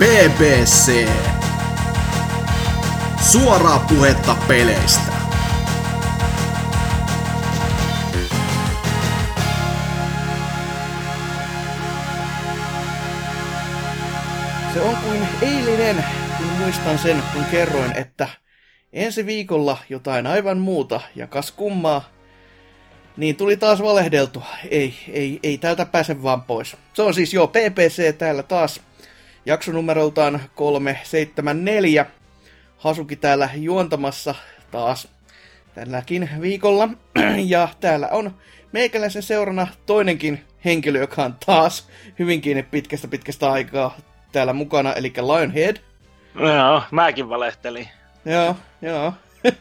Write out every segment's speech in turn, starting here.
BBC. Suoraa puhetta peleistä. Se on kuin eilinen, kun muistan sen, kun kerroin, että ensi viikolla jotain aivan muuta ja kas kummaa, niin tuli taas valehdeltua. Ei, ei, ei täältä pääse vaan pois. Se on siis jo PPC täällä taas jaksonumeroltaan 374. Hasuki täällä juontamassa taas tälläkin viikolla. Ja täällä on meikäläisen seurana toinenkin henkilö, joka on taas hyvinkin pitkästä pitkästä aikaa täällä mukana, eli Lionhead. Joo, mäkin valehtelin. Joo, joo.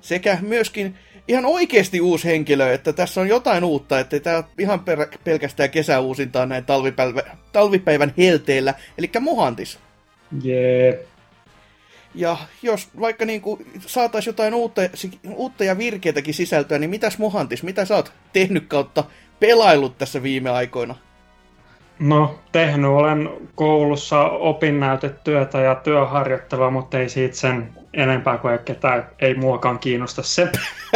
Sekä myöskin ihan oikeasti uusi henkilö, että tässä on jotain uutta, että tämä on ihan per, pelkästään kesäuusintaa näin talvipäivä, talvipäivän helteellä, eli Muhantis. Jee. Yeah. Ja jos vaikka niin saataisiin jotain uutta, uutta ja virkeitäkin sisältöä, niin mitäs Muhantis, mitä sä oot tehnyt kautta pelaillut tässä viime aikoina? No, tehnyt olen koulussa opinnäytetyötä ja työharjoittelua, mutta ei siitä sen enempää kuin ketään, ei muakaan kiinnosta se.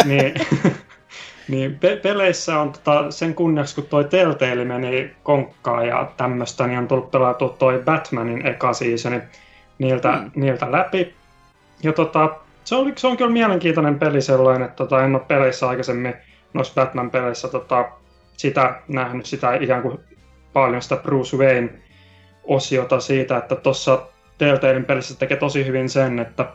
niin, niin pe- peleissä on tota, sen kunniaksi, kun toi Telltale meni konkkaan ja tämmöistä, niin on tullut pelattua toi Batmanin eka seasoni niiltä, mm. niiltä läpi. Ja tota, se, oli, se on kyllä mielenkiintoinen peli sellainen, että tota, en ole peleissä aikaisemmin noissa Batman-peleissä tota, sitä nähnyt, sitä ikään kuin paljon sitä Bruce Wayne-osiota siitä, että tuossa Telltalein pelissä tekee tosi hyvin sen, että,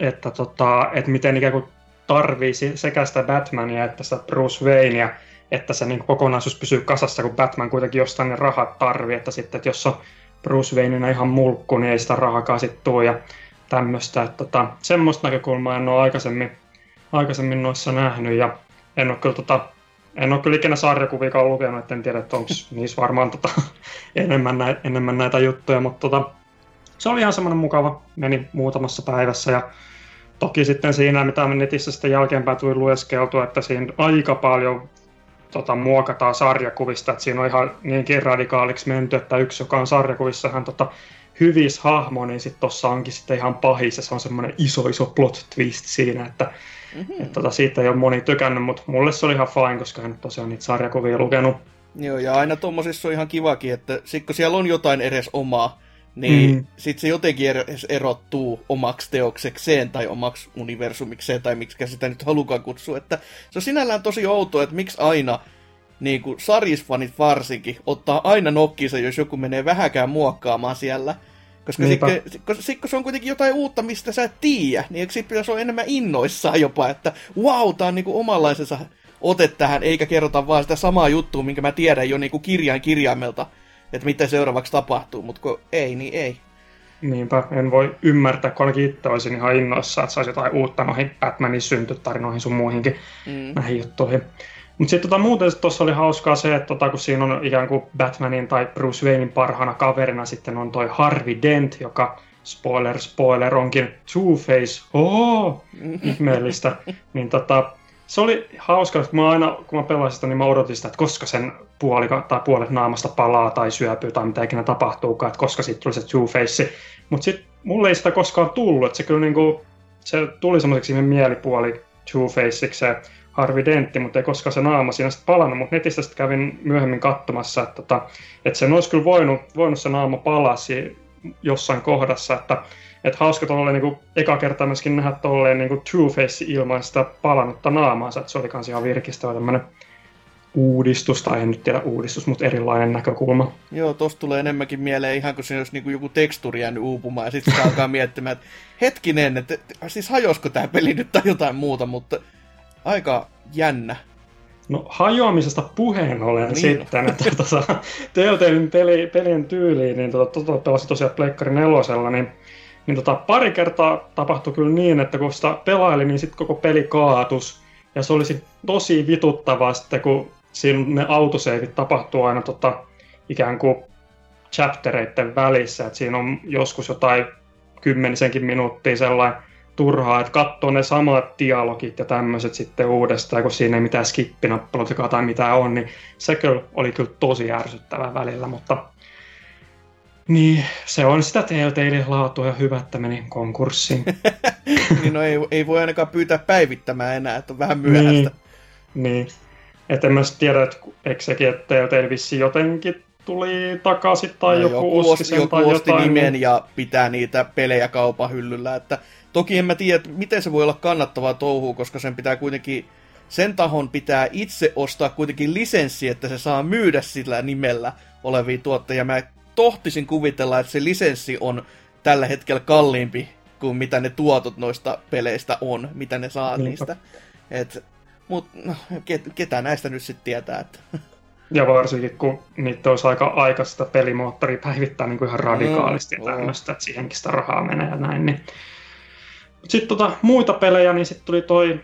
että, tota, että miten ikään kuin tarvii sekä sitä Batmania että sitä Bruce Wayneä, että se niin kokonaisuus pysyy kasassa, kun Batman kuitenkin jostain ne rahat tarvii, että sitten, että jos on Bruce Wayneina ihan mulkku, niin ei sitä rahakaan sitten tule ja tämmöistä. Että tota, semmoista näkökulmaa en ole aikaisemmin, aikaisemmin noissa nähnyt ja en ole kyllä tota, en ole kyllä ikinä sarjakuvikaan lukenut, että en tiedä, että onko niissä varmaan tota, enemmän, näitä, enemmän näitä juttuja, mutta tota, se oli ihan semmoinen mukava, meni muutamassa päivässä ja toki sitten siinä, mitä netissä sitten jälkeenpäin tuli lueskeltua, että siinä aika paljon tota, muokataan sarjakuvista, että siinä on ihan niinkin radikaaliksi menty, että yksi, joka on sarjakuvissa hän tota, hyvissä hahmo, niin sitten tuossa onkin sitten ihan pahis, ja se on semmoinen iso iso plot twist siinä, että Mm-hmm. Et, tota, siitä ei ole moni tykännyt, mutta mulle se oli ihan fine, koska en tosiaan niitä sarjakuvia lukenut. Joo, ja aina tuommoisissa on ihan kivakin, että sit kun siellä on jotain edes omaa, niin mm. sitten se jotenkin edes erottuu omaksi teoksekseen tai omaksi universumikseen tai miksi sitä nyt halukaan kutsua. Että se on sinällään tosi outoa, että miksi aina niin kuin sarjisfanit varsinkin ottaa aina nokkiinsa, jos joku menee vähäkään muokkaamaan siellä. Koska sitten sit, se on kuitenkin jotain uutta, mistä sä et tiedä, niin eikö sitten pitäisi olla enemmän innoissaan jopa, että wow, tää on niinku omanlaisensa ote tähän, eikä kerrota vaan sitä samaa juttua, minkä mä tiedän jo niinku kirjain kirjaimelta, että mitä seuraavaksi tapahtuu, mutta kun ei, niin ei. Niinpä, en voi ymmärtää, kun ainakin itse olisin ihan innoissa, että saisi jotain uutta noihin Batmanin syntytarinoihin sun muihinkin mm. näihin juttuihin. Mutta sitten tota, muuten tuossa oli hauskaa se, että tota, kun siinä on ikään kuin Batmanin tai Bruce Waynein parhaana kaverina sitten on toi Harvey Dent, joka spoiler, spoiler, onkin Two-Face, oh, ihmeellistä. niin tota, se oli hauska, että mä aina, kun mä pelasin sitä, niin mä odotin sitä, että koska sen puoli, tai puolet naamasta palaa tai syöpyy tai mitä ikinä tapahtuukaan, että koska siitä tuli se Two-Face. Mutta sitten mulle ei sitä koskaan tullut, että se kyllä niinku, se tuli semmoiseksi mielipuoli Two-Faceiksi se Harvi Dentti, mutta ei koskaan se naama siinä sitten palannut, mutta netistä sitten kävin myöhemmin katsomassa, että, tota, että sen olisi kyllä voinut, voinut se naama palasi jossain kohdassa, että, että hauska tuolle niin eka kertaa myöskin nähdä tolleen niin Two-Face ilman sitä palannutta naamaansa, että se oli kans ihan virkistävä tämmöinen uudistus, tai en nyt tiedä uudistus, mutta erilainen näkökulma. Joo, tosta tulee enemmänkin mieleen ihan kuin se olisi niin joku teksturi jäänyt uupumaan, ja sitten alkaa miettimään, että hetkinen, että siis hajosko tämä peli nyt tai jotain muuta, mutta aika jännä. No hajoamisesta puheen ollen niin. sitten, että tuossa Telltalein peli, pelien tyyliin, niin pelasin tosiaan Pleikkari nelosella, niin, niin tota, pari kertaa tapahtui kyllä niin, että kun sitä pelaili, niin sitten koko peli kaatus. Ja se olisi tosi vituttavaa sitten, kun siinä ne autoseivit tapahtuu aina tota, ikään kuin chaptereiden välissä, että siinä on joskus jotain kymmenisenkin minuuttia sellainen turhaa, että katsoo ne samat dialogit ja tämmöiset sitten uudestaan, kun siinä ei mitään skippinappeluitakaan tai mitä on, niin se kyllä oli kyllä tosi ärsyttävää välillä, mutta Niin, se on sitä Telltale laatua ja hyvä, että meni konkurssiin. niin no ei, ei voi ainakaan pyytää päivittämään enää, että on vähän myöhäistä. Niin, niin. että en mä tiedä, että eikö sekin, että Telltale vissi jotenkin tuli takaisin tai no, joku, joku osti sen joku tai osti jotain. nimen niin... ja pitää niitä pelejä kaupan hyllyllä. Että toki en mä tiedä, miten se voi olla kannattavaa touhua, koska sen pitää kuitenkin sen tahon pitää itse ostaa kuitenkin lisenssi, että se saa myydä sillä nimellä olevia tuotteita. Mä tohtisin kuvitella, että se lisenssi on tällä hetkellä kalliimpi kuin mitä ne tuotot noista peleistä on, mitä ne saa Niinpä. niistä. Et, mut no, ket, ketä näistä nyt sitten tietää, että... Ja varsinkin, kun niitä olisi aika aikaista pelimoottori päivittää niin kuin ihan radikaalisti no, tämmöistä, että siihenkin sitä rahaa menee ja näin. Niin. Sitten tota, muita pelejä, niin sitten tuli toi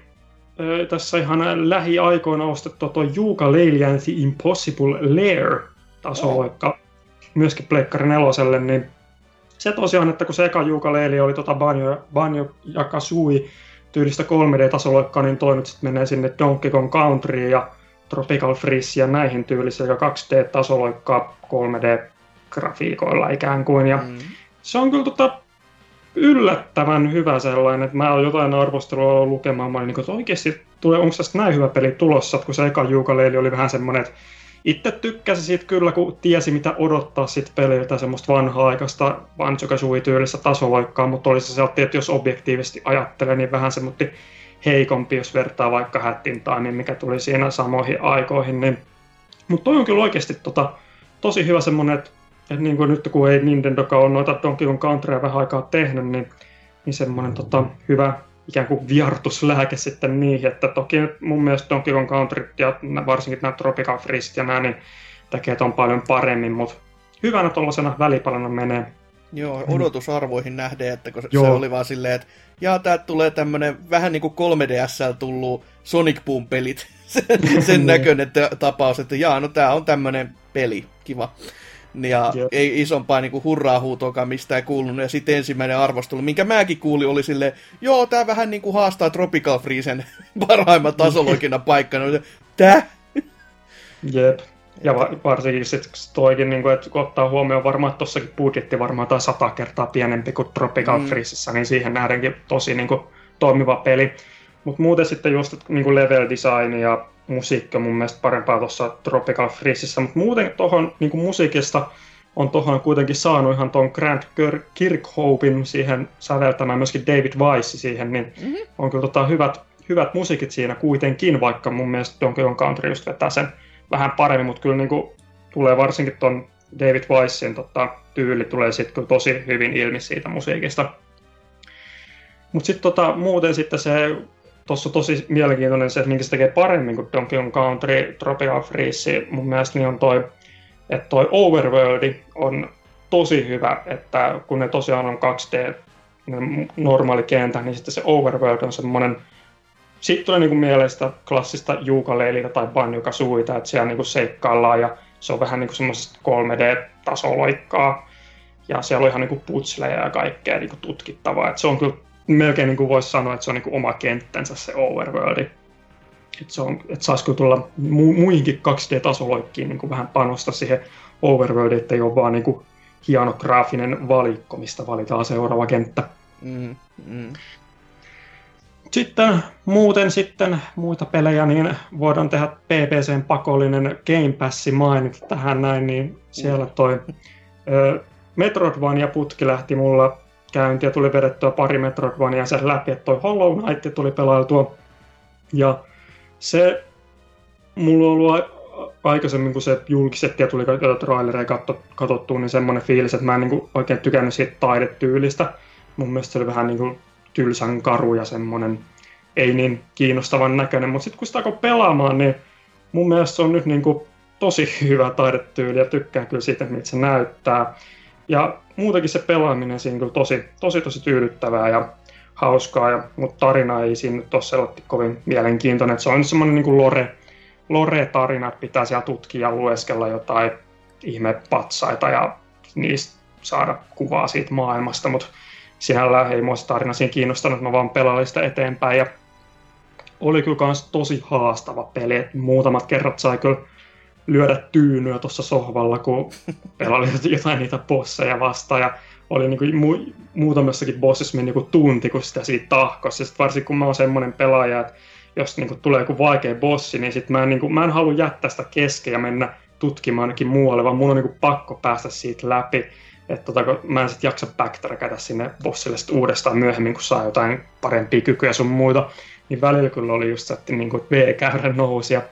tässä ihan lähiaikoina ostettu tuo Juuka Leilian The Impossible Lair tasoloikka oh. Myöskin Pleikkari neloselle, niin se tosiaan, että kun se eka Juuka Leili oli tota Banjo, Banjo ja Kazooie tyylistä 3D-tasoloikkaa, niin toi nyt sitten menee sinne Donkey Kong Country ja Tropical Freeze ja näihin tyylisiä ja 2D-tasoloikkaa 3D-grafiikoilla ikään kuin. Ja mm. Se on kyllä tota, yllättävän hyvä sellainen, että mä oon jotain arvostelua lukemaan, mä olin niin että oikeasti tulee, onko tästä näin hyvä peli tulossa, kun se eka Juukaleeli oli vähän semmoinen, että itse tykkäsin siitä kyllä, kun tiesi mitä odottaa sit peliltä, semmoista vanhaa-aikaista Banjo-Kazooie-tyylistä tasoloikkaa, mutta oli se sieltä, että jos objektiivisesti ajattelee, niin vähän semmoinen heikompi, jos vertaa vaikka Hattintaan, niin mikä tuli siinä samoihin aikoihin. Niin... Mutta toi on kyllä oikeasti tota, tosi hyvä semmoinen, että et niin kuin nyt kun ei Nintendokaan ole noita Donkey Kong Countrya vähän aikaa tehnyt, niin, niin semmoinen tota, hyvä ikään kuin viartuslääke sitten niihin, että toki mun mielestä Donkey Kong Country ja varsinkin nämä Tropical Freeze ja nämä, niin tekee ton paljon paremmin, mutta hyvänä tuollaisena välipalana menee. Joo, odotusarvoihin nähden, että kun Joo. se oli vaan silleen, että jaa, täältä tulee tämmönen vähän niin kuin 3DSL tullut Sonic Boom-pelit. sen, sen niin. näköinen tapaus, että jaa, no tää on tämmönen peli, kiva. Ja Jep. ei isompaa niinku hurraa huutoakaan mistään kuulunut. Ja sitten ensimmäinen arvostelu, minkä mäkin kuulin, oli sille, joo, tää vähän niinku haastaa Tropical Freezen parhaimman tasoloikina paikkana. Tää? Jep. Ja varsinkin sitten toikin, niin kuin, että kun ottaa huomioon varmaan, että tossakin budjetti varmaan tai sata kertaa pienempi kuin Tropical mm. Freezessä, niin siihen nähdenkin tosi niin kuin, toimiva peli. Mutta muuten sitten just niin kuin level design ja musiikki on mun mielestä parempaa tuossa Tropical Freezessä, mutta muuten tuohon niin musiikista on tuohon kuitenkin saanut ihan tuon Grant Kirkhopin siihen säveltämään, myöskin David Weiss siihen, niin mm-hmm. on kyllä tota hyvät, hyvät musiikit siinä kuitenkin, vaikka mun mielestä Donkey Kong Country just vetää sen vähän paremmin, mutta kyllä niin kuin tulee varsinkin tuon David Weissin tota, tyyli tulee sitten kyllä tosi hyvin ilmi siitä musiikista. Mutta sitten tota, muuten sitten se tuossa on tosi mielenkiintoinen se, että minkä se tekee paremmin kuin Donkey Kong Country Tropical Freeze. Mun mielestä niin on toi, että toi Overworld on tosi hyvä, että kun ne tosiaan on 2D normaali kentä, niin sitten se Overworld on semmoinen sitten tulee niin mielestä klassista juukaleilitä tai banjo-kazooita, että siellä niin seikkaillaan ja se on vähän niin semmoisesta 3D-tasoloikkaa. Ja siellä on ihan niin putsleja ja kaikkea niin tutkittavaa. että se on kyllä melkein niin kuin voisi sanoa, että se on niin kuin oma kenttänsä se overworldi. Että, se on, että saisi tulla mu- muihinkin 2D-tasoloikkiin niin kuin vähän panosta siihen overworldiin, että ei ole vaan niin kuin hieno graafinen valikko, mistä valitaan seuraava kenttä. Mm, mm. Sitten muuten sitten muita pelejä, niin voidaan tehdä PPCn pakollinen Game Passi mainita tähän näin, niin siellä toi ö, Metroidvania-putki lähti mulla käyntiä, tuli vedettyä pari Metroidvania sen läpi, että toi Hollow Knight tuli pelailtua. Ja se mulla on ollut aikaisemmin, kun se julkistettiin ja tuli jotain trailereja katsottua, niin semmoinen fiilis, että mä en niin oikein tykännyt siitä taidetyylistä. Mun mielestä se oli vähän niin kuin tylsän karu ja semmoinen ei niin kiinnostavan näköinen, mutta sitten kun sitä alkoi pelaamaan, niin mun mielestä se on nyt niin kuin tosi hyvä taidetyyli ja tykkään kyllä siitä, miltä se näyttää. Ja muutenkin se pelaaminen siinä kyllä tosi, tosi, tosi tyydyttävää ja hauskaa, ja, mutta tarina ei siinä nyt ole sellainen kovin mielenkiintoinen. Että se on semmoinen niin lore, lore-tarina, että pitää siellä tutkia lueskella jotain ihmepatsaita ja niistä saada kuvaa siitä maailmasta, mutta siellä ei mua tarina siinä kiinnostanut, mä vaan pelailin sitä eteenpäin ja oli kyllä kans tosi haastava peli, että muutamat kerrat sai kyllä lyödä tyynyä tuossa sohvalla, kun pelaili jotain niitä bosseja vastaan. Ja oli niin kuin mu- muutamassakin bossissa meni niin tunti, kun sitä siitä tahkosi. Ja sit varsinkin kun mä oon semmoinen pelaaja, että jos niin kuin tulee joku vaikea bossi, niin sit mä en, niin kuin, mä en halua jättää sitä kesken ja mennä tutkimaan ainakin muualle, vaan mun on niin kuin pakko päästä siitä läpi. Että tota, mä en sitten jaksa backtrackätä sinne bossille sit uudestaan myöhemmin, kun saa jotain parempia kykyjä sun muita. Niin välillä kyllä oli just se, että niin kuin V-käyrä nousi. Ja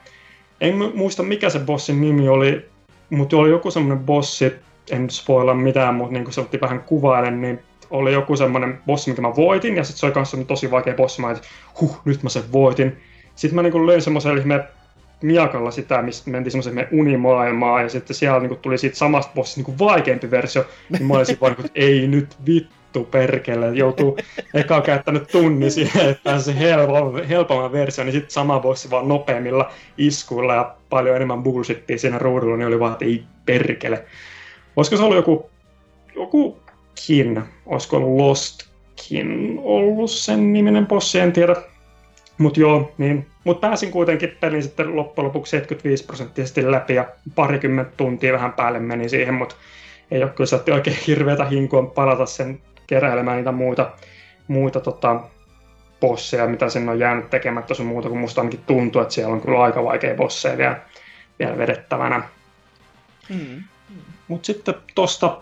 en muista mikä se bossin nimi oli, mutta oli joku semmoinen bossi, en spoila mitään, mutta niin kuin se otti vähän kuvailen, niin oli joku semmoinen bossi, mikä mä voitin, ja sitten se oli kanssa tosi vaikea bossi, mä että huh, nyt mä sen voitin. Sitten mä niin löin semmoisen ihme miakalla sitä, missä mentiin semmoiseen unimaailmaan, ja sitten siellä niin kuin, tuli siitä samasta bossista niin vaikeampi versio, niin mä olisin vaan, että ei nyt vittu perkele, joutuu eka käyttänyt tunni siihen, että se helpomman, helpomman versio, niin sitten sama bossi vaan nopeammilla iskuilla ja paljon enemmän bullshittia siinä ruudulla, niin oli vaan, että ei perkele. Olisiko se ollut joku, joku Kin, olisiko ollut Lostkin ollut sen niminen bossi, en tiedä. Mutta joo, niin. Mut pääsin kuitenkin pelin sitten loppujen lopuksi 75 prosenttisesti läpi ja parikymmentä tuntia vähän päälle meni siihen, mutta ei ole kyllä oikein hirveätä hinkua palata sen keräilemään niitä muita, muita tota, bosseja, mitä sen on jäänyt tekemättä sun muuta, kun musta ainakin tuntuu, että siellä on kyllä aika vaikea bosseja vielä, vielä vedettävänä. Mm. Mutta sitten tosta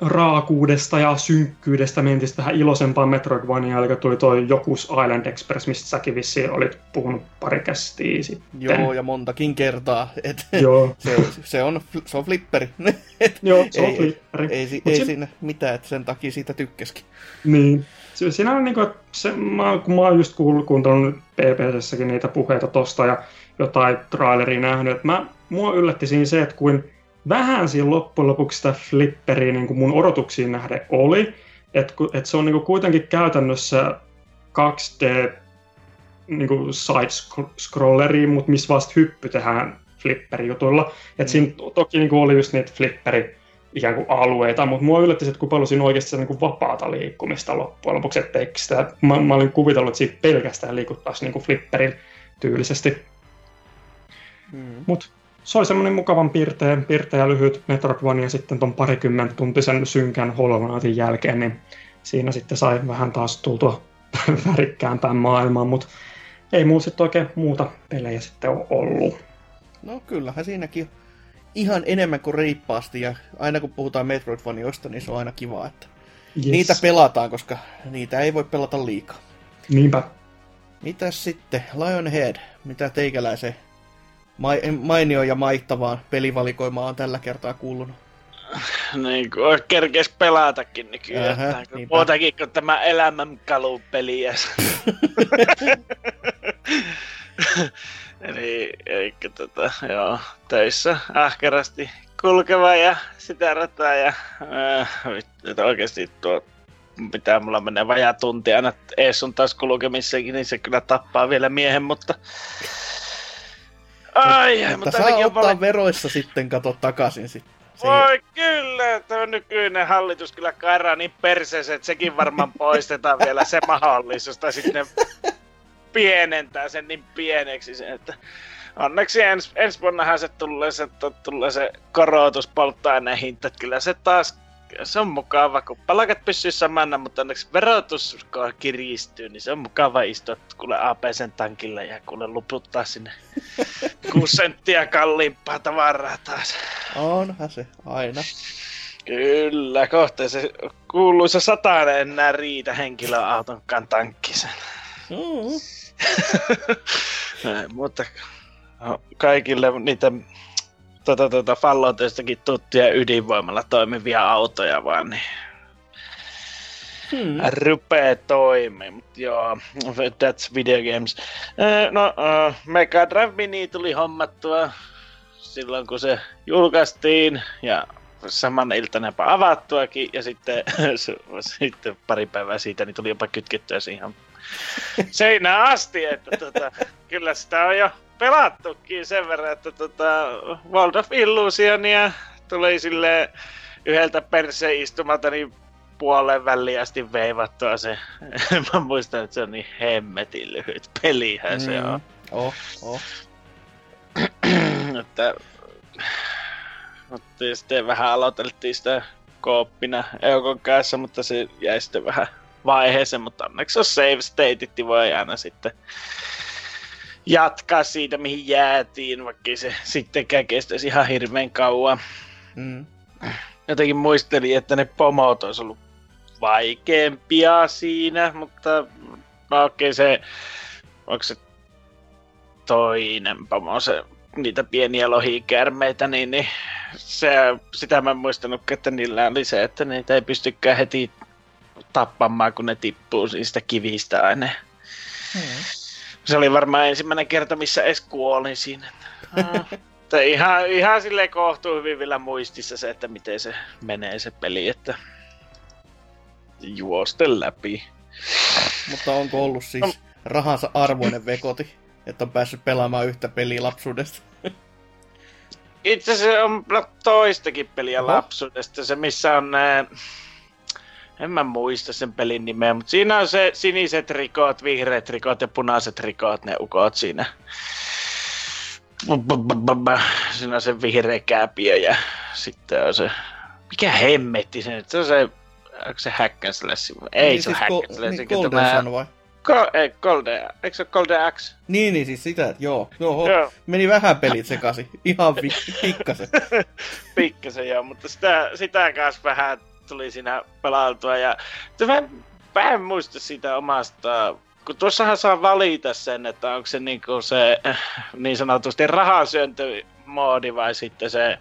raakuudesta ja synkkyydestä mentiin tähän iloisempaan Metroidvania, eli tuli toi Jokus Island Express, mistä säkin vissiin olit puhunut pari kästiä sitten. Joo, ja montakin kertaa. Et Joo. se, se, on, se on flipperi. Et Joo, se on ei, flipperi. Ei, ei, ei se... siinä mitään, että sen takia siitä tykkäskin. Niin. Siinä on niin kuin, se, mä, kun mä oon just kuullut, kuuntelun PPSssäkin niitä puheita tosta ja jotain traileria nähnyt, että mä, mua yllätti siinä se, että kuin vähän siinä loppujen lopuksi sitä flipperiä niin kuin mun odotuksiin nähden oli, että et se on niin kuin kuitenkin käytännössä 2D niin kuin side-scrolleri, mutta missä vasta hyppy tehdään flipperi-jutuilla. Mm. Et siinä toki niin kuin oli just niitä flipperi ikään kuin alueita, mutta mua yllätti, että kun paljon siinä oikeasti niin kuin vapaata liikkumista loppujen lopuksi, että sitä, mä, mä, olin kuvitellut, että siitä pelkästään liikuttaisi niin kuin flipperin tyylisesti. Mm. Mutta se oli semmoinen mukavan piirteä ja lyhyt Metroidvania sitten ton parikymmentä tuntisen synkän Hollow jälkeen, niin siinä sitten sai vähän taas tultua värikkäämpään maailmaan, mutta ei mulla sitten oikein muuta pelejä sitten ole ollut. No kyllähän siinäkin ihan enemmän kuin reippaasti ja aina kun puhutaan Metroidvanioista, niin se on aina kiva, että yes. niitä pelataan, koska niitä ei voi pelata liikaa. Niinpä. Mitäs sitten? Lionhead, mitä teikäläisen mainio ja maittavaan pelivalikoimaan on tällä kertaa kuulunut. Niin, kun kerkes pelatakin nykyään. Ähä, muutakin kuin tämä elämänkalupeli. Eli eikä tota, joo, töissä ahkerasti kulkeva ja sitä rataa ja äh, oikeasti tuo pitää mulla mennä vajaa tunti aina ees sun taas kulkemissakin, niin se kyllä tappaa vielä miehen, mutta Ai, mutta, mutta saa ottaa paljon... veroissa sitten kato takaisin sitten. Se Voi kyllä, tuo nykyinen hallitus kyllä kairaa niin perseeseen, että sekin varmaan poistetaan vielä se mahdollisuus, tai sitten pienentää sen niin pieneksi sen, että onneksi ens, ensi vuonnahan se tulee se, tulee se korotus polttoaineen hinta, kyllä se taas se on mukava, kun palakat pysyy samana, mutta onneksi verotus kiristyy, niin se on mukava istua kuule APCn tankilla ja kuule luputtaa sinne 6 senttiä kalliimpaa tavaraa taas. Onhan se, aina. Kyllä, kohta se kuuluisa satainen enää riitä henkilöauton tankkisen. Mm. mutta kaikille niitä tota, tota, Falloutistakin tuttuja ydinvoimalla toimivia autoja vaan, niin hmm. rupee toimii, mutta joo, that's video games. No, uh, Mega Drive Mini tuli hommattua silloin kun se julkaistiin ja saman iltana jopa avattuakin ja sitten, sitten pari päivää siitä niin tuli jopa kytkettyä siihen seinään asti, että tota, kyllä sitä on jo pelattukin sen verran, että tota, World of Illusionia tuli sille yhdeltä perseistumalta niin puolen väliin asti veivattua se. Mä muistan, että se on niin hemmetin lyhyt pelihän mm. se on. Oh, oh. että mutta sitten vähän aloiteltiin sitä kooppina Eukon kanssa, mutta se jäi sitten vähän vaiheeseen, mutta onneksi on save stateit, niin voi aina sitten jatkaa siitä, mihin jäätiin, vaikka se sittenkään kestäisi ihan hirveän kauan. Mm. Jotenkin muistelin, että ne pomot olisi ollut vaikeampia siinä, mutta no okei okay, se, onko se toinen pomo, se, niitä pieniä lohikärmeitä, niin, niin se, sitä mä en muistanut, että niillä oli se, että niitä ei pystykään heti tappamaan, kun ne tippuu niistä kivistä aina. Hmm. Se oli varmaan ensimmäinen kerta, missä edes kuolin siinä. Mm. ihan, ihan silleen kohtuu hyvin vielä muistissa se, että miten se menee se peli, että juosten läpi. Mutta onko ollut siis no. rahansa arvoinen vekoti, että on päässyt pelaamaan yhtä peliä lapsuudesta? Itse asiassa on toistakin peliä Oho. lapsuudesta, se missä on nää... En mä muista sen pelin nimeä, mutta siinä on se siniset rikot, vihreät rikot ja punaiset rikot, ne ukot siinä. Siinä on se vihreä kääpiö ja sitten on se... Mikä hemmetti se nyt? Se on se... Onko se hack Ei niin, se siis hack Niin Golden tämä... vai? Ko- ei, Golden, eikö se ole Golden X? Niin, niin siis sitä, joo. Oho, joo. Meni vähän pelit sekaisin. Ihan vi- pikkasen. pikkasen joo, mutta sitä, sitä kanssa vähän tuli siinä pelailtua. Ja mä, mä en muista sitä omasta kun tuossahan saa valita sen, että onko se niin, se niin sanotusti rahasyöntömoodi vai sitten se,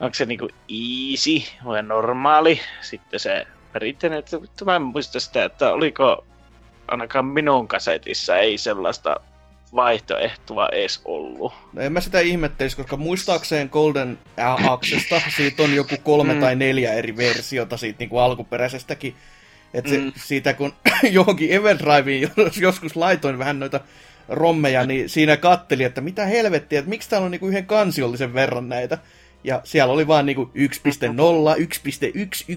onko se niin easy vai normaali, sitten se perinteinen, että mä en muista sitä, että oliko ainakaan minun kasetissa ei sellaista vaihtoehtoa edes ollut. No en mä sitä ihmettelisi, koska muistaakseen Golden Axesta siitä on joku kolme mm. tai neljä eri versiota siitä niin kuin alkuperäisestäkin. Että mm. siitä kun johonkin Everdriveen joskus laitoin vähän noita rommeja, niin siinä katteli, että mitä helvettiä, että miksi täällä on niinku yhden kansiollisen verran näitä. Ja siellä oli vaan niinku 1.0, 1.1,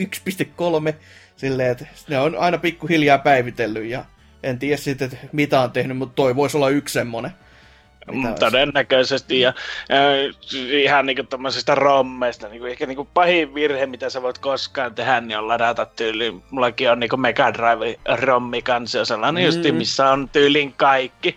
1.2, 1.3, silleen, että ne on aina pikkuhiljaa päivitellyt ja en tiedä sitten, että mitä on tehnyt, mutta toi voisi olla yksi semmonen. Mm, todennäköisesti, ja äh, ihan niinku tommosista rommeista, niinku ehkä niinku pahin virhe, mitä sä voit koskaan tehdä, niin on ladata tyyliin, mullakin on niinku Mega Drive rommi kanssa, sellainen mm. justi, missä on tyylin kaikki.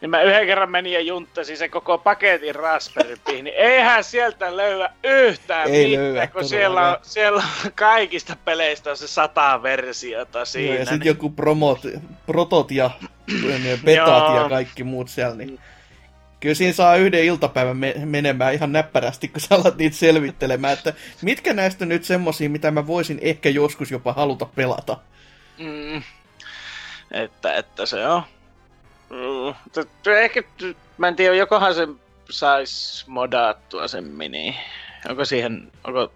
Niin mä yhden kerran menin ja junttasin sen koko paketin Raspberry Pi, niin eihän sieltä löyä yhtään Ei mitään, löyä, kun siellä on, siellä on kaikista peleistä on se sata versiota siinä. Joo, ja sitten niin... joku promot, protot ja betat ja kaikki muut siellä, niin kyllä siinä saa yhden iltapäivän me- menemään ihan näppärästi, kun sä alat niitä selvittelemään, että mitkä näistä nyt semmosia, mitä mä voisin ehkä joskus jopa haluta pelata. Mm. Että, että se on. Mm. Ehkä, mä en tiedä, jokohan se sais modattua sen mini. Onko siihen, onko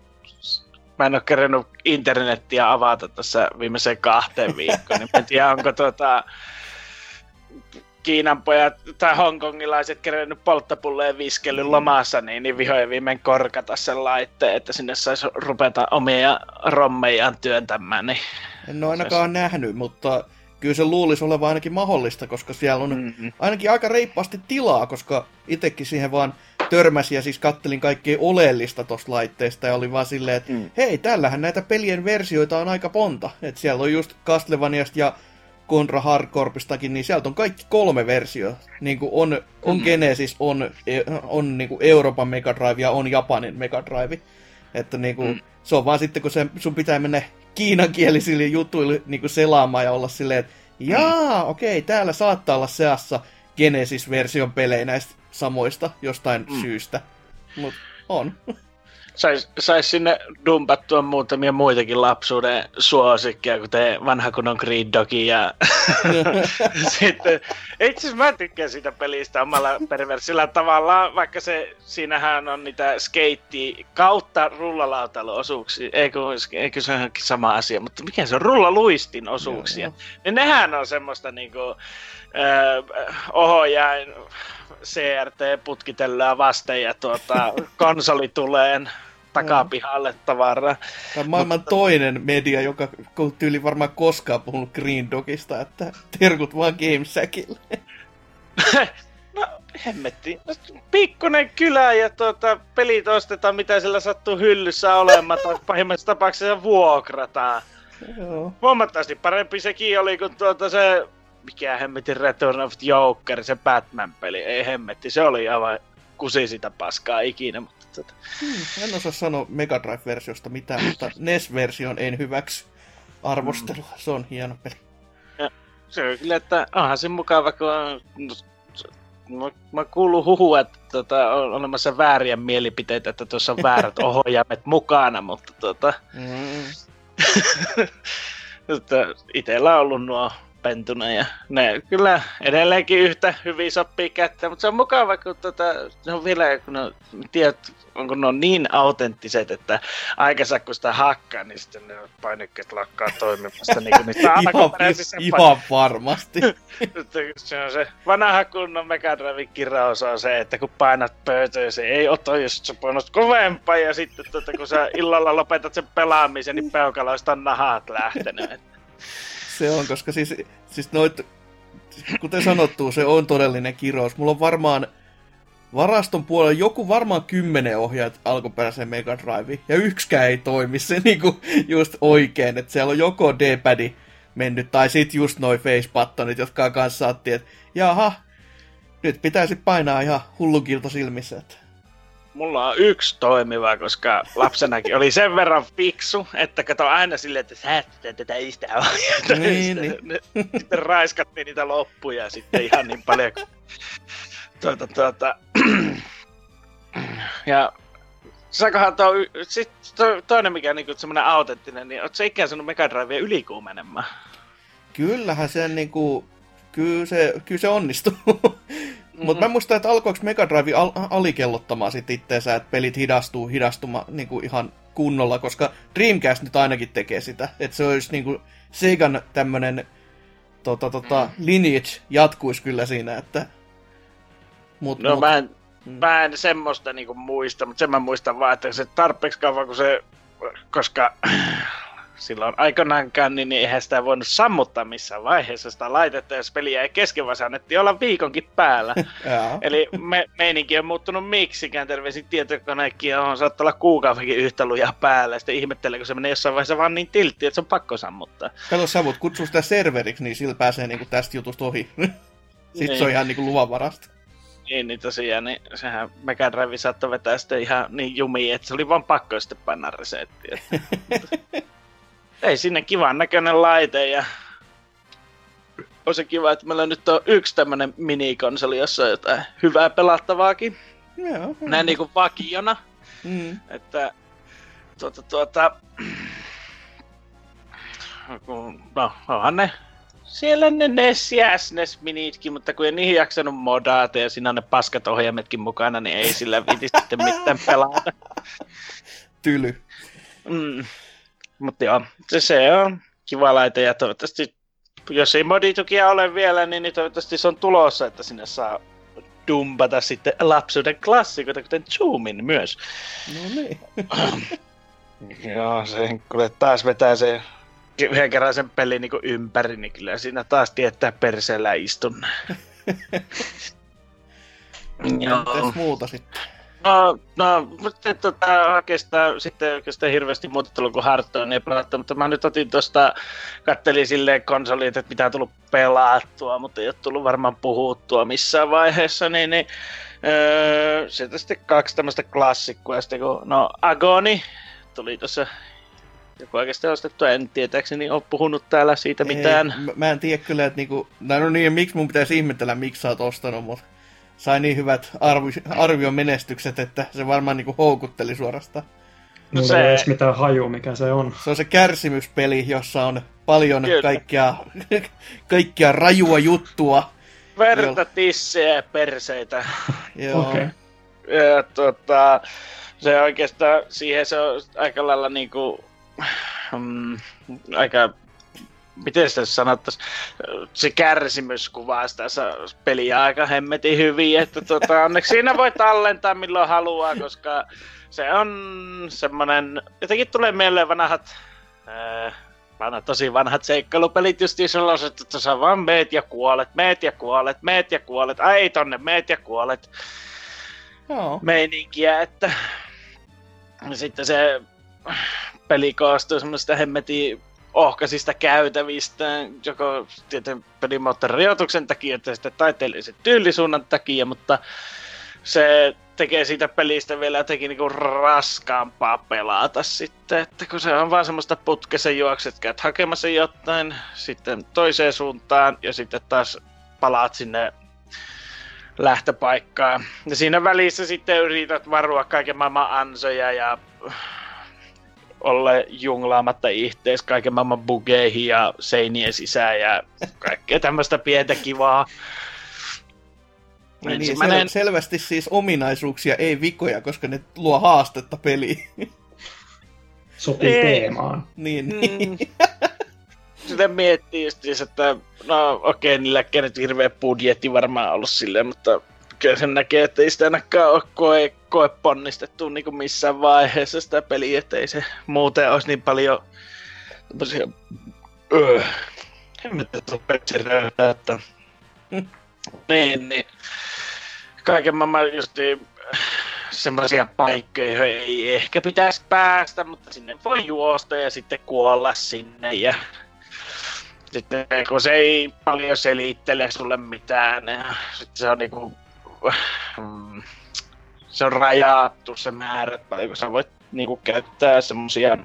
mä en ole kerännyt internettiä avata tässä viimeiseen kahteen viikkoon, niin mä en tiedä, onko tota, Kiinan pojat tai hongkongilaiset kerännyt polttopulleen viskellyt lomassa, niin, niin vihoin viimein korkata sen laitteen, että sinne saisi rupeta omia rommejaan työntämään. Niin en ole ainakaan se... nähnyt, mutta kyllä se luulisi olevan ainakin mahdollista, koska siellä on mm-hmm. ainakin aika reippaasti tilaa, koska itsekin siihen vaan törmäsin ja siis kattelin kaikkea oleellista tuosta laitteesta ja oli vaan silleen, että mm. hei, tällähän näitä pelien versioita on aika ponta. Että siellä on just Castlevaniasta ja Contra Hardcorpistakin, niin sieltä on kaikki kolme versiota. Niin kuin on, on mm. Genesis, on, on niin kuin Euroopan Mega Drive ja on Japanin Mega Drive. Että niin kuin, mm. se on vaan sitten, kun se, sun pitää mennä kiinankielisille jutuille niin kuin selaamaan ja olla silleen, että jaa, mm. okei, okay, täällä saattaa olla seassa Genesis-version pelejä näistä samoista jostain mm. syystä. Mutta on. Sais, sais sinne dumpattua muutamia muitakin lapsuuden suosikkia, kuten vanha kunnon Green Dogi ja sitten, itse asiassa mä tykkään siitä pelistä omalla perversillä tavalla, vaikka se, siinähän on niitä skeitti kautta rullalautailuosuuksia, eikö, eikö se ole sama asia, mutta mikä se on, rullaluistin osuuksia, niin nehän on semmoista niinku, öö, ohojain CRT putkitellaan vasten ja tuota, konsoli tulee takapihalle tavaraa. Tämä on maailman Mutta... toinen media, joka tyyli varmaan koskaan puhunut Green Dogista, että terkut vaan GameSackille. no, hemmetti. Pikkunen kylä ja tuota, pelit ostetaan mitä sillä sattuu hyllyssä olemaan tai pahimmassa tapauksessa vuokrataan. Joo. Huomattavasti parempi sekin oli kuin tuota se, mikä hemmetin Return of Joker, se Batman-peli. Ei hemmetti, se oli aivan kusi sitä paskaa ikinä. Mutta tuota. hmm, en osaa sanoa Mega Drive-versiosta mitään, mutta NES-version en hyväksy arvostelua. Se on hieno peli. Ja, se on kyllä, että onhan se mukava, kun on mä, mä kuulun huhua, että tota, on olemassa vääriä mielipiteitä, että tuossa on väärät ohjaimet mukana, mutta tota... Mm. itellä on ollut nuo pentuna ja ne kyllä edelleenkin yhtä hyvin sopii kättä, mutta se on mukava, kun tota, ne on vielä, kun ne, tiedät, onko ne on niin autenttiset, että aikansa kun sitä hakkaa, niin sitten ne painikkeet lakkaa toimimasta niin kuin niistä alkuperäisissä ihan, ihan varmasti. se on se vanha kunnon Mega Drive kiraus on se, että kun painat pöytöä, se ei ota, jos sä painat kovempaa ja sitten tota, kun sä illalla lopetat sen pelaamisen, niin peukaloista on nahat lähtenyt. Se on, koska siis, siis noit, kuten sanottu, se on todellinen kirous. Mulla on varmaan varaston puolella joku varmaan kymmenen ohjaajat alkuperäiseen Mega Drive, ja yksikään ei toimi se niinku just oikein, että siellä on joko D-padi mennyt, tai sit just noin face buttonit, jotka kanssa saattiin, että jaha, nyt pitäisi painaa ihan hullukilta silmissä, että mulla on yksi toimiva, koska lapsenakin oli sen verran fiksu, että kato aina silleen, että säästetään tätä istä niin, niin. Sitten raiskattiin niitä loppuja sitten ihan niin paljon. Tuota, tuota. ja saakohan tuo, sit to, toinen mikä on niinku semmonen autenttinen, niin ootko sä ikään sanonut Mega Drivea ylikuumenemaan? Kyllähän se niinku, kyllä se, kyllä se onnistuu. Mm-hmm. Mutta mä muistan, että alkoiko Mega Drive al- alikellottamaan sit itteensä, että pelit hidastuu hidastuma niinku ihan kunnolla, koska Dreamcast nyt ainakin tekee sitä. Että se olisi niinku Segan tämmönen tota, tota, mm. lineage jatkuisi kyllä siinä, että... Mut, no mut... mä en, mm. mä en semmoista niinku muista, mutta sen mä muistan vaan, että se tarpeeksi kauan, kun se... Koska silloin aikoinaankaan, niin eihän sitä voinut sammuttaa missään vaiheessa sitä laitetta, jos peliä ei kesken, vaan annettiin olla viikonkin päällä. Eli me, meininki on muuttunut miksikään, terveisin tietokoneekin on saattaa olla kuukaudenkin yhtä lujaa päällä, ja sitten ihmettelee, kun se menee jossain vaiheessa vaan niin tiltti, että se on pakko sammuttaa. Kato, sä voit kutsua sitä serveriksi, niin sillä pääsee niinku tästä jutusta ohi. Sitten niin. se on ihan niinku luvanvarasta. Niin, niin tosiaan, niin sehän Mega Drive saattoi vetää sitten ihan niin jumiin, että se oli vaan pakko sitten painaa resettiä. ei sinne kivan näköinen laite ja on se kiva, että meillä nyt on yksi tämmönen minikonsoli, jossa on jotain hyvää pelattavaakin. Joo. Näin niinku vakiona. Mm. Että tuota, tuota, no, onhan ne siellä ne NES ja SNES minitkin, mutta kun ei niihin jaksanut modata ja siinä on ne paskat ohjaimetkin mukana, niin ei sillä viti sitten mitään pelata. Tyly. Mm. Mutta joo, se, se on kiva laite ja toivottavasti, jos ei moditukia ole vielä, niin, niin toivottavasti se on tulossa, että sinne saa dumpata sitten lapsuuden klassikoita, kuten Zoomin myös. No niin. joo, se kuule taas vetää se yhden kerran sen pelin niin ympäri, niin kyllä siinä taas tietää perseellä istun. joo. muuta sitten? No, no mutta tota, oikeastaan sitten oikeastaan hirveästi muuta tullut kuin Hearthstone ei pelattu, mutta mä nyt otin tuosta, kattelin silleen konsolit, että mitä on tullut pelattua, mutta ei ole tullut varmaan puhuttua missään vaiheessa, niin, niin öö, sieltä sitten kaksi tämmöistä klassikkoa, sitten kun, no Agoni tuli tuossa joku oikeastaan ostettu, en tietääkseni ole puhunut täällä siitä mitään. Ei, mä, mä en tiedä kyllä, että niinku, no niin, miksi mun pitäisi ihmetellä, miksi sä oot ostanut, mutta sai niin hyvät arvi, arvion menestykset, että se varmaan niinku houkutteli suorastaan. No se... ei edes mitään haju, mikä se on. Se on se kärsimyspeli, jossa on paljon kaikkea, kaikkea rajua juttua. Verta, tissejä ja perseitä. Joo. Okay. Ja tota, se oikeastaan, siihen se on aika lailla niinku, mm, aika miten sitä sanottaisi, se kärsimys kuvaa sitä peliä aika hemmetin hyvin, että tota, onneksi siinä voi tallentaa milloin haluaa, koska se on semmonen, jotenkin tulee mieleen vanhat, ää, vanha, tosi vanhat seikkailupelit just sellaiset, että sä vaan meet ja kuolet, meet ja kuolet, meet ja kuolet, ai tonne, meet ja kuolet. Joo. Meininkiä, että sitten se peli koostuu semmoista hemmetin ohkaisista käytävistä, joko tietyn pelimoottorin rajoituksen takia että sitten taiteellisen tyylisuunnan takia, mutta se tekee siitä pelistä vielä jotenkin niinku raskaampaa pelata sitten, että kun se on vaan semmoista putkesen juokset, käyt hakemassa jotain, sitten toiseen suuntaan ja sitten taas palaat sinne lähtöpaikkaan. Ja siinä välissä sitten yrität varua kaiken maailman ansoja ja olla junglaamatta ihtees kaiken maailman bugeihin ja seinien sisään ja kaikkea tämmöistä pientä kivaa. Niin, Ensimmäinen... sel- selvästi siis ominaisuuksia, ei vikoja, koska ne luo haastetta peliin. Sopii ei. teemaan. Niin, niin. Mm. Sitä miettii just, että no okei, okay, niillä nyt hirveä budjetti varmaan ollut silleen, mutta kyllä sen näkee, että ei sitä ainakaan ole koe, koe ponnistettu niin kuin missään vaiheessa sitä peliä, että ei se muuten olisi niin paljon tämmöisiä öö, hemmetettu että niin, niin. Kaiken maailman just semmoisia paikkoja, joihin ei ehkä pitäisi päästä, mutta sinne voi juosta ja sitten kuolla sinne ja sitten kun se ei paljon selittele sulle mitään ja sitten se on niinku mm, se on rajattu se määrä, että paljonko sä voit niinku käyttää semmosia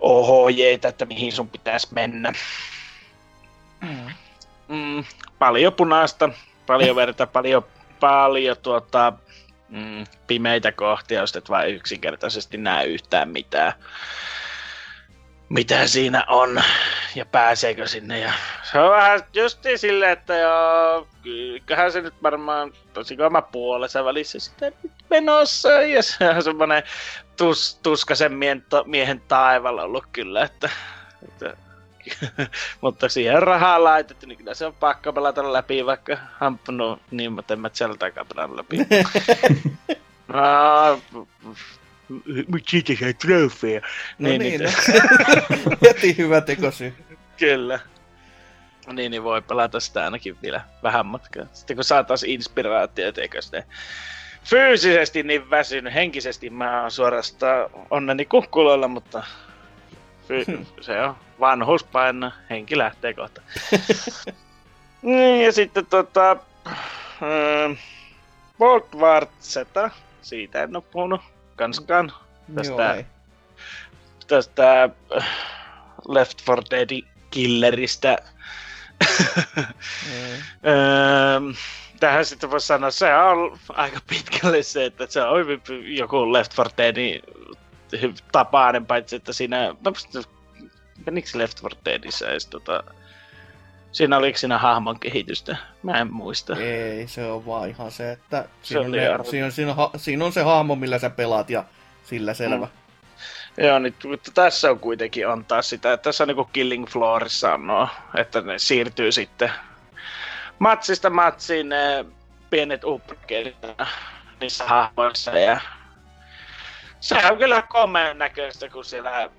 ohjeita, että mihin sun pitäisi mennä. Mm. Mm, paljon punaista, paljon verta, paljon, paljon tuota, mm, pimeitä kohtia, jos et vain yksinkertaisesti näe yhtään mitään mitä siinä on ja pääseekö sinne. Ja se on vähän justi silleen, että joo, kyllähän se nyt varmaan tosi kama puolessa välissä sitten menossa. Ja se on semmoinen tus, tuskasen miehen, miehen taivalla ollut kyllä, että, että mutta siihen rahaa laitettu, niin kyllä se on pakko pelata läpi, vaikka hampunut niin, mutta en mä sieltäkään läpi. no, mutta siitä sai trofeja. No niin, niin, niin. heti hyvä tekosyy. Kyllä. Niin, niin voi pelata sitä ainakin vielä vähän matkaa. Sitten kun saa taas inspiraatiota, eikö sitten fyysisesti niin väsynyt, henkisesti mä oon suorastaan onneni kukkuloilla, mutta fy- se on vanhuus painaa, henki lähtee kohta. niin, ja sitten tota... War Z, siitä en oo puhunut kanskaan. Tästä, Joo, tästä äh, Left 4 Dead killeristä. mm. Tähän sitten voisi sanoa, se on aika pitkälle se, että se on joku Left 4 Deadin tapainen, paitsi että siinä, menikö Left 4 Deadissä edes tota, Siinä oliko siinä hahmon kehitystä? Mä en muista. Ei, se on vaan ihan se, että siinä, se on, ne, siinä, on, siinä, on, siinä on se hahmo, millä sä pelaat ja sillä selvä. Mm. Joo, niin tässä on kuitenkin on taas sitä, että tässä on niinku Killing Floorissa sanoo, että ne siirtyy sitten matsista matsiin ne pienet upgradeet niissä hahmoissa ja se on kyllä komeen näköistä, kun siellä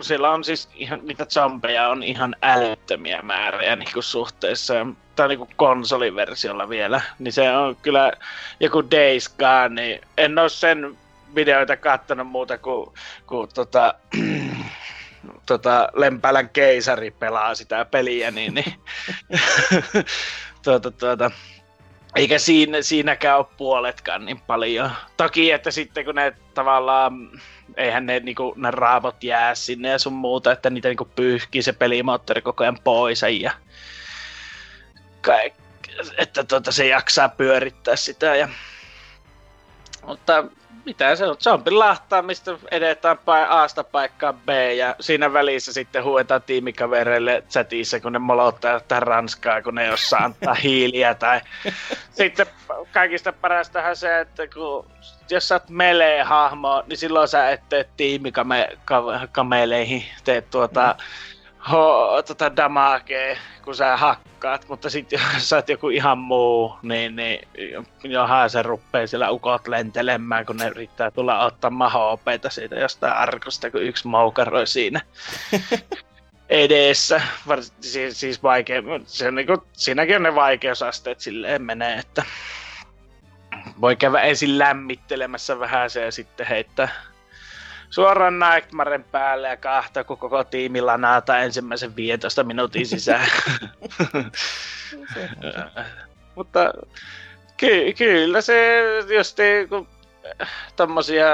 kun siellä on siis ihan, niitä zombeja on ihan älyttömiä määriä niin kuin suhteessa, tai niin kuin konsoliversiolla vielä, niin se on kyllä joku Days Gone, niin en ole sen videoita kattonut muuta kuin, kuin tota, tota, Lempälän keisari pelaa sitä peliä, niin, niin tuota, tuota, eikä siinä, siinäkään ole puoletkaan niin paljon. Toki, että sitten kun ne tavallaan eihän ne, niinku, ne raavot jää sinne ja sun muuta, että niitä niinku pyyhkii se pelimoottori koko ajan pois ja kaik, että tuota, se jaksaa pyörittää sitä. Ja... Mutta mitä se on? Zombin lahtaamista edetään A-sta paikkaan B ja siinä välissä sitten huetaan tiimikavereille chatissa, kun ne molottaa jotain ranskaa, kun ne osaa antaa hiiliä. Tai sitten kaikista parastahan se, että kun jos sä oot melee-hahmo, niin silloin sä et tee tiimikameleihin, teet tuota, ho, tota damagea, kun sä hakkaat, mutta sitten jos sä oot joku ihan muu, niin, niin johan se ruppee siellä ukot lentelemään, kun ne yrittää tulla ottaa maho siitä jostain arkosta, kun yksi moukaroi siinä. edessä. Vars, siis, siis vaikea, se on niinku, siinäkin on ne vaikeusasteet silleen menee, että voi käydä ensin lämmittelemässä vähän se ja sitten heittää suoraan Nightmaren päälle ja kahta, kun koko tiimi lanaata ensimmäisen 15 minuutin sisään. Mutta ky- kyllä se, jos te kun tommosia,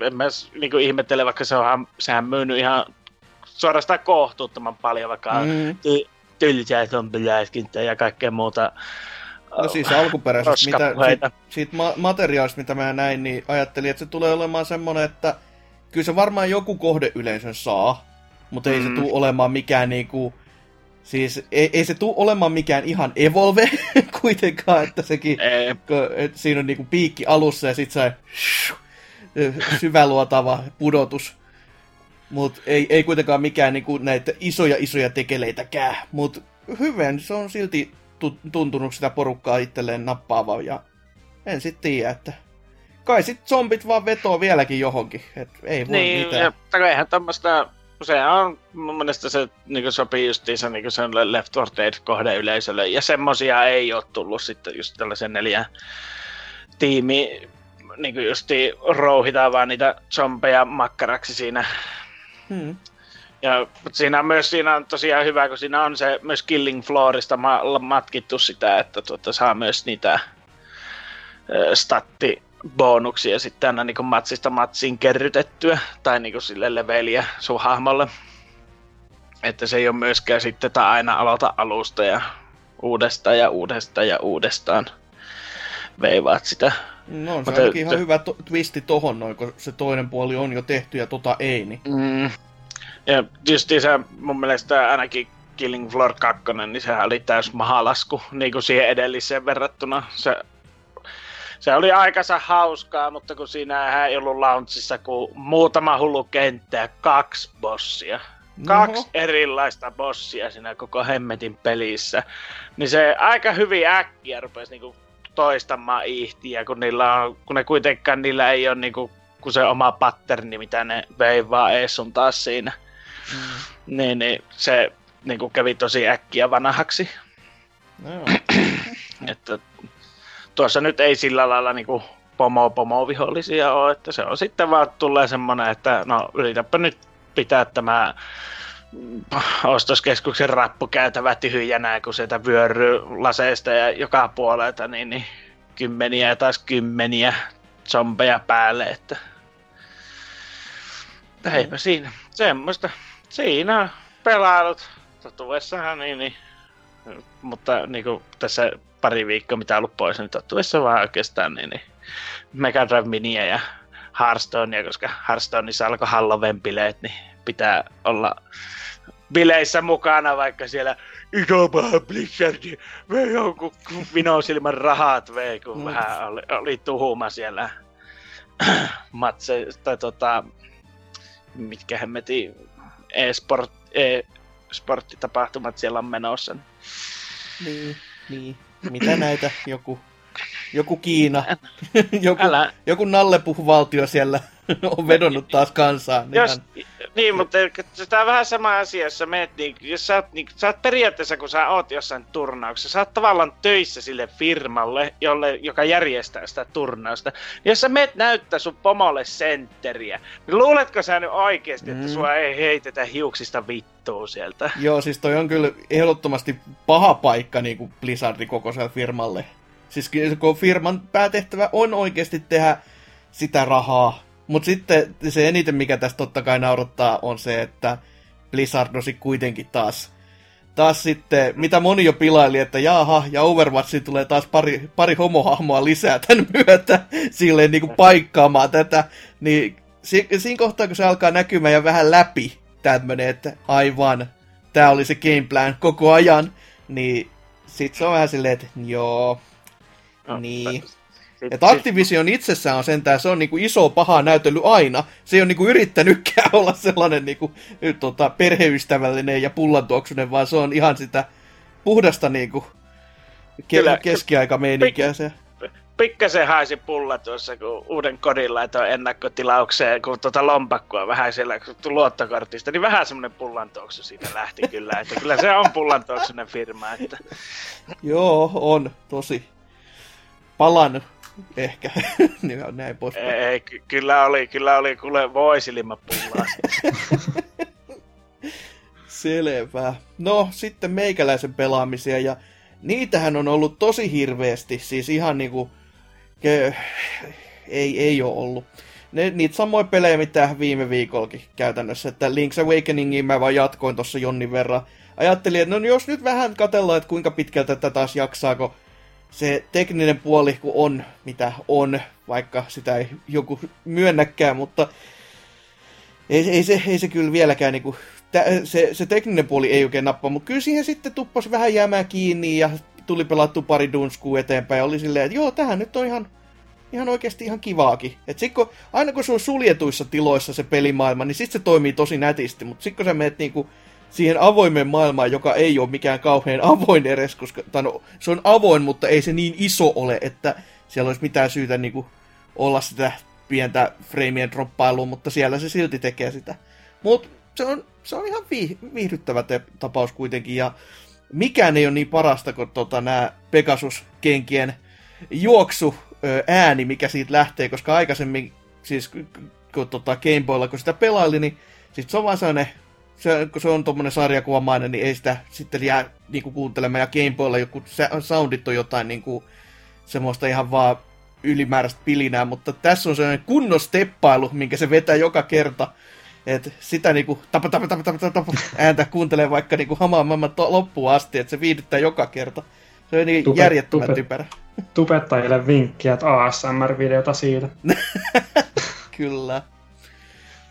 en mä niin ihmettele, vaikka se on, sehän myynyt ihan suorastaan kohtuuttoman paljon, vaikka mm. ty- tylsää zombiläiskintä ja kaikkea muuta. No siis alkuperäisesti, mitä, siitä, siitä ma- materiaalista, mitä mä näin, niin ajattelin, että se tulee olemaan semmoinen, että kyllä se varmaan joku kohdeyleisön saa, mutta mm. ei se mm. tule olemaan mikään niinku, siis ei, ei se tule olemaan mikään ihan Evolve kuitenkaan, että sekin, että siinä on niinku piikki alussa ja sit se syväluotava pudotus. Mutta ei, ei kuitenkaan mikään niinku näitä isoja isoja tekeleitäkään. Mutta hyvän se on silti tuntunut sitä porukkaa itselleen nappaava ja en sitten tiedä, että kai sit zombit vaan vetoo vieläkin johonkin, et ei voi niin, mitään. Niin, eihän tämmöstä, se on mun mielestä se niin sopii justiinsa niin sen Left 4 Dead kohde yleisölle, ja semmosia ei ole tullut sitten just tällaisen neljä tiimi niin kuin justi rouhitaan vaan niitä zombeja makkaraksi siinä. Hmm. Ja siinä on myös siinä on tosiaan hyvä, kun siinä on se myös Killing Floorista ma- matkittu sitä, että tuota, saa myös niitä statti bonuksia sitten aina niin matsista matsiin kerrytettyä, tai niin sille leveliä sun hahmolle. Että se ei ole myöskään sitten tai aina aloita alusta ja uudestaan ja uudestaan ja uudestaan veivaat sitä. No on se Mutta, ihan hyvä to- twisti tohon noin, kun se toinen puoli on jo tehty ja tota ei. Niin. Mm. Ja just se mun mielestä ainakin Killing Floor 2, niin sehän oli täys mahalasku niin kuin siihen edelliseen verrattuna. Se se oli aikansa hauskaa, mutta kun siinä ei ollut launchissa kuin muutama hullu kenttä ja kaksi bossia. Kaksi Oho. erilaista bossia siinä koko hemmetin pelissä. Niin se aika hyvin äkkiä rupesi niinku toistamaan ihtiä, kun, niillä on, kun ne kuitenkaan niillä ei ole niinku, kun se oma patterni, mitä ne veivaa ees sun taas siinä. Mm. Niin, niin se niinku kävi tosi äkkiä vanhaksi. No, että tuossa nyt ei sillä lailla niinku pomo pomo vihollisia ole, että se on sitten vaan tulee semmonen, että no yritäpä nyt pitää tämä ostoskeskuksen rappukäytävä tyhjänä, kun sieltä vyöryy laseista ja joka puolelta, niin, niin kymmeniä ja taas kymmeniä zombeja päälle, että eipä mm. siinä semmoista. Siinä pelailut. Totuessahan niin, niin. Mutta niin kuin tässä pari viikkoa, mitä ollut pois, niin tottuessa vaan oikeastaan niin, niin. Mega Drive Minia ja Hearthstonea, koska Hearthstoneissa alkoi Halloween-bileet, niin pitää olla bileissä mukana, vaikka siellä iso paha Blizzard vei jonkun vinosilman rahat vei, kun mm. vähän oli, oli tuhuma siellä. Matse, tai tota, mitkä hemmetin e-sport, e-sporttitapahtumat siellä on menossa. Niin, niin mitä näitä, joku, joku Kiina, joku, Älä. joku nallepuhvaltio siellä on vedonnut taas kansaan. Jos, ihan... Niin, mutta tämä on vähän sama asia, jos sä meet, niin, jos sä oot, niin, sä oot periaatteessa, kun sä oot jossain turnauksessa, sä oot tavallaan töissä sille firmalle, jolle, joka järjestää sitä turnausta. Niin jos sä meet näyttää sun pomolle sentteriä, niin luuletko sä nyt oikeasti, että mm. sua ei heitetä hiuksista vittua sieltä? Joo, siis toi on kyllä ehdottomasti paha paikka niin kuin Blizzardin kokoiselle firmalle. Siis kun firman päätehtävä on oikeasti tehdä sitä rahaa, mutta sitten se eniten, mikä tästä totta kai naurattaa, on se, että Blizzard osi kuitenkin taas, taas sitten, mitä moni jo pilaili, että jaha, ja Overwatchiin tulee taas pari, pari homohahmoa lisää tämän myötä, silleen niin kuin paikkaamaan tätä, niin si- siinä kohtaa, kun se alkaa näkymään ja vähän läpi tämmönen, että aivan, tämä oli se gameplan koko ajan, niin sit se on vähän silleen, että joo, no, niin. Että Activision itsessään on sentään, se on niinku iso paha näytellyt aina. Se ei ole niinku yrittänytkään olla sellainen niinku, tota, perheystävällinen ja pullantuoksunen, vaan se on ihan sitä puhdasta niinku ke- keskiaikameininkiä se. pikkasen haisi pulla tuossa, kun uuden kodin laitoin ennakkotilaukseen, kun tuota lompakkoa vähän siellä luottokortista, niin vähän semmoinen pullantuoksu siitä lähti kyllä, että kyllä se on pullantuoksunen firma. Että... Joo, on tosi palannut ehkä, niin näin pois. Ei, ky- kyllä oli, kyllä oli, kuule voisilima pullaa. Selvä. No, sitten meikäläisen pelaamisia, ja niitähän on ollut tosi hirveästi, siis ihan niinku, ke, ei, ei ole ollut. Ne, niitä samoja pelejä, mitä viime viikollakin käytännössä, että Link's Awakeningin mä vaan jatkoin tuossa jonnin verran. Ajattelin, että no jos nyt vähän katellaan, että kuinka pitkältä tätä taas jaksaako se tekninen puoli, kun on mitä on, vaikka sitä ei joku myönnäkään, mutta ei, ei, se, ei se kyllä vieläkään niinku se, se tekninen puoli ei oikein nappaa, mutta kyllä siihen sitten tuppasi vähän jäämään kiinni ja tuli pelattu pari dunskua eteenpäin ja oli silleen, että joo, tähän nyt on ihan, ihan oikeasti ihan kivaakin. Et sit kun, aina kun se on suljetuissa tiloissa se pelimaailma, niin sitten se toimii tosi nätisti, mutta sitten kun sä menet niinku siihen avoimeen maailmaan, joka ei ole mikään kauhean avoin edes, koska tai no, se on avoin, mutta ei se niin iso ole, että siellä olisi mitään syytä niinku olla sitä pientä freimien droppailua, mutta siellä se silti tekee sitä. Mutta se on, se on ihan viihdyttävä te- tapaus kuitenkin, ja mikään ei ole niin parasta kuin tota, nämä Pegasus-kenkien juoksu ääni, mikä siitä lähtee, koska aikaisemmin, siis kun tota Gameboylla, kun sitä pelaili, niin sit se on vaan sellainen, se, kun se on tuommoinen sarjakuvamainen, niin ei sitä sitten jää niinku kuuntelemaan, ja Gameboylla joku soundit on jotain niinku, semmoista ihan vaan ylimääräistä pilinää, mutta tässä on sellainen kunnon steppailu, minkä se vetää joka kerta, et sitä niinku tapa, tapa, tapa, tapa, tapa, ääntä kuuntelee vaikka niinku hamaan maailman to- loppuun asti, että se viihdyttää joka kerta. Se on niin tupe, järjettömän tupe, typerä. Tubettajille vinkkiä, että ASMR-videota siitä. Kyllä.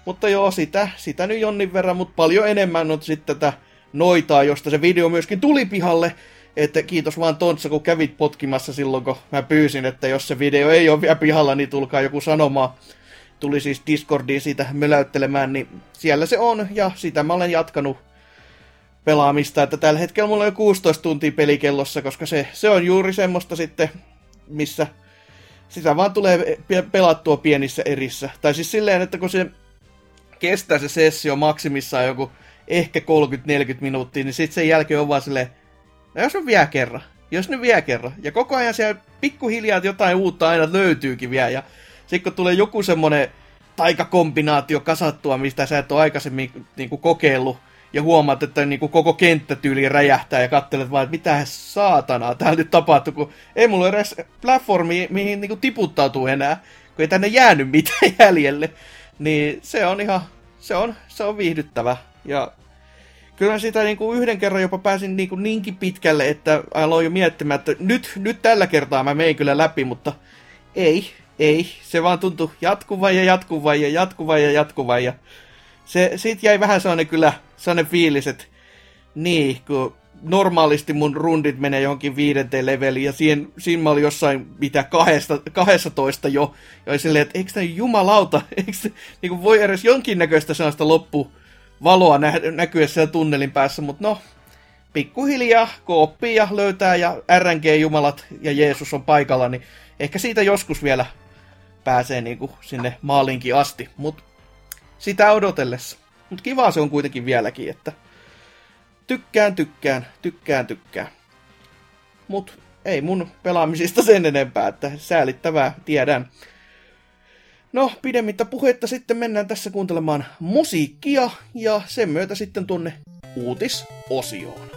Mutta joo, sitä, sitä nyt jonnin verran, mutta paljon enemmän on sitten tätä noitaa, josta se video myöskin tuli pihalle. Että kiitos vaan Tontsa, kun kävit potkimassa silloin, kun mä pyysin, että jos se video ei ole vielä pihalla, niin tulkaa joku sanomaan tuli siis Discordiin siitä möläyttelemään, niin siellä se on, ja sitä mä olen jatkanut pelaamista, että tällä hetkellä mulla on jo 16 tuntia pelikellossa, koska se, se on juuri semmoista sitten, missä sitä vaan tulee pelattua pienissä erissä. Tai siis silleen, että kun se kestää se sessio maksimissaan joku ehkä 30-40 minuuttia, niin sitten sen jälkeen on vaan silleen, no jos nyt vielä kerran, jos nyt vielä kerran. Ja koko ajan siellä pikkuhiljaa jotain uutta aina löytyykin vielä, ja sitten kun tulee joku semmonen taikakombinaatio kasattua, mistä sä et ole aikaisemmin niin kuin kokeillut, ja huomaat, että niin kuin koko kenttätyyli räjähtää ja katselet vaan, että mitä saatanaa täällä nyt tapahtuu, kun ei mulla ole edes platformi, mihin niin kuin tiputtautuu enää, kun ei tänne jäänyt mitään jäljelle. Niin se on ihan, se on, se on viihdyttävä. Ja kyllä sitä niin kuin yhden kerran jopa pääsin niin kuin niinkin pitkälle, että aloin jo miettimään, että nyt, nyt tällä kertaa mä mein kyllä läpi, mutta ei, ei, se vaan tuntui jatkuvan ja jatkuvan ja jatkuvan ja jatkuvan ja se, siitä jäi vähän sellainen kyllä sellainen fiilis, että niin, kun normaalisti mun rundit menee johonkin viidenteen leveliin ja siihen, siinä mä olin jossain mitä kahdesta, 12 jo. Ja oli silleen, että eikö tämä jumalauta, eikö niin kuin voi edes jonkinnäköistä sellaista loppuvaloa nä, näkyä siellä tunnelin päässä, mutta no, pikkuhiljaa, kun oppii ja löytää ja RNG-jumalat ja Jeesus on paikalla, niin ehkä siitä joskus vielä pääsee niinku sinne maalinkin asti, mutta sitä odotellessa. Mutta kiva se on kuitenkin vieläkin, että tykkään, tykkään, tykkään, tykkään. Mut ei mun pelaamisista sen enempää, että säälittävää tiedän. No, pidemmittä puhetta sitten mennään tässä kuuntelemaan musiikkia ja sen myötä sitten tuonne uutisosioon.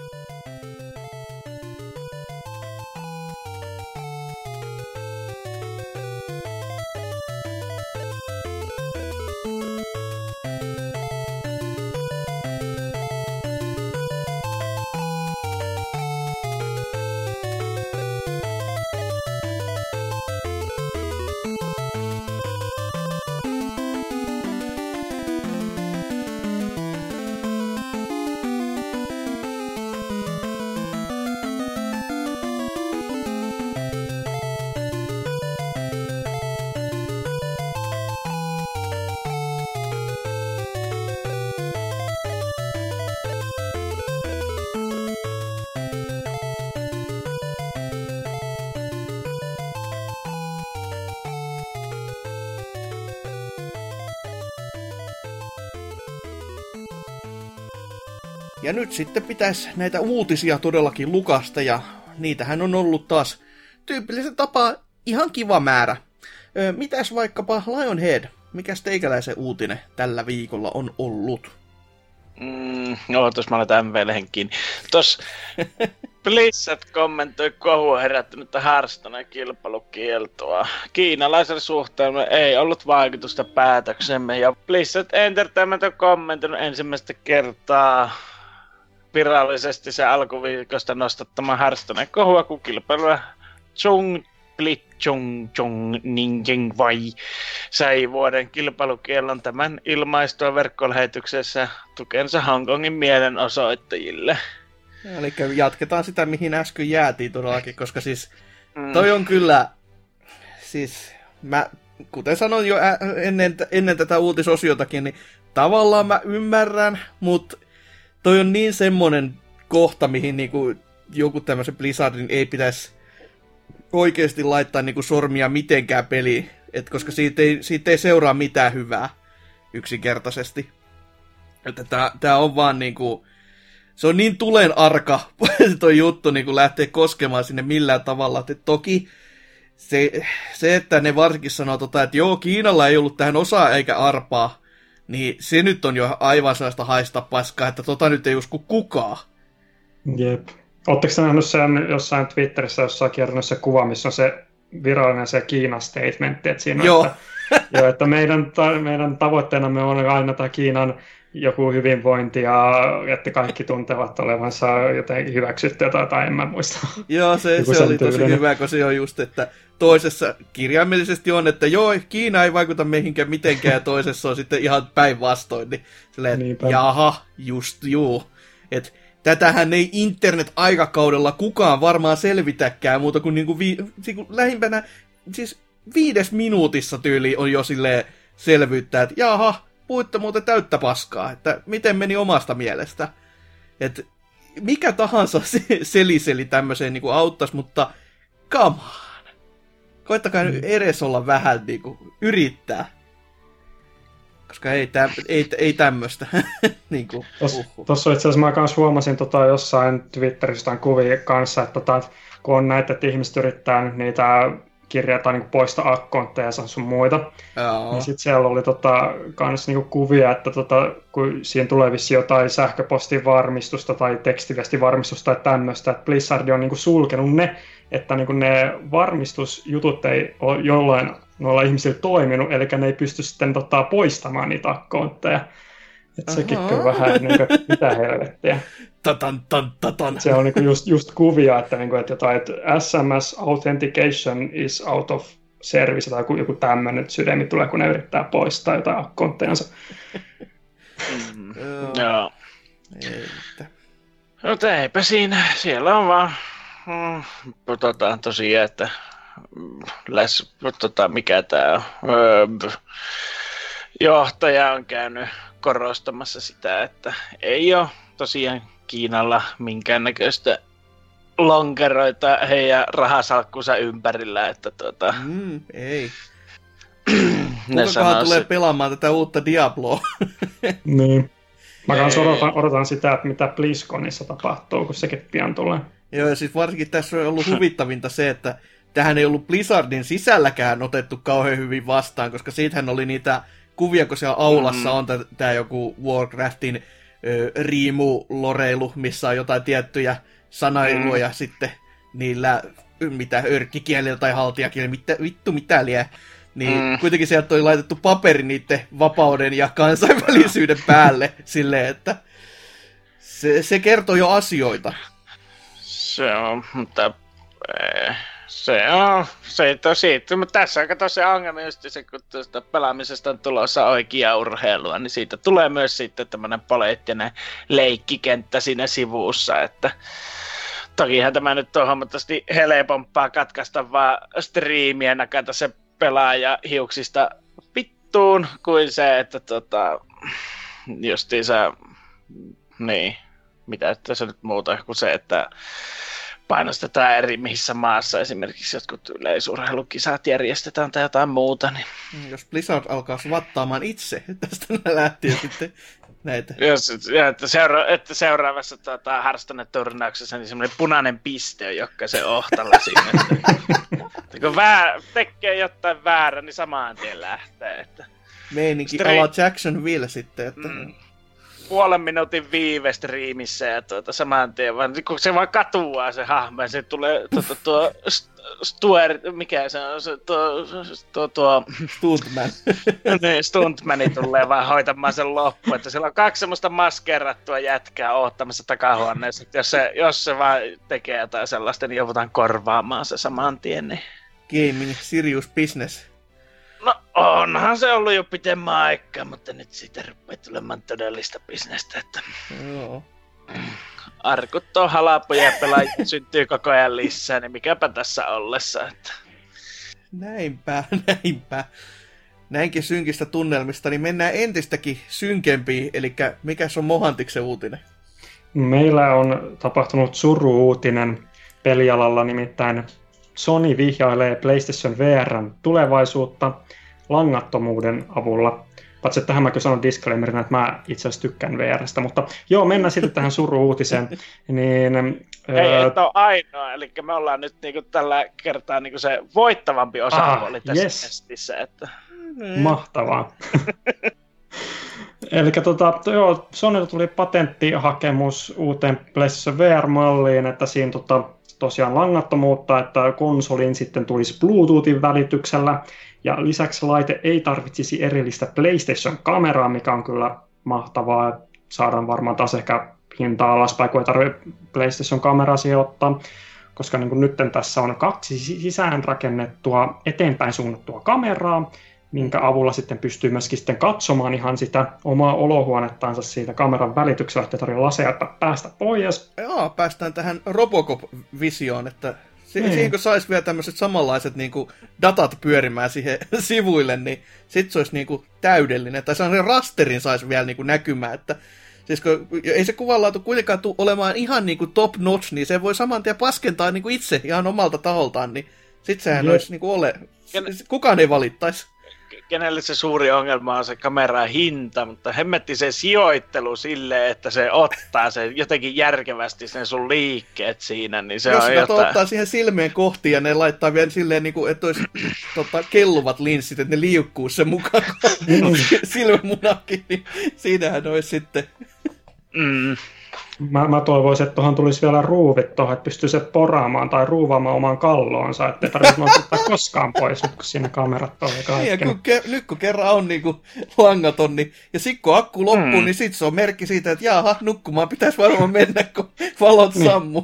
Ja nyt sitten pitäisi näitä uutisia todellakin lukasta, ja niitähän on ollut taas tyypillisen tapaa ihan kiva määrä. Ö, mitäs vaikkapa Lionhead, mikäs teikäläisen uutinen tällä viikolla on ollut? Mm, no, tuossa mä aletaan MV-lehen kiinni. Tuossa Blizzard kommentoi kohua herättänyttä Hearthstoneen kilpailukieltoa. Kiinalaisen suhteen ei ollut vaikutusta päätöksemme ja Blizzard Entertainment on kommentoinut ensimmäistä kertaa virallisesti se alkuviikosta nostattama Hearthstoneen kohua, kun kilpailua Chung Split Chung Chung Ninjing vai sai vuoden kilpailukiellon tämän ilmaistua verkkolähetyksessä tukensa Hongkongin mielenosoittajille. Eli jatketaan sitä, mihin äsken jäätiin todellakin, koska siis mm. toi on kyllä, siis mä, kuten sanoin jo ennen, ennen tätä uutisosiotakin, niin tavallaan mä ymmärrän, mutta toi on niin semmonen kohta, mihin niinku joku tämmöisen Blizzardin ei pitäisi oikeasti laittaa niinku sormia mitenkään peliin, et koska siitä ei, siitä ei seuraa mitään hyvää yksinkertaisesti. Että tää, tää on vaan niinku, se on niin tulen arka toi juttu niin lähtee koskemaan sinne millään tavalla. Että toki se, se, että ne varsinkin sanoo, tota, että joo, Kiinalla ei ollut tähän osaa eikä arpaa, niin se nyt on jo aivan sellaista haista paskaa, että tota nyt ei usko kukaan. Jep. Oletteko te nähnyt sen jossain Twitterissä jossain kerrannut se kuva, missä on se virallinen se Kiinan statementti, että siinä Joo. Että, jo, että meidän, ta, meidän tavoitteenamme on aina tämä Kiinan joku hyvinvointi ja että kaikki tuntevat olevansa jotenkin hyväksyttyä tai, tai en mä muista. Joo, se, se oli tosi hyvä, kun se on just, että toisessa kirjaimellisesti on, että joo, Kiina ei vaikuta meihinkään mitenkään, ja toisessa on sitten ihan päinvastoin, niin silleen, että jaha, just juu. Että tätähän ei internet-aikakaudella kukaan varmaan selvitäkään muuta kuin, niinku vi, niinku lähimpänä, siis viides minuutissa tyyli on jo silleen selvyyttä, että jaha, puitte muuten täyttä paskaa, että miten meni omasta mielestä. Että mikä tahansa seliseli tämmöiseen niin auttaisi, mutta come on. Koittakaa mm. nyt edes olla vähän niin kuin, yrittää. Koska ei, tä, ei, ei tämmöistä. niin Tuossa itse asiassa mä kanssa huomasin tota, jossain Twitterissä kuvia kanssa, että, tota, kun on näitä, että ihmiset yrittää nyt niitä kirjata niin poista akkontteja sun muita. Joo. Niin sitten siellä oli tota, kans niinku kuvia, että tota, kun siihen tulee vissi jotain sähköpostin varmistusta tai tekstiviestivarmistusta tai tämmöistä, että Blizzard on niinku sulkenut ne, että niinku ne varmistusjutut ei ole jollain noilla ihmisillä toiminut, eli ne ei pysty sitten tota, poistamaan niitä akkontteja. Että sekin on vähän niin kuin, mitä helvettiä. Tatan, tan, tatan. Se on niin just, just kuvia, että, niin kuin, että, jotain, että SMS authentication is out of service tai joku, joku tämmöinen sydämi tulee, kun ne yrittää poistaa jotain akkonttejansa. Mm. Joo. No eipä siinä. Siellä on vaan mm, tota, tosiaan, että mm, läs, tota, mikä tämä on. Öö, johtaja on käynyt korostamassa sitä, että ei ole tosiaan Kiinalla minkäännäköistä lonkeroita heidän rahasalkkunsa ympärillä, että tuota... Mm, ei. Kukakohan tulee pelaamaan tätä uutta Diabloa? niin. Mä kanssa odotan, odotan sitä, että mitä BlizzConissa tapahtuu, kun sekin pian tulee. Joo, ja siis varsinkin tässä on ollut huvittavinta se, että tähän ei ollut Blizzardin sisälläkään otettu kauhean hyvin vastaan, koska siitähän oli niitä kuvia, kun siellä aulassa mm. on tämä joku Warcraftin ö, riimu-loreilu, missä on jotain tiettyjä sanailuja mm. sitten niillä, mitä örkkikielillä tai haltiakielillä, mitä, vittu mitä liian. Niin mm. kuitenkin sieltä oli laitettu paperi niiden vapauden ja kansainvälisyyden päälle silleen, että se, se kertoo jo asioita. Se on, mutta eh, se on, se tosi, mutta tässä kato se ongelma just se, kun tuosta pelaamisesta on tulossa oikea urheilua, niin siitä tulee myös sitten tämmöinen poliittinen leikkikenttä siinä sivussa, että tokihan tämä nyt on huomattavasti helpompaa katkaista vaan striimiä nakata se pelaaja hiuksista vittuun, kuin se, että tota, justiinsa, niin, mitä tässä nyt muuta kuin se, että painostetaan eri missä maassa, esimerkiksi jotkut yleisurheilukisat järjestetään tai jotain muuta. Niin... Mm, jos Blizzard alkaa svattaamaan itse tästä lähtien sitten näitä. Jos, ja, että, seura- että seuraavassa tuota, Hearthstone-turnauksessa niin semmoinen punainen piste on jokaisen ohtalla siinä. Että, kun väär, tekee jotain väärä, niin samaan tien lähtee. Että. Meininki Stri- ala Jacksonville sitten, että... Mm. Puolen minuutin viive striimissä ja tuota, saman tien, vaan kun se vaan katuaa se hahmo ja se tulee tuota, tuo Stuart, mikä se on, se, tuo, tuo, tuo Stuntman. niin, stuntmani tulee vaan hoitamaan sen loppuun, että siellä on kaksi semmoista maskerattua jätkää oottamassa takahuoneessa, että jos se, jos se vaan tekee jotain sellaista, niin joudutaan korvaamaan se saman tien. Niin. Gaming, Sirius Business. No onhan se ollut jo pitemmän aikaa, mutta nyt siitä rupeaa tulemaan todellista bisnestä, että Joo. arkut on halapoja ja pelaajia syntyy koko ajan lisää, niin mikäpä tässä ollessa, että Näinpä, näinpä. Näinkin synkistä tunnelmista, niin mennään entistäkin synkempiin, eli mikä on Mohantiksen uutinen? Meillä on tapahtunut suru-uutinen pelialalla, nimittäin Sony vihjailee PlayStation VRn tulevaisuutta langattomuuden avulla. Paitsi että tähän mä kyllä sanon disclaimerina, että mä itse asiassa tykkään VRstä, mutta joo, mennään sitten tähän suru-uutiseen. Niin, Ei, öö, et ole ainoa, eli me ollaan nyt niinku tällä kertaa niinku se voittavampi osapuoli Ah, tässä yes. testissä. Että... Mahtavaa. Eli tota, joo, Sonylta tuli patenttihakemus uuteen PlayStation VR-malliin, että siinä tota, tosiaan langattomuutta, että konsolin sitten tulisi Bluetoothin välityksellä, ja lisäksi laite ei tarvitsisi erillistä PlayStation-kameraa, mikä on kyllä mahtavaa, saadaan varmaan taas ehkä hintaa alaspäin, kun ei tarvitse PlayStation-kameraa siihen ottaa, koska niin kuin nyt tässä on kaksi sisäänrakennettua eteenpäin suunnattua kameraa, minkä avulla sitten pystyy myöskin sitten katsomaan ihan sitä omaa olohuonettansa siitä kameran välityksellä, että ei tarvitse laseata päästä pois. Joo, päästään tähän Robocop-visioon, että si- Niin. siinä kun saisi vielä tämmöiset samanlaiset niin kuin, datat pyörimään siihen sivuille, niin sit se olisi niin kuin, täydellinen. Tai sellainen rasterin saisi vielä niin kuin, näkymään, että Siis kun, ei se kuvanlaatu kuitenkaan tule olemaan ihan niin kuin top notch, niin se voi saman tien paskentaa niin kuin itse ihan omalta taholtaan, niin sit sehän Jep. olisi niin kuin ole. Kukaan ei valittaisi. Kenelle se suuri ongelma on se kameran hinta, mutta hemmetti se sijoittelu silleen, että se ottaa sen jotenkin järkevästi sen sun liikkeet siinä, niin se Jos on jotain... ottaa siihen silmeen kohti ja ne laittaa vielä silleen, niin kuin, että olisi tota, kelluvat linssit, että ne liukkuu sen mukaan Mm. silmämunakin, niin siinähän olisi sitten. Mm. Mä, mä toivoisin, että tuohon tulisi vielä ruuvit tuohon, että pystyy se poraamaan tai ruuvaamaan omaan kalloonsa, että ei tarvitse ottaa koskaan pois, nyt kun siinä kamerat on ja Niin, kun, ke, nyt kun kerran on niin kuin, langaton, niin, ja sitten kun akku loppuu, Mm. niin sit se on merkki siitä, että jaha, nukkumaan pitäisi varmaan mennä, kun valot Niin. sammu.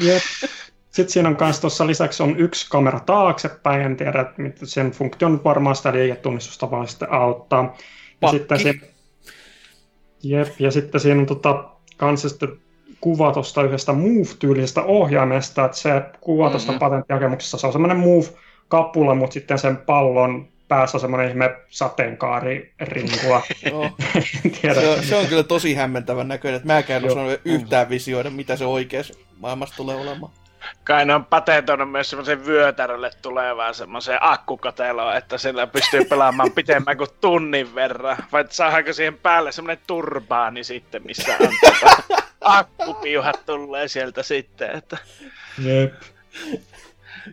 Jep. Sitten siinä on myös tuossa lisäksi on yksi kamera taaksepäin, en tiedä, että sen funktio nyt varmaan sitä liiketunnistusta vaan sitten auttaa. Ja sitten, se, jep, ja sitten siinä on tota, sitten kuva tuosta yhdestä Move-tyylisestä ohjaimesta, että se kuva tuosta Mhm. patenttihakemuksessa, se on semmoinen Move-kappula, mutta sitten sen pallon päässä on semmoinen ihme en tiedä. Se, on- se on kyllä tosi hämmentävän näköinen, että mäkään en osannut yhtään visioida, mitä se oikeassa maailmassa tulee olemaan. Kai ne on patentoinut myös semmoisen vyötärölle tulevaan semmoiseen akkukateloon, että sillä pystyy pelaamaan pitemmän kuin tunnin verran. Vai et saadaanko siihen päälle semmoinen turbaani sitten, missä on tota, akkupiuhat tulee sieltä sitten, että Jep.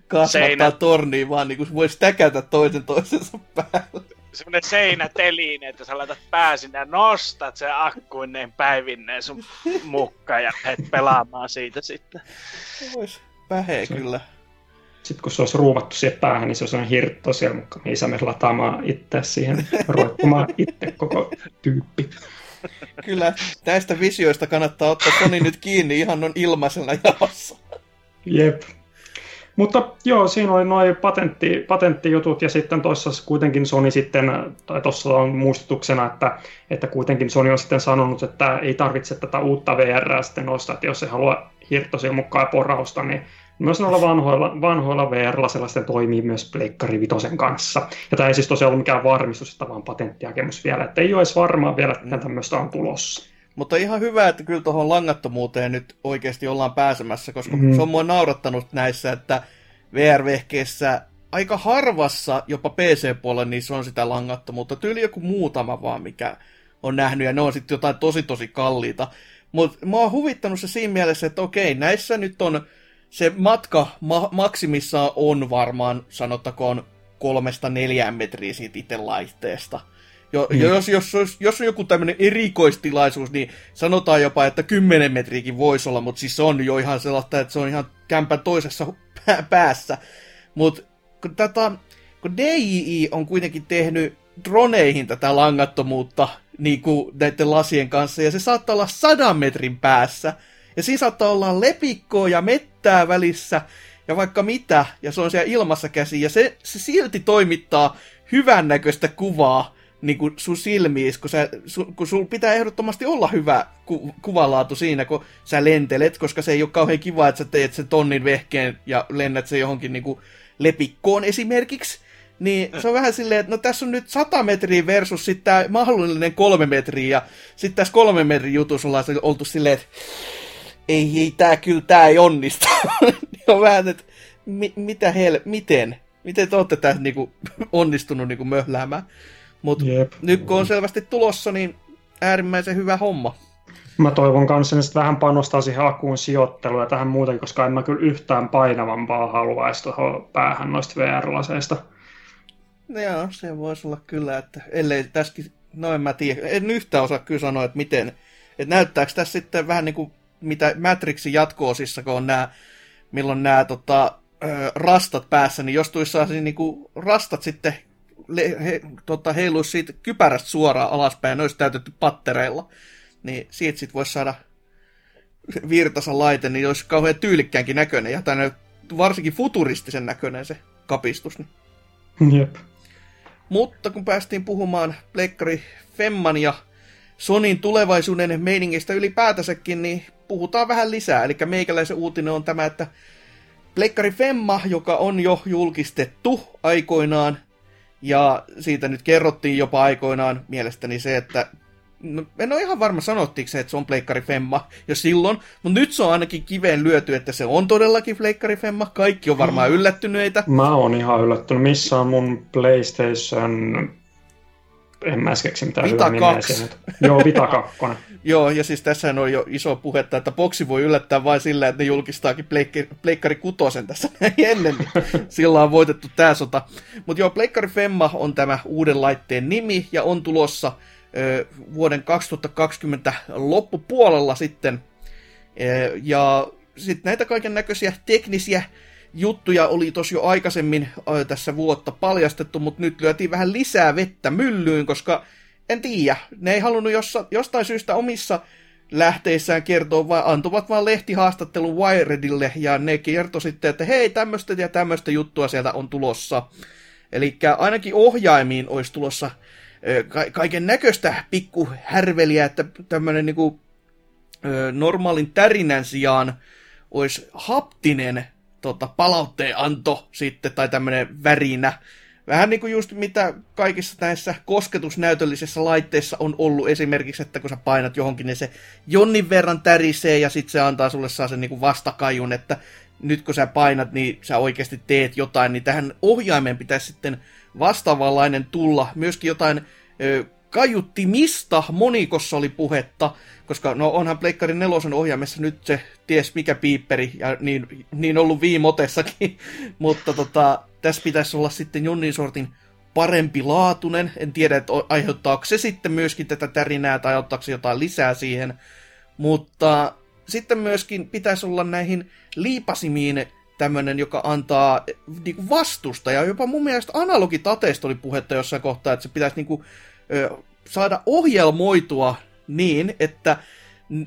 Kasvattaa Seinä. torniin vaan niin kuin voisi täkätä toisen toisensa päälle. semmoinen seinäteline, että sä laitat pää sinne ja nostat sen akkuineen päivinneen sun mukka ja lähdet pelaamaan siitä sitten. Voisi päheä Se- kyllä. Sitten kun se olisi ruuvattu siihen päähän, niin se on sellainen hirtto siellä mukaan. Niin sä menet lataamaan itse siihen, roikkumaan itse koko tyyppi. Kyllä näistä visioista kannattaa ottaa Sony nyt kiinni ihan on ilmaisena jalassa. Jep. Mutta joo, siinä oli noin patentti, patenttijutut ja sitten tuossa kuitenkin Sony sitten, tai tuossa on muistutuksena, että, että kuitenkin Sony on sitten sanonut, että ei tarvitse tätä uutta VR sitten ostaa, että jos ei halua hirttosia mukaan ja porausta, niin myös noilla vanhoilla, vanhoilla VR sellaisten toimii myös Pleikkari Vitosen kanssa. Ja tämä ei siis tosiaan ollut mikään varmistus, että vaan patenttihakemus vielä, että ei ole edes varmaa vielä, että tämmöistä on tulossa. Mutta ihan hyvä, että kyllä tuohon langattomuuteen nyt oikeasti ollaan pääsemässä, koska Mhm. se on mua naurattanut näissä, että VR-vehkeissä aika harvassa, jopa PC-puolella, niissä on sitä langattomuutta. Tyyli joku muutama vaan, mikä on nähnyt, ja ne on sitten jotain tosi tosi kalliita. Mutta mä oon huvittanut se siinä mielessä, että okei, näissä nyt on se matka ma- maksimissaan on varmaan, sanottakoon, kolmesta neljään metriä siitä itse laitteesta. Jo, mm. jos, jos, jos, jos on joku tämmöinen erikoistilaisuus, niin sanotaan jopa, että 10 metriäkin voisi olla, mutta siis se on jo ihan sellaista, että se on ihan kämpän toisessa päässä. Mutta kun, tätä, kun DJI on kuitenkin tehnyt droneihin tätä langattomuutta niin kuin näiden lasien kanssa, ja se saattaa olla sadan metrin päässä, ja siinä saattaa olla lepikkoa ja mettää välissä, ja vaikka mitä, ja se on siellä ilmassa käsi, ja se, se silti toimittaa hyvännäköistä kuvaa niin kuin sun silmiis, kun, sä, su, kun sul pitää ehdottomasti olla hyvä ku, kuvanlaatu siinä, kun sä lentelet, koska se ei ole kauhean kiva, että sä teet sen tonnin vehkeen ja lennät se johonkin niin kuin lepikkoon esimerkiksi. Niin se on vähän silleen, että no tässä on nyt 100 metriä versus sitten tämä mahdollinen kolme metriä, ja sitten tässä kolme metrin jutussa ollaan oltu silleen, että ei, ei tää kyllä, tää ei onnistu. niin on vähän, että mi, mitä hel, miten? Miten te olette tässä niinku onnistunut niinku möhläämään? Mutta nyt kun on selvästi tulossa, niin äärimmäisen hyvä homma. Mä toivon kanssa, että vähän panostaa siihen akuun sijoitteluun ja tähän muuten, koska en mä kyllä yhtään painavampaa haluaisi tuohon päähän noista VR-laseista. No joo, se voisi olla kyllä, että ellei tässäkin, no en mä tiedä, en yhtään osaa kyllä sanoa, että miten, että näyttääkö tässä sitten vähän niin kuin mitä Matrixin jatko-osissa, kun on nämä, milloin nämä tota, rastat päässä, niin jos tuissa niin kuin rastat sitten le, he, tota, heiluisi siitä kypärästä suoraan alaspäin, ne olisi täytetty pattereilla, niin siitä sitten voisi saada virtasa laite, niin olisi kauhean tyylikkäänkin näköinen, ja tänne varsinkin futuristisen näköinen se kapistus. Niin. Jep. Mutta kun päästiin puhumaan Pleikkari Femman ja Sonin tulevaisuuden meiningistä ylipäätänsäkin, niin puhutaan vähän lisää. Eli meikäläisen uutinen on tämä, että Pleikkari Femma, joka on jo julkistettu aikoinaan, ja siitä nyt kerrottiin jopa aikoinaan mielestäni se, että en ole ihan varma sanottiinko se, että se on Pleikkari Femma jo silloin, mutta nyt se on ainakin kiveen lyöty, että se on todellakin Pleikkari Femma. Kaikki on varmaan yllättyneitä. Mä oon ihan yllättynyt. Missä on mun PlayStation... En mä keksi mitään Vita hyvää 2. nimeä Joo, Vita 2. Joo, ja siis tässä on jo iso puhetta, että boksi voi yllättää vain sillä, että ne julkistaakin Pleikkari, Pleikkari kutosen tässä ennen, niin sillä on voitettu tämä sota. Mutta joo, Pleikkari Femma on tämä uuden laitteen nimi, ja on tulossa vuoden 2020 loppupuolella sitten. Ja sitten näitä kaiken näköisiä teknisiä juttuja oli tosi jo aikaisemmin tässä vuotta paljastettu, mutta nyt lyötiin vähän lisää vettä myllyyn, koska en tiedä, ne ei halunnut jossa, jostain syystä omissa lähteissään kertoa, vaan antuvat vaan lehtihaastattelun Wiredille, ja ne kertoi sitten, että hei, tämmöistä ja tämmöistä juttua sieltä on tulossa. Eli ainakin ohjaimiin olisi tulossa ka- kaiken näköistä pikku härveliä, että tämmöinen niinku, normaalin tärinän sijaan olisi haptinen tota, palautteenanto sitten, tai tämmöinen värinä. Vähän niin kuin just mitä kaikissa näissä kosketusnäytöllisissä laitteissa on ollut esimerkiksi, että kun sä painat johonkin, niin se jonnin verran tärisee ja sitten se antaa sulle saa sen niin kuin vastakajun, että nyt kun sä painat, niin sä oikeasti teet jotain, niin tähän ohjaimen pitäisi sitten vastaavanlainen tulla. Myöskin jotain ö, kaiuttimista monikossa oli puhetta, koska no onhan Pleikkarin nelosen ohjaimessa nyt se ties mikä piipperi, ja niin, niin ollut viimotessakin, mutta tota, tässä pitäisi olla sitten jonnin sortin parempi laatunen. En tiedä, että aiheuttaako se sitten myöskin tätä tärinää tai ottaako se jotain lisää siihen. Mutta sitten myöskin pitäisi olla näihin liipasimiin tämmöinen, joka antaa niin vastusta. Ja jopa mun mielestä analogitateista oli puhetta jossain kohtaa, että se pitäisi niin kuin, ö, saada ohjelmoitua niin, että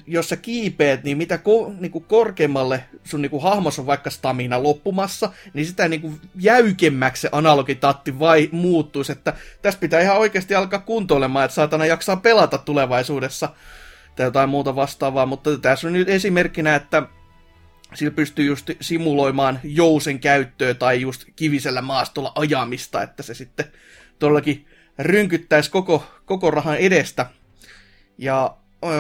jos sä kiipeet, niin mitä ko, niin kuin korkeammalle sun niin kuin hahmos on vaikka stamina loppumassa, niin sitä niin kuin jäykemmäksi se analogitatti vai muuttuisi, että tässä pitää ihan oikeasti alkaa kuntoilemaan, että saatana jaksaa pelata tulevaisuudessa tai jotain muuta vastaavaa, mutta tässä on nyt esimerkkinä, että sillä pystyy just simuloimaan jousen käyttöä tai just kivisellä maastolla ajamista, että se sitten todellakin rynkyttäisi koko, koko rahan edestä. Ja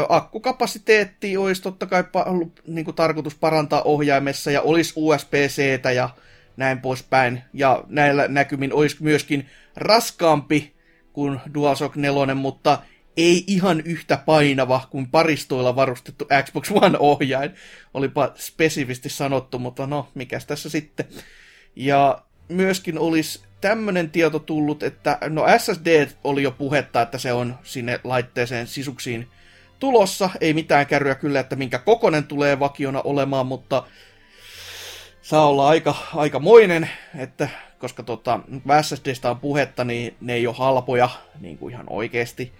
akkukapasiteetti olisi totta kai ollut niin kuin tarkoitus parantaa ohjaimessa ja olisi USB-C ja näin poispäin. Ja näillä näkymin olisi myöskin raskaampi kuin DualShock 4, mutta ei ihan yhtä painava kuin paristoilla varustettu Xbox One-ohjain. Olipa spesifisti sanottu, mutta no, mikäs tässä sitten. Ja myöskin olisi tämmöinen tieto tullut, että no SSD oli jo puhetta, että se on sinne laitteeseen sisuksiin tulossa. Ei mitään kärryä kyllä, että minkä kokonen tulee vakiona olemaan, mutta saa olla aika, aikamoinen, että koska tota, SSDstä on puhetta, niin ne ei ole halpoja niin kuin ihan oikeasti.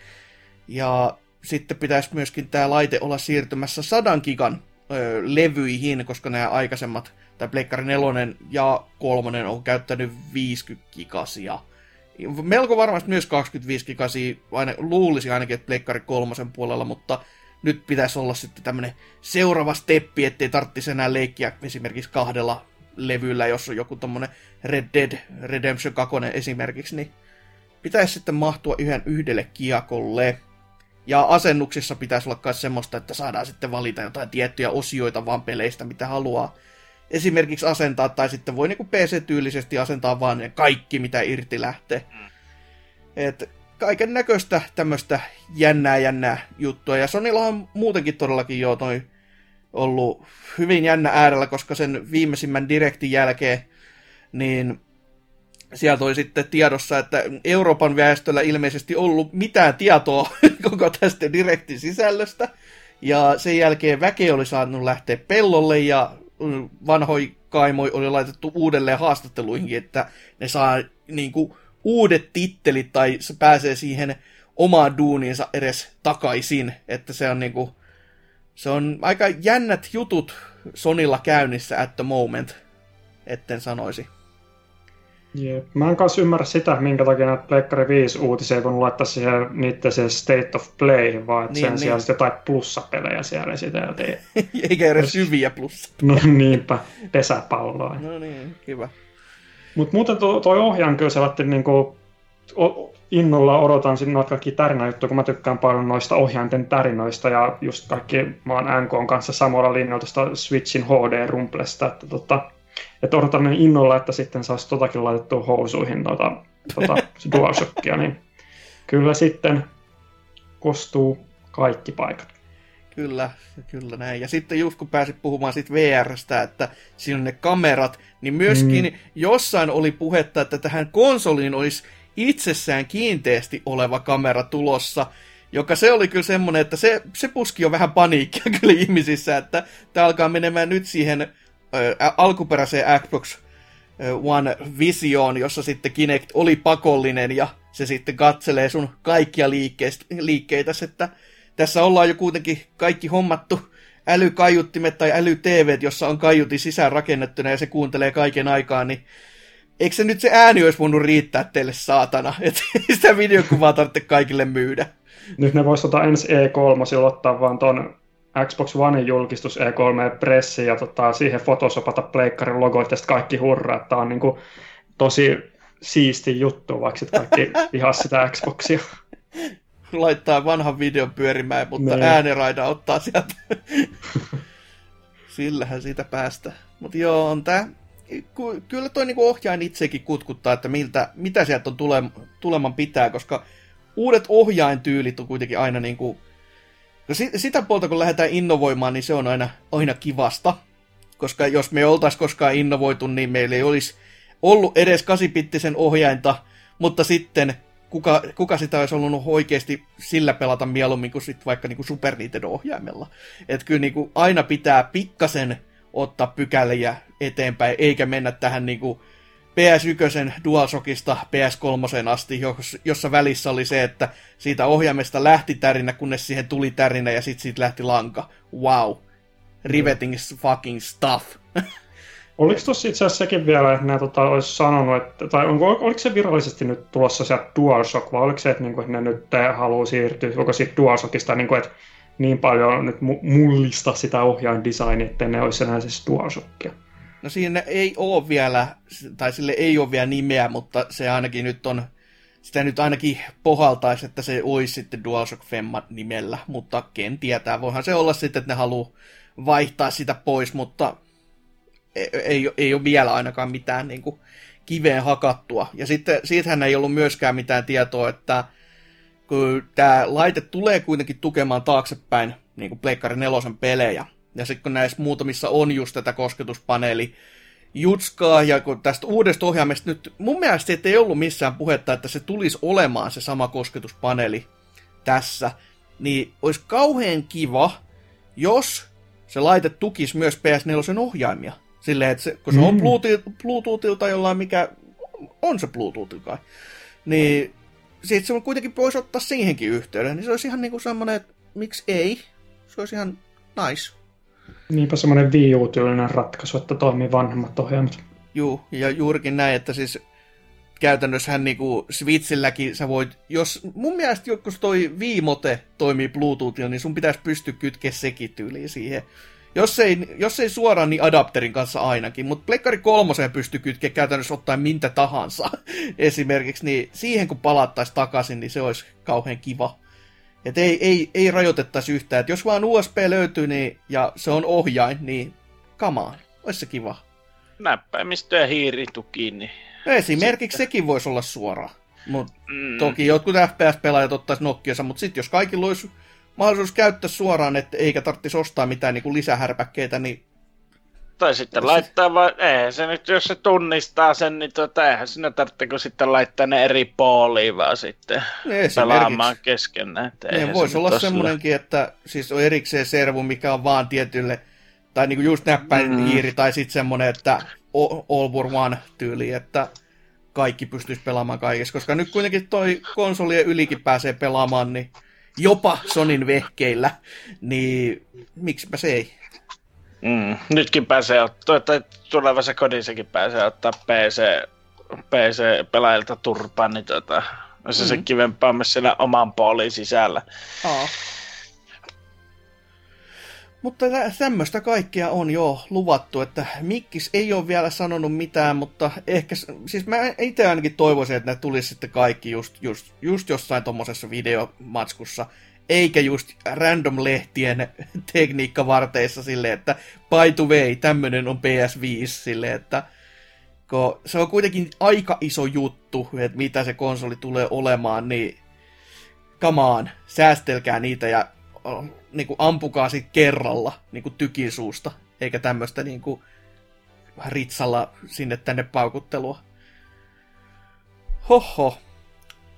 Ja sitten pitäisi myöskin tämä laite olla siirtymässä 100 gigan ö, levyihin, koska nämä aikaisemmat, tai Pleikkari 4 ja 3 on käyttänyt 50 gigasia. Melko varmasti myös 25 gigasia, aina, luulisi ainakin, että Pleikkari 3 puolella, mutta nyt pitäisi olla sitten tämmöinen seuraava steppi, ettei tarvitsisi enää leikkiä esimerkiksi kahdella levyllä, jos on joku tommonen Red Dead Redemption 2 esimerkiksi, niin pitäisi sitten mahtua yhden yhdelle kiakolle. Ja asennuksissa pitäisi olla myös semmoista, että saadaan sitten valita jotain tiettyjä osioita vaan peleistä, mitä haluaa esimerkiksi asentaa, tai sitten voi niinku PC-tyylisesti asentaa vaan ne kaikki, mitä irti lähtee. Mm. Et kaiken näköistä tämmöistä jännää jännää juttua. Ja Sonilla on muutenkin todellakin jo toi ollut hyvin jännä äärellä, koska sen viimeisimmän direktin jälkeen niin sieltä oli sitten tiedossa, että Euroopan väestöllä ilmeisesti ollut mitään tietoa koko tästä direktin sisällöstä. Ja sen jälkeen väke oli saanut lähteä pellolle ja vanhoi kaimoi oli laitettu uudelleen haastatteluihin, että ne saa niin kuin, uudet tittelit tai se pääsee siihen omaan duuniinsa edes takaisin. Että se on niin kuin, se on aika jännät jutut Sonilla käynnissä at the moment, etten sanoisi. Jep. Mä en kanssa ymmärrä sitä, minkä takia näitä Pleikkari 5 uutisia ei voinut laittaa siihen niiden se State of Play, vaan että niin, sen niin. sijaan jotain plussapelejä siellä esiteltiin. Eikä edes hyviä plussa. No niinpä, pesäpalloa. No niin, kiva. Mutta muuten tuo, toi ohjaan kyllä sellainen niinku, innolla odotan sinne noita kaikki tarinajuttuja, kun mä tykkään paljon noista ohjainten tarinoista ja just kaikki, mä oon NK kanssa samalla linjalla tuosta Switchin HD-rumplesta, että tota, että odotan niin innolla, että sitten saisi totakin laitettua housuihin tuota, tuota DualShockia, niin kyllä sitten kostuu kaikki paikat. Kyllä, kyllä näin. Ja sitten just kun pääsit puhumaan siitä VRstä, että siinä on ne kamerat, niin myöskin mm. jossain oli puhetta, että tähän konsoliin olisi itsessään kiinteästi oleva kamera tulossa, joka se oli kyllä semmoinen, että se, se puski jo vähän paniikkia kyllä ihmisissä, että tämä alkaa menemään nyt siihen ä, alkuperäiseen Xbox One visioon, jossa sitten Kinect oli pakollinen ja se sitten katselee sun kaikkia liikkeitä, että tässä ollaan jo kuitenkin kaikki hommattu älykaiuttimet tai äly-TVt, jossa on kaiutin sisään rakennettuna ja se kuuntelee kaiken aikaa, niin eikö se nyt se ääni olisi voinut riittää teille saatana, että sitä videokuvaa tarvitse kaikille myydä. Nyt ne voisi tota ensi E3 ottaa vaan ton Xbox Onein julkistus E3 pressi ja tota, siihen fotosopata pleikkarin logo, että kaikki hurraa, että on niin kuin tosi siisti juttu, vaikka sitten kaikki vihas sitä Xboxia. Laittaa vanhan videon pyörimään, mutta ne. Niin. ääniraida ottaa sieltä. Sillähän siitä päästä. Mutta joo, on tää kyllä toi niinku ohjaajan itsekin kutkuttaa, että miltä, mitä sieltä on tule, tuleman pitää, koska uudet ohjaintyylit on kuitenkin aina niinku... No sitä puolta kun lähdetään innovoimaan, niin se on aina, aina kivasta. Koska jos me oltais koskaan innovoitu, niin meillä ei olisi ollut edes kasipittisen ohjainta, mutta sitten kuka, kuka sitä olisi ollut oikeasti sillä pelata mieluummin kuin sit vaikka niinku Super Nintendo-ohjaimella. Että kyllä niinku aina pitää pikkasen ottaa pykäliä eteenpäin, eikä mennä tähän niinku PS1 DualShockista PS3 asti, jossa välissä oli se, että siitä ohjaimesta lähti tärinä, kunnes siihen tuli tärinä ja sitten siitä lähti lanka. Wow. Riveting fucking stuff. Oliko tuossa itse asiassa sekin vielä, että nämä tota, olisi sanonut, että, tai onko, oliko se virallisesti nyt tulossa se DualShock, vai oliko se, että, niin kuin, että ne nyt haluaa siirtyä, onko siitä DualShockista, niin kuin, että niin paljon nyt mullista sitä ohjaindesignia, että ne olisi enää siis DualShockia. No siinä ei ole vielä, tai sille ei ole vielä nimeä, mutta se ainakin nyt on, sitä nyt ainakin pohaltaisi, että se olisi sitten DualShock Femma nimellä, mutta ken tietää, voihan se olla sitten, että ne haluaa vaihtaa sitä pois, mutta ei, ei, ei ole vielä ainakaan mitään niin kuin kiveen hakattua. Ja sitten siitähän ei ollut myöskään mitään tietoa, että kun tämä laite tulee kuitenkin tukemaan taaksepäin niin kuin Pleikkari nelosen pelejä. Ja sitten kun näissä muutamissa on just tätä kosketuspaneeli jutskaa, ja kun tästä uudesta ohjaamesta nyt, mun mielestä ei ollut missään puhetta, että se tulisi olemaan se sama kosketuspaneeli tässä, niin olisi kauhean kiva, jos se laite tukisi myös PS4 ohjaimia. Silleen, että se, kun se mm. on Bluetoothilta jollain, mikä on se Bluetooth kai, niin sitten se kuitenkin voisi ottaa siihenkin yhteyden, niin se olisi ihan niinku semmoinen, että miksi ei? Se olisi ihan nice. Niinpä semmoinen Wii ratkaisu, että toimii vanhemmat ohjelmat. Juu, ja juurikin näin, että siis käytännössähän niinku Switchilläkin sä voit, jos mun mielestä jos toi Viimote toimii Bluetoothilla, niin sun pitäisi pystyä kytkeä sekin tyyliin siihen. Jos ei, jos ei suoraan, niin adapterin kanssa ainakin, mutta Plekkari kolmoseen pystyy kytkeä käytännössä ottaen mintä tahansa esimerkiksi, niin siihen kun palattaisiin takaisin, niin se olisi kauhean kiva. Et ei, ei, ei rajoitettaisi yhtään, että jos vaan USB löytyy niin, ja se on ohjain, niin kamaan, olisi se kiva. Näppäimistö ja hiirituki, niin... Esimerkiksi Sitten. sekin voisi olla suora. Mut mm. Toki jotkut FPS-pelaajat ottaisi Nokiansa, mutta sitten jos kaikilla olisi mahdollisuus käyttää suoraan, että eikä tarvitsisi ostaa mitään niin kuin lisähärpäkkeitä, niin tai sitten laittaa vaan, eihän se nyt, jos se tunnistaa sen, niin tota, eihän sinä tarvitse sitten laittaa ne eri pooliin vaan sitten pelaamaan keskenään. Niin, voisi olla semmoinenkin, että siis on erikseen servu, mikä on vaan tietylle, tai niinku just näppäin mm. hiiri, tai sitten semmoinen, että all for one tyyli, että kaikki pystyisi pelaamaan kaikessa, koska nyt kuitenkin toi konsolien ylikin pääsee pelaamaan, niin jopa Sonin vehkeillä, niin miksipä se ei. Mm, nytkin pääsee ottaa, tai tulevassa kodissakin pääsee ottaa PC, PC-pelaajilta turpaan, niin tota, mm. se kivempaa myös siellä oman poolin sisällä. Aa. Mutta tämmöistä kaikkea on jo luvattu, että Mikkis ei ole vielä sanonut mitään, mutta ehkä, siis mä itse ainakin toivoisin, että ne tulisi sitten kaikki just, just, just jossain tuommoisessa videomatskussa, eikä just random-lehtien tekniikkavarteissa silleen, että by the way, tämmönen on PS5 silleen, että kun se on kuitenkin aika iso juttu, että mitä se konsoli tulee olemaan, niin on, säästelkää niitä ja niin kuin ampukaa sit kerralla niin kuin tykin suusta, eikä tämmöistä niin kuin ritsalla sinne tänne paukuttelua. Hoho.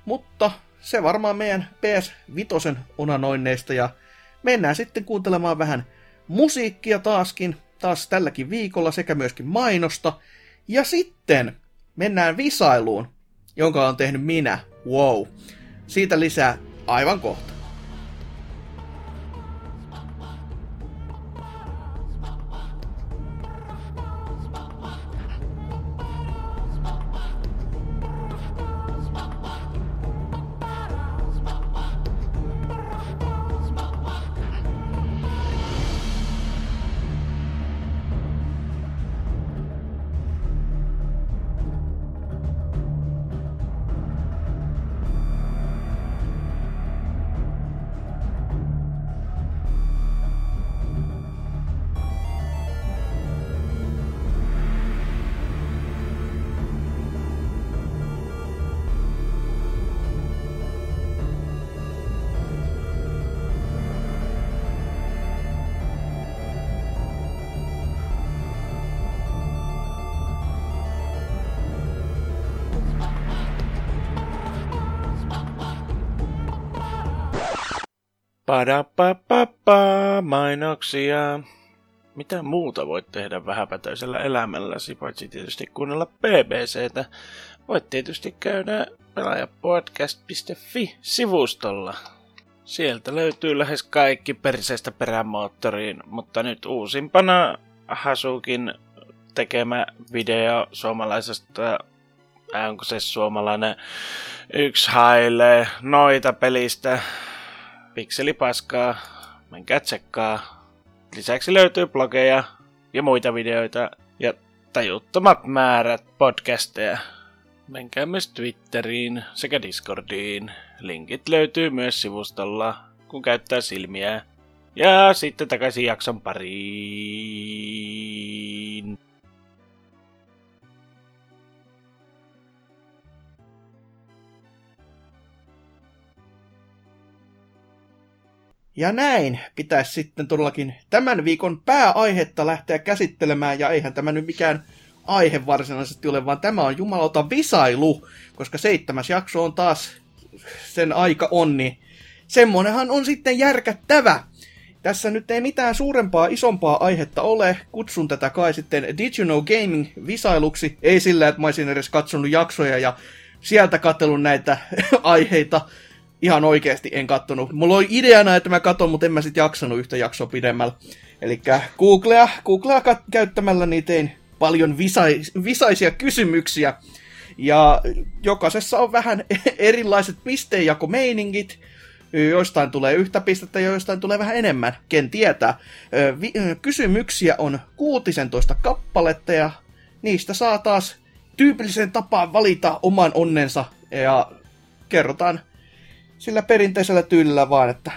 Mutta se varmaan meidän PS Vitosen unanoinneista ja mennään sitten kuuntelemaan vähän musiikkia taaskin, taas tälläkin viikolla sekä myöskin mainosta. Ja sitten mennään visailuun, jonka on tehnyt minä. Wow. Siitä lisää aivan kohta. Padapapapa, mainoksia. Mitä muuta voit tehdä vähäpätöisellä elämälläsi, paitsi tietysti kuunnella BBCtä? Voit tietysti käydä pelaajapodcast.fi-sivustolla. Sieltä löytyy lähes kaikki perseestä perämoottoriin, mutta nyt uusimpana Hasukin tekemä video suomalaisesta, onko se suomalainen, yksi hailee noita pelistä pikselipaskaa, menkää tsekkaa. Lisäksi löytyy blogeja ja muita videoita ja tajuttomat määrät podcasteja. Menkää myös Twitteriin sekä Discordiin. Linkit löytyy myös sivustolla, kun käyttää silmiä. Ja sitten takaisin jakson pariin. Ja näin pitäisi sitten todellakin tämän viikon pääaihetta lähteä käsittelemään, ja eihän tämä nyt mikään aihe varsinaisesti ole, vaan tämä on jumalauta visailu, koska seitsemäs jakso on taas sen aika on, niin semmonenhan on sitten järkättävä. Tässä nyt ei mitään suurempaa, isompaa aihetta ole. Kutsun tätä kai sitten Did You Know Gaming visailuksi. Ei sillä, että mä olisin edes katsonut jaksoja ja sieltä katselun näitä aiheita. Ihan oikeasti en kattonut. Mulla oli ideana, että mä katon, mutta en mä sit jaksanut yhtä jaksoa pidemmällä. Eli Googlea, Googlea kat- käyttämällä niin tein paljon visais, visaisia kysymyksiä. Ja jokaisessa on vähän erilaiset pisteenjakomeiningit. Joistain tulee yhtä pistettä ja joistain tulee vähän enemmän, ken tietää. Kysymyksiä on 16 kappaletta ja niistä saa taas tyypillisen tapaan valita oman onnensa ja kerrotaan sillä perinteisellä tyylillä vaan, että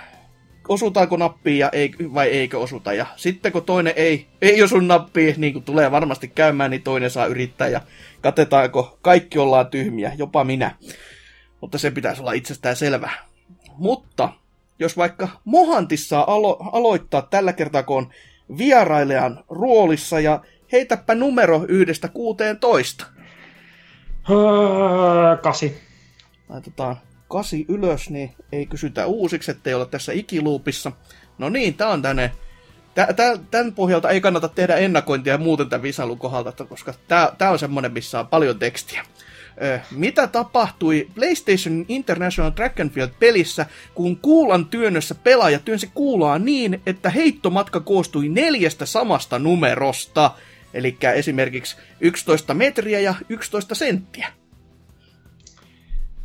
osutaanko nappiin ja ei, vai eikö osuta. Ja sitten kun toinen ei, ei osu nappiin, niin kuin tulee varmasti käymään, niin toinen saa yrittää ja katetaanko kaikki ollaan tyhmiä, jopa minä. Mutta se pitäisi olla itsestään selvää. Mutta jos vaikka Mohantis saa alo- aloittaa tällä kertaa, kun on vierailijan roolissa ja heitäpä numero yhdestä kuuteen toista. Öö, kasi. Laitetaan kasi ylös, niin ei kysytä uusiksi, ettei ole tässä ikiluupissa. No niin, tää on tänne. Tämän pohjalta ei kannata tehdä ennakointia muuten tämän visailun kohdalta, koska tämä on semmonen, missä on paljon tekstiä. Mitä tapahtui PlayStation International Track and Field-pelissä, kun kuulan työnnössä pelaaja työnsi kuulaa niin, että heittomatka koostui neljästä samasta numerosta, eli esimerkiksi 11 metriä ja 11 senttiä?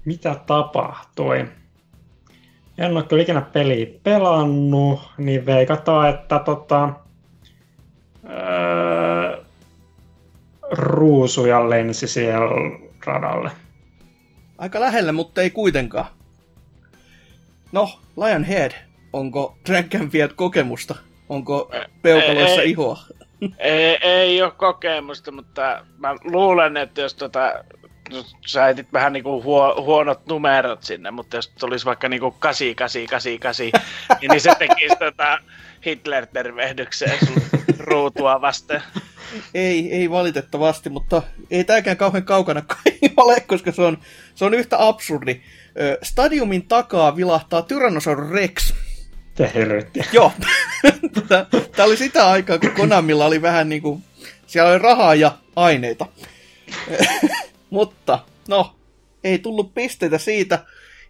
Mitä tapahtui? En ole kyllä ikinä peliä pelannut, niin veikataan, että tota, öö, ruusuja lensi siellä radalle. Aika lähellä, mutta ei kuitenkaan. No, Lionhead, onko Dragonfield kokemusta? Onko peukaloissa ei, ihoa? Ei, ei ole kokemusta, mutta mä luulen, että jos tota, sä etit vähän niinku huo, huonot numerot sinne, mutta jos tulisi vaikka niinku 8888, niin, niin se tekisi tota Hitler-tervehdykseen sun ruutua vasten. Ei, ei valitettavasti, mutta ei tämäkään kauhean kaukana ole, koska se on, se on yhtä absurdi. Stadiumin takaa vilahtaa Tyrannosaurus Rex. Te helvetti. Joo. Tämä oli sitä aikaa, kun Konamilla oli vähän niin kuin, siellä oli rahaa ja aineita. Mutta, no, ei tullut pisteitä siitä.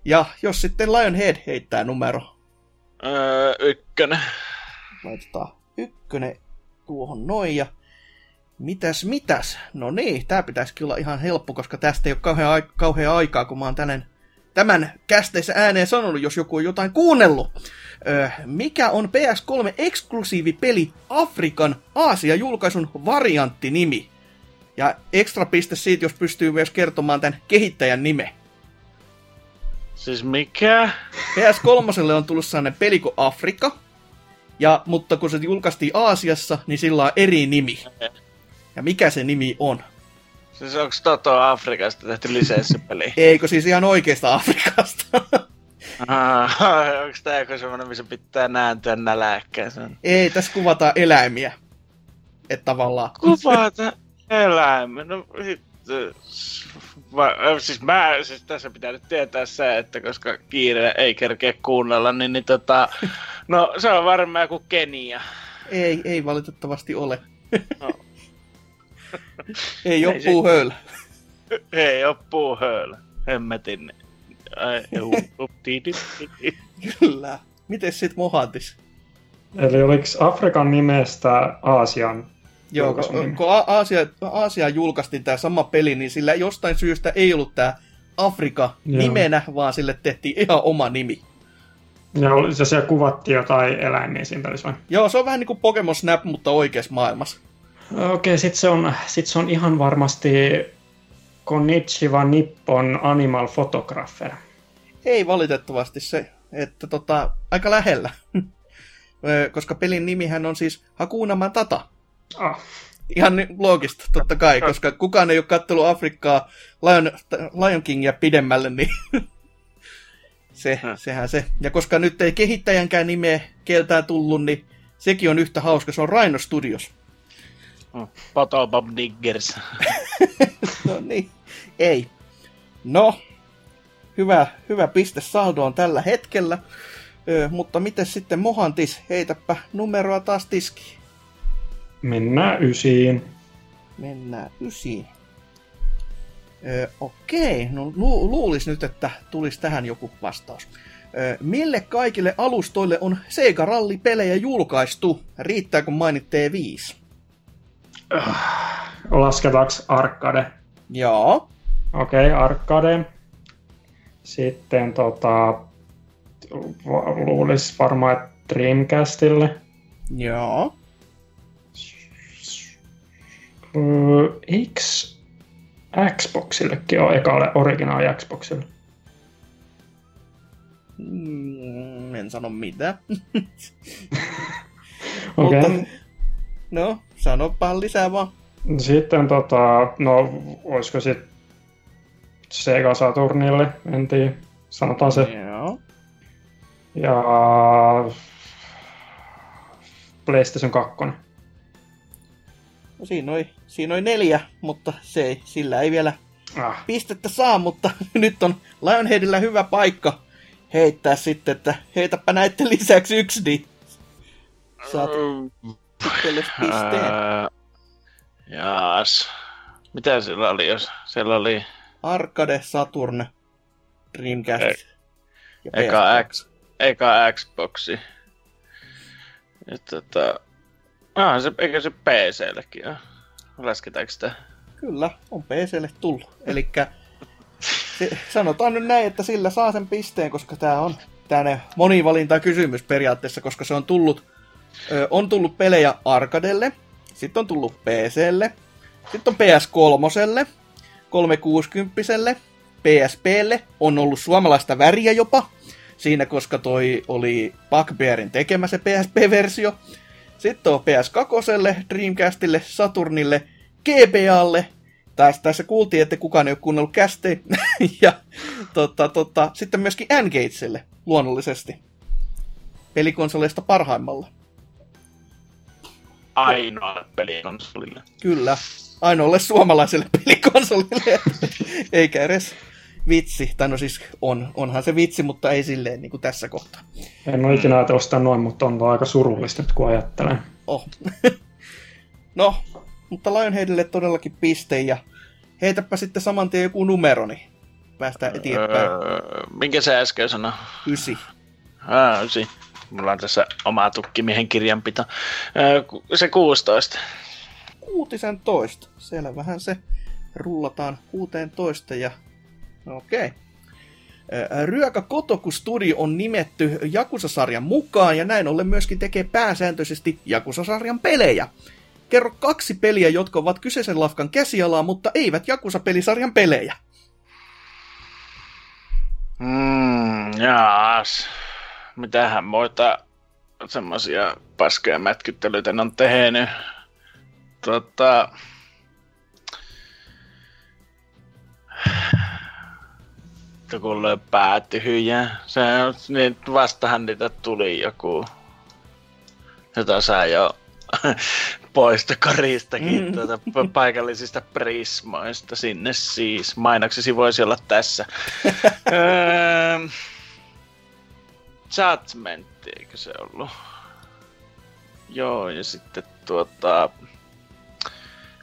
Ja jos sitten Lionhead heittää numero. Öö, ykkönen. Laitetaan ykkönen tuohon noin ja Mitäs, mitäs? No niin, tää pitäisi kyllä ihan helppo, koska tästä ei ole kauhean, ai- kauhean aikaa, kun mä oon tänne, tämän kästeissä ääneen sanonut, jos joku on jotain kuunnellut. Öö, mikä on PS3 eksklusiivipeli Afrikan Aasia-julkaisun varianttinimi? Ja ekstra piste siitä, jos pystyy myös kertomaan tämän kehittäjän nime. Siis mikä? PS3 on tullut sellainen peli kuin Afrika, ja, mutta kun se julkaistiin Aasiassa, niin sillä on eri nimi. Ja mikä se nimi on? Siis onko Toto Afrikasta tehty lisenssipeli? Eikö siis ihan oikeasta Afrikasta? Ah, onko tää joku semmonen, missä pitää nääntyä näläkkäisen? Ei, tässä kuvataan eläimiä. Että tavallaan. Kuvata eläimiä? No Va, siis mä, siis tässä pitää nyt tietää se, että koska kiire ei kerkeä kuunnella, niin, niin tota, no se on varmaan joku Kenia. Ei, ei valitettavasti ole. No. Ei ole puuhöylä. Ei ole puuhöylä. Hemmetin. Kyllä. Miten sit Mohantis? Eli oliko Afrikan nimestä Aasian Joo, kun, kun Aasia, Aasia julkaistiin tämä sama peli, niin sillä jostain syystä ei ollut tämä Afrika Joo. nimenä, vaan sille tehtiin ihan oma nimi. Ja se siellä kuvattiin jotain eläimiä siinä vai? Joo, se on vähän niin kuin Pokemon Snap, mutta oikeassa maailmassa. Okei, okay, sit se, on, sit se on ihan varmasti Konichiwa Nippon Animal Photographer. Ei valitettavasti se, että tota, aika lähellä. Koska pelin nimihän on siis Hakuna Matata. Ah. Ihan loogista, totta kai, koska kukaan ei ole kattellut Afrikkaa Lion, Lion Kingia pidemmälle, niin Se, sehän se. Ja koska nyt ei kehittäjänkään nimeä keltään tullut, niin sekin on yhtä hauska. Se on Rhino Studios. Bottle Bob Diggers. no niin, ei. No, hyvä, hyvä piste saldo on tällä hetkellä. Ö, mutta miten sitten Mohantis? Heitäpä numeroa taas tiskiin. Mennään ysiin. Mennään ysiin. Ö, okei, no lu- luulisi nyt, että tulisi tähän joku vastaus. Ö, mille kaikille alustoille on Sega Rally-pelejä julkaistu? Riittääkö mainit T5? Lasketaanko arcade? Joo. Okei, okay, arcade. Sitten tota, luulisi varmaan, että Dreamcastille. Joo. Eikö Xboxillekin ole ekalle originaali Xboxille? Mm, en sano. Okei. Okay. Mutta, no, sanopa lisää vaan. Sitten tota, no olisiko sitten Sega Saturnille, en tiedä, sanotaan se. Joo. Ja PlayStation 2. No siinä oli, siinä oli neljä, mutta se ei, sillä ei vielä Ah, pistettä saa, mutta nyt on Lionheadillä hyvä paikka heittää sitten, että heitäpä näiden lisäksi yksi, niin saat itsellesi pisteen. Ää, Jaas. Mitä siellä oli, jos siellä oli Arcade, Saturn, Dreamcast ja eka, PS2. X, eka Xboxi. Ja tota... Ah, se, eikä se PCllekin ole. Lasketaanko sitä? Kyllä, on PClle tullut. Eli sanotaan nyt näin, että sillä saa sen pisteen, koska tämä on tänne monivalinta kysymys periaatteessa, koska se on tullut, ö, on tullut pelejä Arcadelle, sitten on tullut PClle, sitten on PS3, 360 PSPlle, on ollut suomalaista väriä jopa, siinä koska toi oli Bugbearin tekemä se PSP-versio. Sitten on PS2, Dreamcastille, Saturnille, GBAlle, tässä, tässä kuultiin, että kukaan ei ole kuunnellut kästejä. ja tota, tota, sitten myöskin N-Gatesille, luonnollisesti. Pelikonsoleista parhaimmalla. Ainoa pelikonsolille. Kyllä. Ainoalle suomalaiselle pelikonsolille. Eikä edes vitsi. Tai no siis on, onhan se vitsi, mutta ei silleen niin kuin tässä kohtaa. en ole ikinä ajatellut sitä noin, mutta on aika surullista nyt kun ajattelen. Oh. no, mutta Lionheadille todellakin piste ja heitäpä sitten saman tien joku numero, niin päästään eteenpäin. Öö, minkä se äsken sanoi? Ysi. Ah, ysi. Mulla on tässä oma tukkimiehen kirjanpito. Öö, se 16. Kuutisen toista. Selvähän se. Rullataan 16 ja... Okei. Okay. Ryöka Kotoku Studio on nimetty Jakusa-sarjan mukaan ja näin ollen myöskin tekee pääsääntöisesti Jakusa-sarjan pelejä. Kerro kaksi peliä, jotka ovat kyseisen lafkan käsialaa, mutta eivät Jakusa-pelisarjan pelejä. Mm, jaas. Mitähän muita semmosia paskoja mätkyttelyitä on tehnyt? Tota... Joku löi pää tyhjää. Se on, niin vastahan niitä tuli joku, jota sä jo poista koristakin Mm. tuota, pa- paikallisista prismoista sinne siis. Mainoksesi voisi olla tässä. öö, Judgment, eikö se ollut? Joo, ja sitten tuota...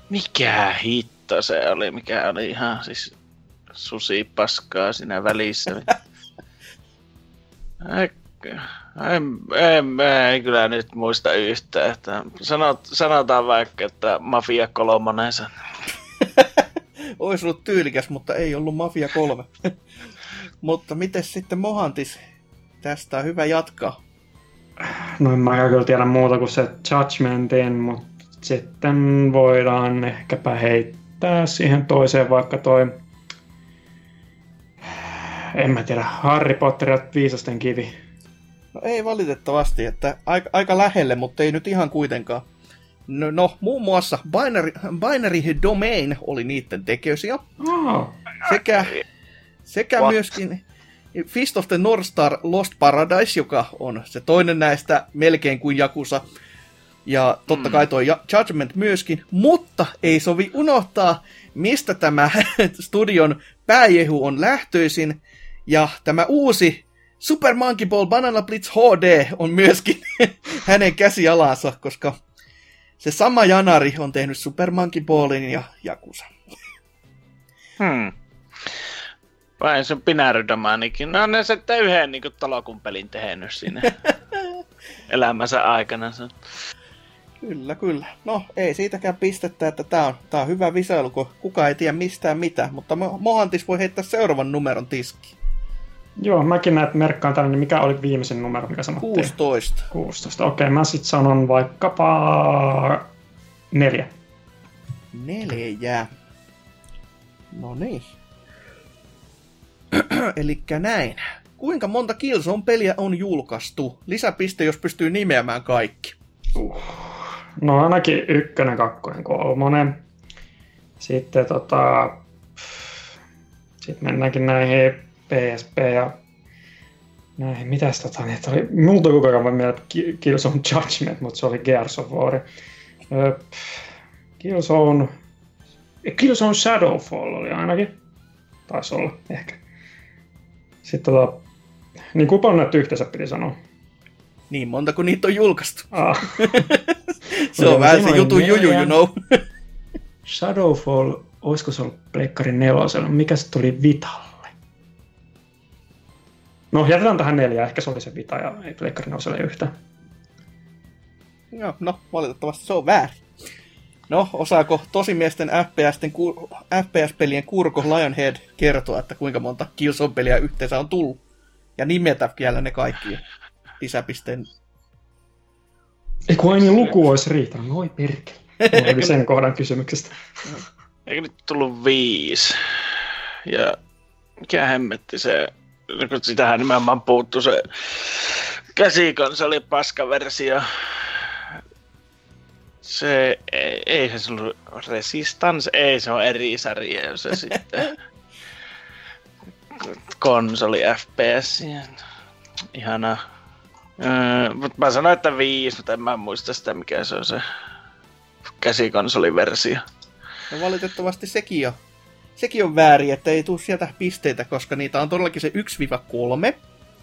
Mikä hitto se oli, mikä oli ihan siis susi paskaa siinä välissä. Äk- En, en, en kyllä nyt muista yhtään. Että sanot, sanotaan vaikka, että Mafia kolmonen sen. Olisi ollut tyylikäs, mutta ei ollut Mafia 3. mutta miten sitten Mohantis? Tästä on hyvä jatkaa. No en mä kyllä tiedä muuta kuin se Judgmentin, mutta sitten voidaan ehkäpä heittää siihen toiseen vaikka toi... En mä tiedä, Harry Potter ja Viisasten kivi. No ei valitettavasti, että aika, aika lähelle, mutta ei nyt ihan kuitenkaan. No, no muun muassa Binary, Binary Domain oli niiden tekösiä. Oh, Sekä, sekä What? myöskin Fist of the North Star Lost Paradise, joka on se toinen näistä melkein kuin Jakusa. Ja totta kai tuo Judgment myöskin, mutta ei sovi unohtaa, mistä tämä studion pääjehu on lähtöisin. Ja tämä uusi Super Monkey Ball Banana Blitz HD on myöskin hänen käsialansa, koska se sama Janari on tehnyt Super Monkey Ballin ja Jakusa. Hmm. Vai se Pinärydamaanikin. No ne sitten yhden niin talokun pelin tehnyt sinne elämänsä aikana. Kyllä, kyllä. No, ei siitäkään pistettä, että tää on, tää on hyvä visailu, kun kukaan ei tiedä mistään mitä, mutta Mohantis voi heittää seuraavan numeron tiski. Joo, mäkin näet merkkaan tänne, niin mikä oli viimeisen numero, mikä sanottiin? 16. 16, okei, mä sit sanon vaikkapa neljä. Neljä. No niin. Elikkä näin. Kuinka monta Killzone-peliä on julkaistu? Lisäpiste, jos pystyy nimeämään kaikki. Uh. No ainakin ykkönen, kakkonen, kolmonen. Sitten tota... Sitten mennäänkin näihin PSP ja näihin, mitäs tota, niin, oli, multa koko ajan mieltä Killzone Judgment, mutta se oli Gears of War. Killzone, Killzone Shadowfall oli ainakin. Taisi olla, ehkä. Sitten tota, niin kuinka paljon näitä yhteensä piti sanoa? Niin monta kuin niitä on julkaistu. Ah. se on vähän se jutun juju, you know. Shadowfall, olisiko se ollut Pleikkarin nelosella? Mikä se tuli Vitalle? No, jätetään tähän neljä. Ehkä se oli se Vita ja ei Pleikkarin neloselle yhtään. Joo, no, valitettavasti se on väärin. No, osaako tosimiesten FPS-pelien, kur- FPS-pelien kurko Lionhead kertoa, että kuinka monta Killzone-peliä yhteensä on tullut? Ja nimetä vielä ne kaikki lisäpisteen. Ei kun aina luku olisi riittänyt, voi perkele. Oli sen kohdan kysymyksestä. Eikö nyt tullut viisi? Ja mikä hemmetti se, sitähän nimenomaan puuttu se käsikonsoli paskaversio. Se, ei, ei se ollut Resistance, ei se on eri sarja, se sitten konsoli FPS. Ihana. Öö, mutta mä sanoin, että viisi, mutta en mä muista sitä, mikä se on se käsikonsoliversio. No valitettavasti sekin on, sekin on väärin, että ei tule sieltä pisteitä, koska niitä on todellakin se 1-3.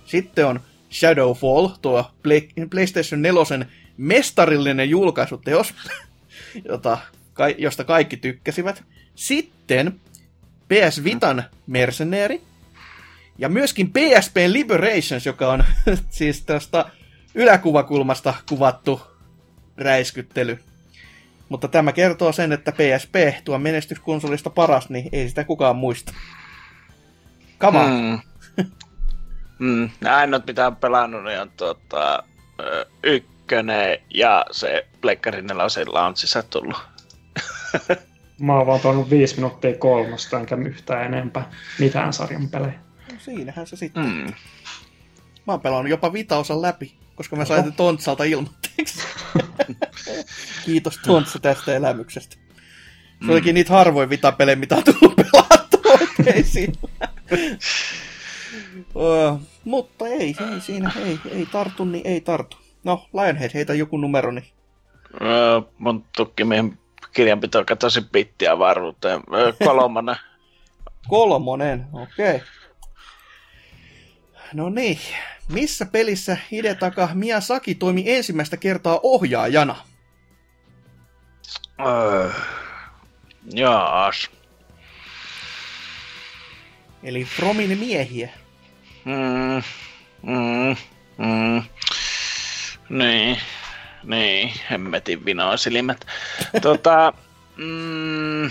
Sitten on Shadowfall, tuo PlayStation 4 mestarillinen julkaisuteos, jota, josta kaikki tykkäsivät. Sitten PS Vitan Mercenary, ja myöskin PSP Liberations, joka on siis tästä yläkuvakulmasta kuvattu räiskyttely. Mutta tämä kertoo sen, että PSP, tuo menestyskonsolista paras, niin ei sitä kukaan muista. Kama. Mm. mm. Ainoat mitä on pelannut niin on tuota, ykkönen ja se Pleikkarin se launchissa tullut. Mä oon vaan tuonut viisi minuuttia kolmosta, enkä yhtään enempää mitään sarjan pelejä. No siinähän se sitten. Mm. Mä oon pelannut jopa vitaosan läpi, koska mä sain Tontsalta ilmoitteeksi. Kiitos Tontsa tästä elämyksestä. Se mm. olikin niitä harvoin vitapelejä, mitä on tullut pelattua oikein uh, mutta ei, ei siinä, ei, ei tartu, niin ei tartu. No, Lionhead, heitä joku numero, niin... Uh, mun tukkimiehen kirjanpito katosi pittiä varmuuteen. Uh, kolmonen. Kolmonen, okei. Okay. No niin, missä pelissä Hidetaka Miyazaki toimi ensimmäistä kertaa ohjaajana? Öö, jaas. Eli Fromin miehiä. Mm, mm, mm. Niin, niin, hemmetin vinoisilmät. tota, mm,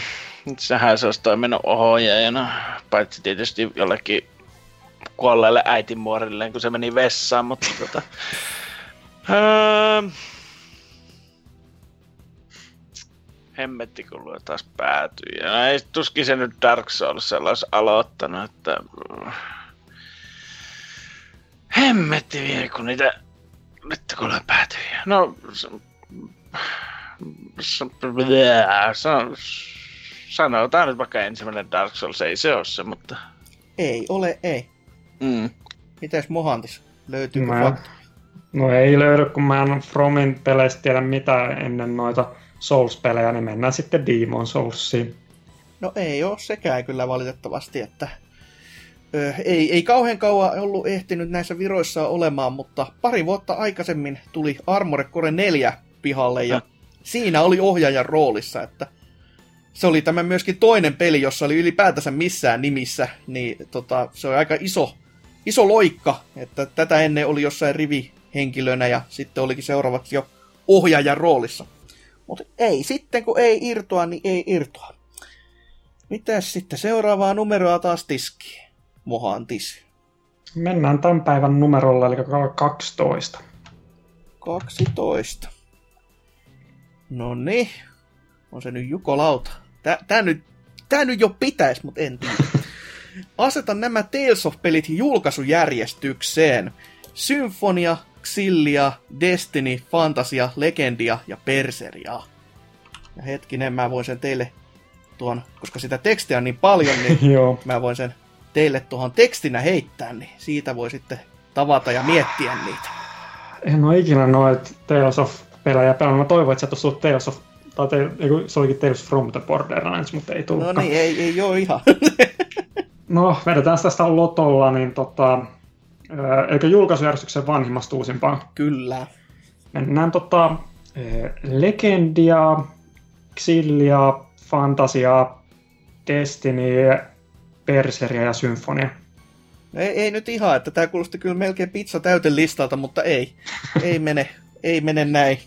sehän se olisi toiminut ohjaajana, paitsi tietysti jollekin kuolleelle äitimuorilleen, kun se meni vessaan, mutta tota... Öö, hemmetti, kun taas päätyi. Ja ei tuskin se nyt Dark Souls olisi aloittanut, että... Hemmetti vielä, kun niitä... Nyt kun päätyi. No... sanotaan nyt vaikka ensimmäinen Dark Souls, ei se ole se, mutta... Ei ole, ei. Mm. Mites Mohantis? Löytyykö Mä- fakta? No ei löydy, kun mä en Fromin peleistä tiedä mitään ennen noita Souls-pelejä, niin mennään sitten Demon Soulsiin. No ei ole sekään kyllä valitettavasti, että ö, ei, ei kauhean kauan ollut ehtinyt näissä viroissa olemaan, mutta pari vuotta aikaisemmin tuli Armored Core 4 pihalle ja siinä oli ohjaajan roolissa, että se oli tämä myöskin toinen peli, jossa oli ylipäätänsä missään nimissä, niin tota, se oli aika iso, iso loikka, että tätä ennen oli jossain rivihenkilönä ja sitten olikin seuraavaksi jo ohjaajan roolissa. Mutta ei sitten, kun ei irtoa, niin ei irtoa. Mitäs sitten seuraavaa numeroa taas tiskiin? Mohantis. Mennään tämän päivän numerolla, eli 12. 12. No niin. On se nyt Juko Lauta. Tää, tää, nyt, tää nyt jo pitäis, mutta en tiedä. Asetan nämä Tales of-pelit julkaisujärjestykseen. Symfonia, Xillia, Destiny, Fantasia, Legendia ja Perseria. Ja hetkinen, mä voin sen teille tuon, koska sitä tekstiä on niin paljon, niin Joo. mä voin sen teille tuohon tekstinä heittää, niin siitä voi sitten tavata ja miettiä niitä. En ole ikinä noita Tales of-pelejä pelannut. Mä toivon, että se olisi tullut Tales of... Tai te, se olikin Tales from the Borderlands, mutta ei No tullutkaan. niin, ei, ei ole ihan. No, vedetään tästä lotolla, niin tota... Eikä julkaisujärjestyksen vanhimmasta uusimpaan. Kyllä. Mennään tota... Legendia, Xillia, Fantasia, Destiny, Berseria ja Symfonia. Ei, ei nyt ihan, että tämä kuulosti kyllä melkein pizza täyten listalta, mutta ei. Ei mene, ei mene näin.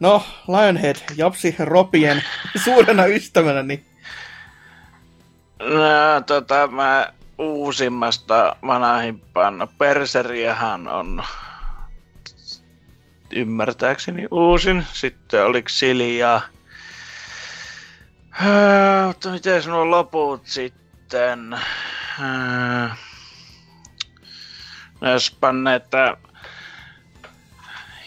No, Lionhead, Japsi Ropien suurena ystävänä, niin No, tota, mä uusimmasta vanhimpaan. No, Perseriahan on ymmärtääkseni uusin. Sitten oli Xilia. Öö, mutta miten nuo loput sitten? Öö, no jos panne, että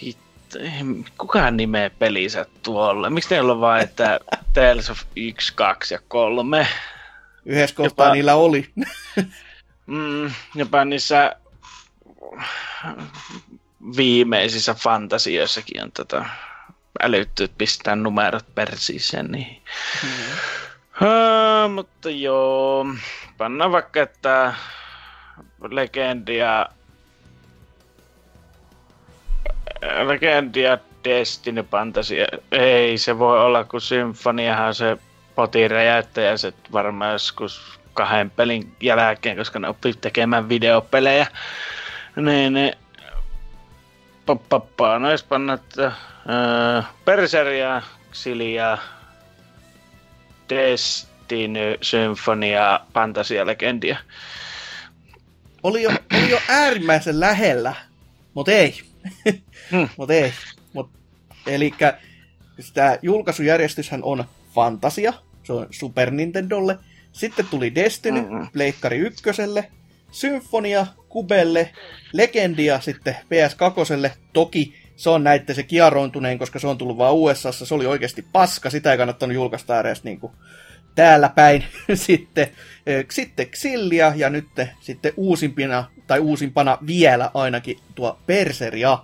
Hit- kuka nimeä pelisä tuolle? Miksi teillä on vain, että Tales of 1, 2 ja 3? Yhdessä kohtaa Jopa- niillä oli. Mm, jopa niissä viimeisissä fantasioissakin on tota älytty, pistää numerot persiseen. Niin. Uh, mutta joo, pannaan vaikka, että legendia legendia Destiny Fantasia. Ei se voi olla, kun Symfoniahan se potin räjäyttäjä se varmaan joskus kahden pelin jälkeen, koska ne oppii tekemään videopelejä. Niin, niin Pappaa, no jos pannat äh, Berseria, Xilia, Destiny, Symphonia, Fantasia, Legendia. Oli jo, oli jo äärimmäisen lähellä, mutta ei. Hmm. mutta ei. Mut, elikkä tämä julkaisujärjestyshän on Fantasia, Super Nintendolle. Sitten tuli Destiny, Mhm. Pleikkari ykköselle, Symfonia, Kubelle, Legendia sitten PS2. Toki se on näitte se kieroontuneen, koska se on tullut vaan USAssa. Se oli oikeasti paska, sitä ei kannattanut julkaista edes niin kuin täällä päin. sitten, sitten Xillia ja nyt sitten uusimpina, tai uusimpana vielä ainakin tuo Perseria.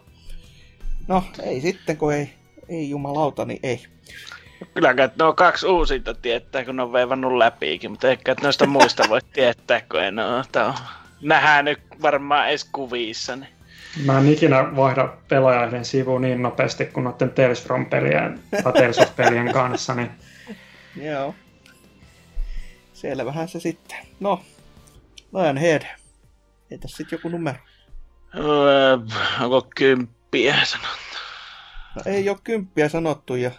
No, ei sitten, kun ei, ei jumalauta, niin ei. Kyllä kai nuo kaksi uusinta tietää, kun ne on veivannut läpikin, mutta ehkä et noista muista voi tietää, kun en ole nähnyt varmaan edes kuvissa. Niin. Mä en ikinä vaihda pelaajaiden sivuun niin nopeasti kuin noiden Tales from pelien tai Tales of pelien kanssa, niin Joo. Selvähän se sitten. No, Lionhead. Heitä sitten joku numero. Öö, onko kymppiä sanottu? No ei ole kymppiä sanottu ja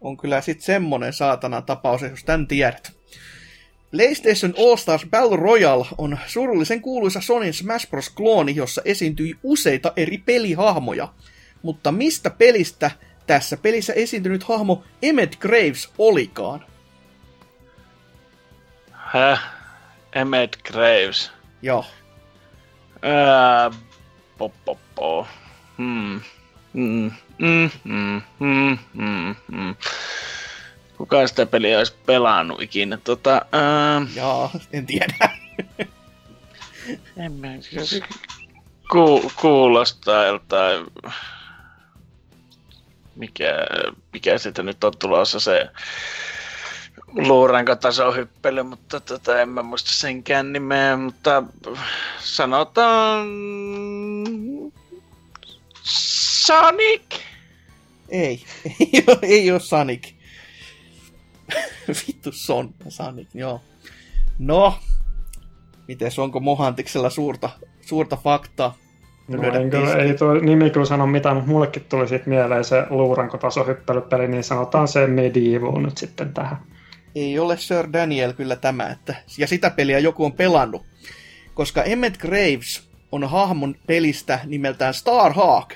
on kyllä sitten semmonen saatana tapaus, jos tän tiedät. PlayStation All-Stars Battle Royale on surullisen kuuluisa Sonyn Smash Bros. klooni, jossa esiintyi useita eri pelihahmoja. Mutta mistä pelistä tässä pelissä esiintynyt hahmo Emmet Graves olikaan? Häh? Emmet Graves. Joo. Öö, po, po, po. Hmm. Mm, mm, mm, mm, mm, mm. Kuka sitä peliä olisi pelannut ikinä? Tota, öö, Jaa, en tiedä. En mä, se ku, kuulostaa joltain... Mikä, mikä sitä nyt on tulossa se luurankotaso hyppely, mutta tota, en mä muista senkään nimeä, mutta sanotaan Sonic. Ei, ei ole, ei ole Sonic. Vittu Son, Sonic, joo. No, mites onko Mohantiksella suurta, suurta faktaa? No, en kyllä, ei tuo nimi kyllä sano mitään, mutta mullekin tuli siitä mieleen se luurankotasohyppelypeli, niin sanotaan se Medieval nyt sitten tähän. Ei ole Sir Daniel kyllä tämä, että, ja sitä peliä joku on pelannut. Koska Emmet Graves on hahmon pelistä nimeltään Starhawk,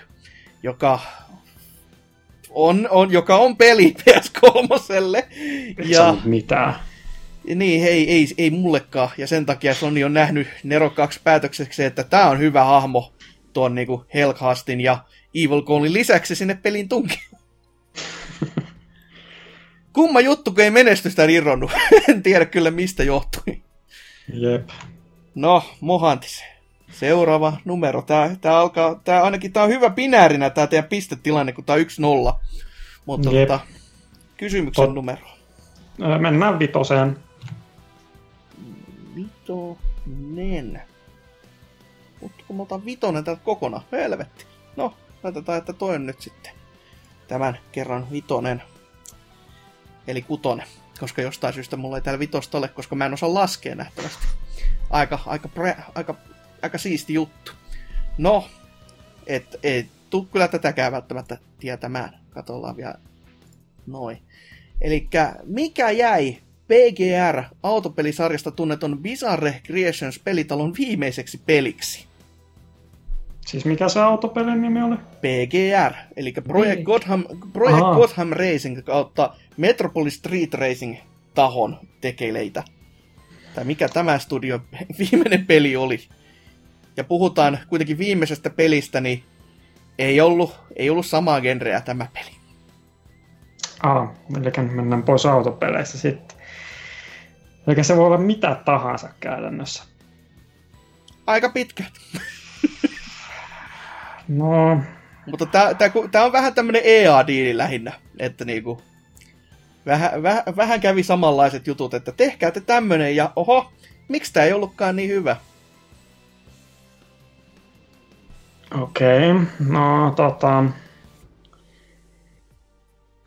joka on, on, joka on peli PS3. Ja, mitään. Niin, ei, ei, ei mullekaan. Ja sen takia Sony on nähnyt nerokkaaksi päätökseksi, että tämä on hyvä hahmo tuon niinku Hellcastin ja Evil Callin lisäksi sinne peliin tunki. Kumma juttu, kun ei menestystä irronnut. en tiedä kyllä mistä johtui. Jep. No, Mohantis. Seuraava numero. Tää, tää, alkaa, tää ainakin tää on hyvä binäärinä tää teidän pistetilanne, kun tää on 1-0. Mutta tota, kysymyksen Tot... numero. Mennään vitoseen. Vitonen. Mutta kun mä otan vitonen täältä kokonaan, helvetti. No, laitetaan, että toi on nyt sitten tämän kerran vitonen. Eli kutonen. Koska jostain syystä mulla ei täällä vitosta ole, koska mä en osaa laskea nähtävästi. Aika, aika, pre, aika, aika siisti juttu. No, et, et tuu kyllä tätäkään välttämättä tietämään. Katsotaan vielä noin. Eli mikä jäi PGR autopelisarjasta tunnetun Bizarre Creations pelitalon viimeiseksi peliksi? Siis mikä se autopelin nimi oli? PGR, eli Project, Gotham, Project Gotham Racing kautta Metropolis Street Racing tahon tekeleitä. Tai mikä tämä studio viimeinen peli oli. Ja puhutaan kuitenkin viimeisestä pelistä, niin ei ollut, ei ollut samaa genreä tämä peli. Ah, eli mennään pois autopeleissä sitten. Eli se voi olla mitä tahansa käytännössä. Aika pitkä. no... Mutta tämä on vähän tämmöinen EA-diili lähinnä, että niinku, vähän, vähän, vähän kävi samanlaiset jutut, että tehkää te tämmönen ja oho, miksi tämä ei ollutkaan niin hyvä? Okei, okay, no tota...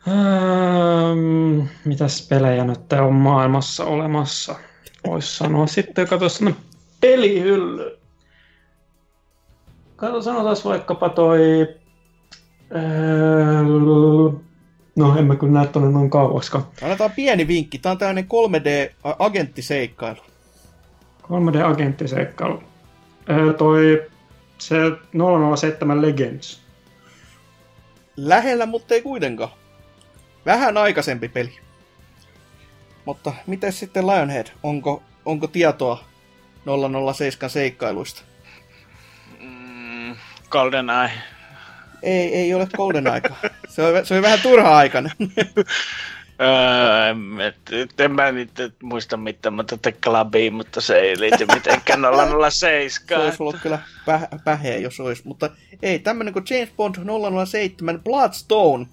Ähm, mitäs pelejä nyt on maailmassa olemassa? Voisi sanoa sitten, kato sinne pelihylly. Kato, sanotaan vaikkapa toi... Äh, no, en mä kyllä näe tonne noin kauaksikaan. Annetaan pieni vinkki. Tää on tämmöinen 3D-agenttiseikkailu. 3D-agenttiseikkailu. Äh, toi se 007 Legends. Lähellä, mutta ei kuitenkaan. Vähän aikaisempi peli. Mutta miten sitten Lionhead? Onko, onko tietoa 007 seikkailuista? Mm, GoldenEye. Ei, ei ole GoldenEye. Se on, se on vähän turha aikainen. Öö, et, en mä nyt muista mitään, mutta The Clubia, mutta se ei liity mitenkään 007. se olisi ollut kyllä päh- päheä, jos olisi. Mutta ei, tämmönen kuin James Bond 007 Bloodstone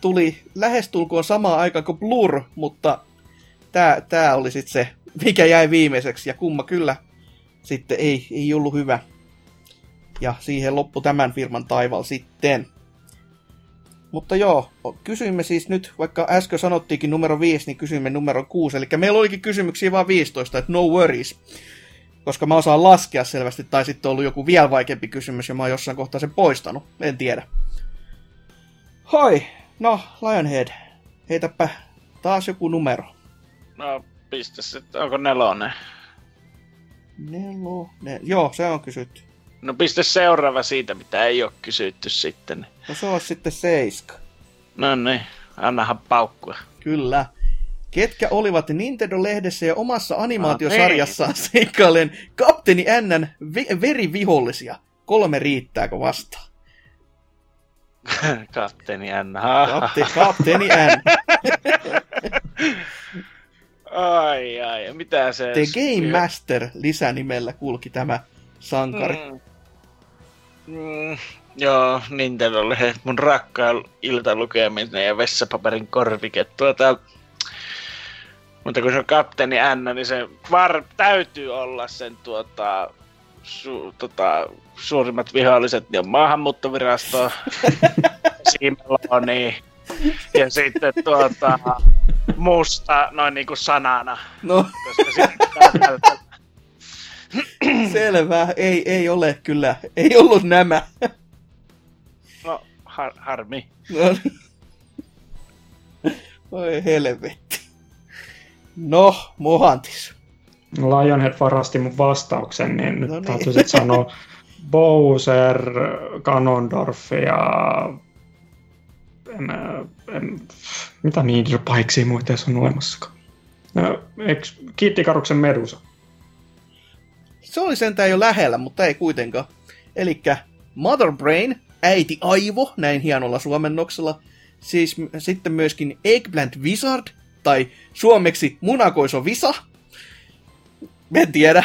tuli lähestulkoon samaan aikaan kuin Blur, mutta tää, tää oli sitten se, mikä jäi viimeiseksi, ja kumma kyllä sitten ei, ei ollut hyvä. Ja siihen loppu tämän firman taival sitten. Mutta joo, kysyimme siis nyt, vaikka äsken sanottiinkin numero 5, niin kysyimme numero 6. Eli meillä olikin kysymyksiä vain 15, että no worries. Koska mä osaan laskea selvästi, tai sitten on ollut joku vielä vaikeampi kysymys, ja mä oon jossain kohtaa sen poistanut. En tiedä. Hoi, No, Lionhead, heitäpä taas joku numero. No, pistä sitten, onko nelonen? Nelonen, joo, se on kysytty. No pistä seuraava siitä, mitä ei ole kysytty sitten. No se on sitten seiska. No niin, annahan paukkua. Kyllä. Ketkä olivat Nintendo-lehdessä ja omassa animaatiosarjassaan ah, seikkailleen Kapteeni Nn vi- verivihollisia? Kolme riittääkö vastaan? Kapteeni N. Kapte, kapteeni N. ai ai, mitä se The Game Master lisänimellä kulki tämä sankari. Mm. Mm, joo, Nintendo oli mun rakkaan iltalukeminen ja vessapaperin korvike. Tuota, mutta kun se on kapteeni N, niin se var, täytyy olla sen tuota, su, tota, suurimmat viholliset, niin on maahanmuuttovirasto, Simeloni ja sitten tuota, musta noin niinku sanana. No, Koska sitten selvä. Ei, ei ole kyllä. Ei ollut nämä. Har, harmi. No niin. Oi helvetti. No, Mohantis. Lionhead varasti mun vastauksen, niin nyt No niin. sanoa Bowser, Ganondorf ja... En, en, mitä Needle Pikes muita on olemassakaan? No, eikö Kittikaruksen Medusa? Se oli sentään jo lähellä, mutta ei kuitenkaan. Elikkä Mother Brain, äiti aivo, näin hienolla suomennoksella. Siis sitten myöskin Eggplant Wizard, tai suomeksi munakoiso visa. En tiedä.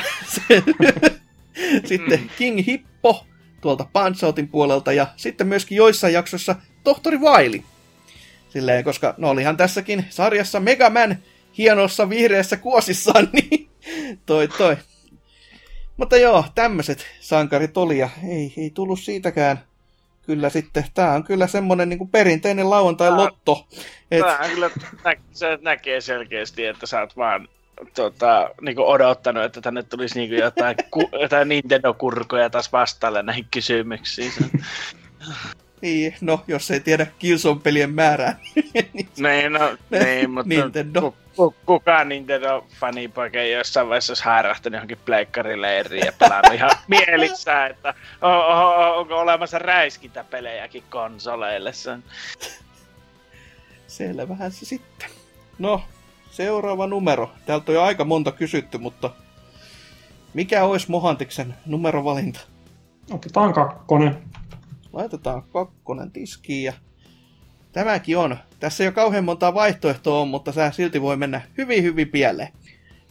Sitten King Hippo tuolta Punch-Outin puolelta ja sitten myöskin joissain jaksoissa Tohtori Wiley. Silleen, koska no olihan tässäkin sarjassa Mega Man hienossa vihreässä kuosissaan, niin toi toi. Mutta joo, tämmöiset sankarit oli ja ei, ei tullut siitäkään. Kyllä sitten, tää on kyllä semmonen niinku perinteinen lauantai-lotto. Et, kyllä nä- se näkee selkeästi, että sä oot vaan tota, niinku odottanut, että tänne tulisi niinku jotain, ku, jotain Nintendo-kurkoja taas vastaalle näihin kysymyksiin. niin, no, jos ei tiedä Killzone-pelien määrää, niin niin, no, niin, mutta Nintendo. Ku, ku, kukaan Nintendo-fanipoika ei jossain vaiheessa häärähtänyt johonkin pleikkarileiriin ja pelannut ihan mielissään, että onko olemassa räiskintäpelejäkin konsoleille sen. selvähän se sitten. No, seuraava numero. Täältä on jo aika monta kysytty, mutta mikä olisi Mohantiksen numerovalinta? Otetaan kakkonen. Laitetaan kakkonen tiskiin ja tämäkin on. Tässä ei ole kauhean montaa vaihtoehtoa on, mutta sä silti voi mennä hyvin hyvin pieleen.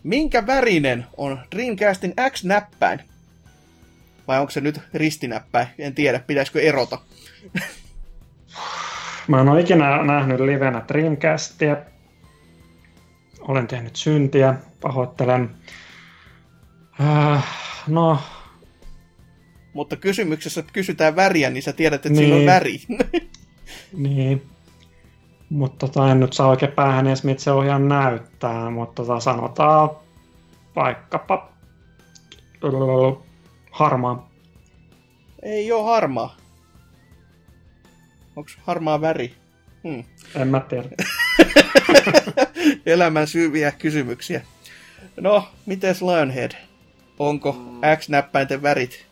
Minkä värinen on Dreamcastin X-näppäin? Vai onko se nyt ristinäppäin? En tiedä, pitäisikö erota. Mä en ole ikinä nähnyt livenä Dreamcastia. Olen tehnyt syntiä, pahoittelen. Äh, no, Mutta kysymyksessä kysytään väriä, niin sä tiedät, että niin. sillä on väri. niin. Mutta tota, en nyt saa oikein päähän edes, mitä se ohjaan näyttää, mutta tota, sanotaan vaikkapa harmaa. ei ole harmaa. Onko harmaa väri? Hmm. En mä tiedä. Elämän syviä kysymyksiä. No, mites Lionhead? Onko. X-näppäinten värit?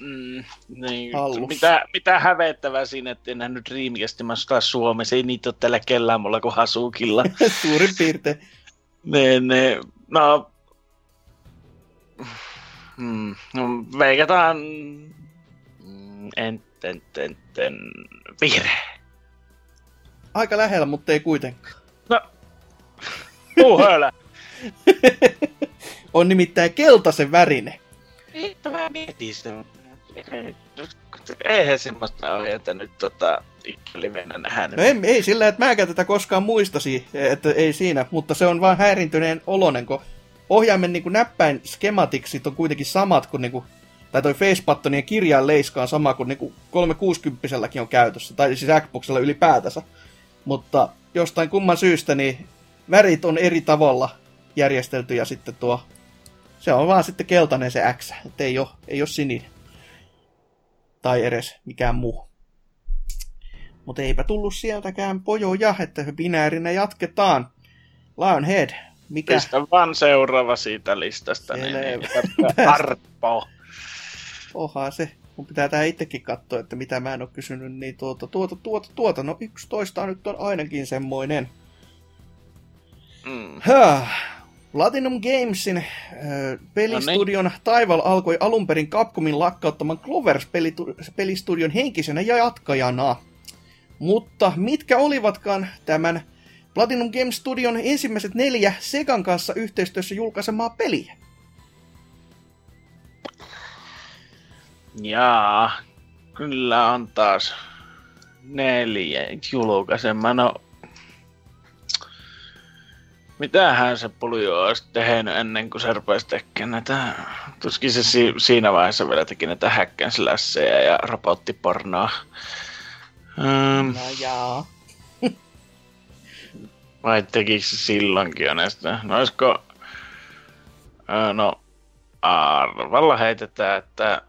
Mm, niin, mitä, mitä hävettävää siinä, että en nähnyt Dreamcastin matkaa Suomessa. Ei niitä ole tällä kellään mulla kuin Hasukilla. Suurin piirtein. ne, ne, no, hmm, no, veikataan, mm, en, en, en, en, vihreä. Aika lähellä, mutta ei kuitenkaan. No, puhölä. On nimittäin keltaisen värinen. Mitä mä mietin sitä? Eihän semmoista ohjeita nyt tota, livenä nähnyt. No ei, ei sillä, että mäkään tätä koskaan muistasi, että ei siinä, mutta se on vaan häirintyneen olonen, kun ohjaimen niin kuin näppäin skematiksit on kuitenkin samat kuin, niin kuin tai toi facepattonien kirjain leiska on sama kuin, niin kuin 360 on käytössä, tai siis Xboxilla ylipäätänsä. Mutta jostain kumman syystä niin värit on eri tavalla järjestelty ja sitten tuo, se on vaan sitten keltainen se X, että ei ole, ei ole sininen. Tai edes mikään muu. Mutta eipä tullut sieltäkään pojoja, että binäärinä jatketaan. Lionhead, mikä? Pistä vaan seuraava siitä listasta. Niin, Selvä. niin, Arpo. Oha se. Mun pitää tää itsekin katsoa, että mitä mä en oo kysynyt, niin tuota, tuota, tuota, tuota, no 11 nyt on ainakin semmoinen. Mm. Platinum Gamesin äh, pelistudion Taival alkoi alun perin Capcomin lakkauttaman Clovers pelitu- pelistudion henkisenä ja jatkajana. Mutta mitkä olivatkaan tämän Platinum Games Studion ensimmäiset neljä Segan kanssa yhteistyössä julkaisemaa peliä? Jaa, kyllä on taas neljä julkaisemma. Mitähän se puljo olisi tehnyt ennen kuin se rupesi tekemään näitä... Tuskin se si- siinä vaiheessa vielä teki näitä häkkänslässejä ja robottipornoa. Um, No jaa. vai tekikö se silloinkin jo näistä? No olisiko... No, arvalla heitetään, että...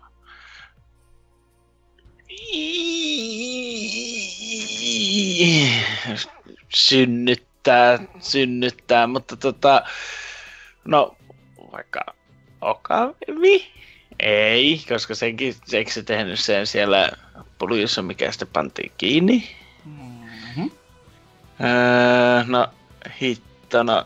Synnyttää, synnyttää, mutta tota... No, vaikka Okavi? Ei, koska senkin, eikö se tehnyt sen siellä puljussa, mikä sitten pantiin kiinni? Mm-hmm. Öö, no, hittona.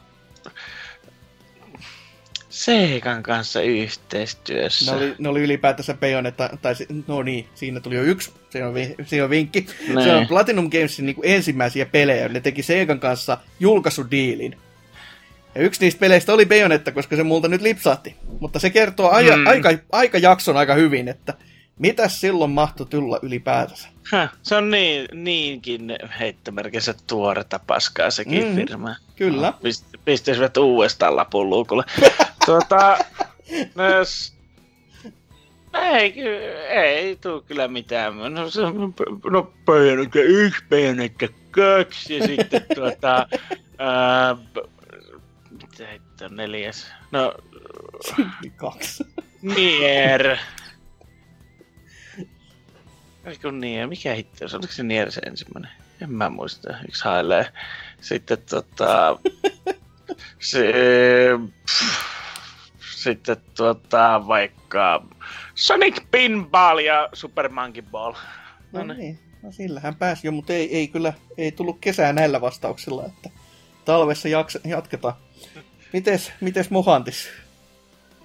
Seikan kanssa yhteistyössä. Ne oli, ne oli ylipäätänsä Bayonetta, tai no niin, siinä tuli jo yksi, se on, vi- se on vinkki. Nee. Se on Platinum Gamesin niin ensimmäisiä pelejä, ne teki Segan kanssa julkaisudiilin. Ja yksi niistä peleistä oli Bayonetta, koska se multa nyt lipsahti. Mutta se kertoo aja, Mm. aika, aika jakson aika hyvin, että mitä silloin mahtoi tulla ylipäätänsä. Häh, se on niin, niinkin heittomerkissä tuoretta paskaa sekin mm. firma. Kyllä. Pist, pistäisivät uudestaan lapun luukulle. tuota, myös, ei, ei tuu kyllä mitään. No, se, no Bayonetta yksi, Bayonetta kaksi ja sitten tuota... Ää, mitä hitto neljäs? No, Kaksi. Nier. Eikö Nier? Mikä hitto? se? Oliko se Nier se ensimmäinen? En mä muista. Yksi hailee. Sitten tota... se, pff, sitten tota vaikka Sonic Pinball ja Super Monkey Ball. No No niin, no sillähän pääsi jo, mutta ei, ei kyllä, ei tullut kesää näillä vastauksilla, että talvessa jaksa, jatketaan. Mites, mites Mohantis?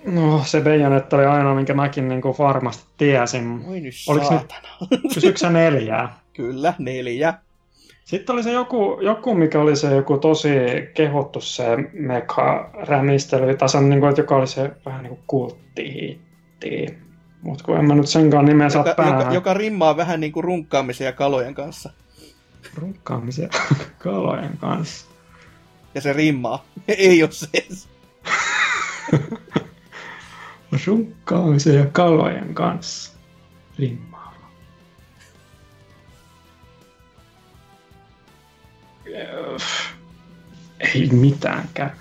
No, se Bayonetta oli ainoa, minkä mäkin niin kuin varmasti tiesin. Oi nyt Oliko saatana. Kysyksä sä neljää? Kyllä, neljä. Sitten oli se joku, joku, mikä oli se joku tosi kehottu se meka-rämistely, tai se on niin kuin, että joka oli se vähän niin kuin kulttihitti. Mutta kun en mä nyt senkaan nimeä saa Joka, joka, päähän. joka rimmaa vähän niin kuin runkkaamisen ja kalojen kanssa. Runkkaamisen kalojen kanssa. Ja se rimmaa. ei ole se. Runkkaamisen ja kalojen kanssa. Rimmaava. Öö, Ei mitäänkään.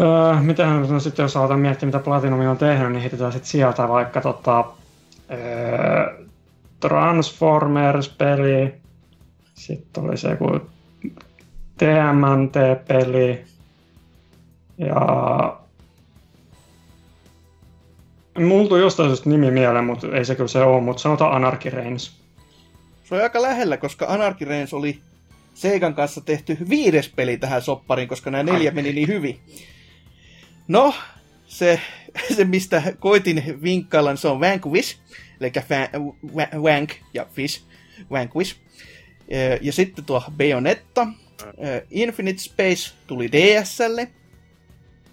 Öö, mitähän no sitten jos aletaan miettiä, mitä Platinum on tehnyt, niin heitetään sitten sieltä vaikka tota, öö, Transformers-peli. Sitten oli se joku TMNT-peli. Ja Mulla tuli jostain syystä nimi mieleen, mutta ei se kyllä se ole, mutta sanotaan Anarchy Reigns. Se on aika lähellä, koska Anarchy Reigns oli Seikan kanssa tehty viides peli tähän soppariin, koska nämä neljä meni niin hyvin. No, se, se mistä koitin vinkkailla, niin se on Vanquish, eli fa- wa- Wank ja Fish, Vanquish. Ö, Ja sitten tuo Bayonetta, ö, Infinite Space tuli DSlle,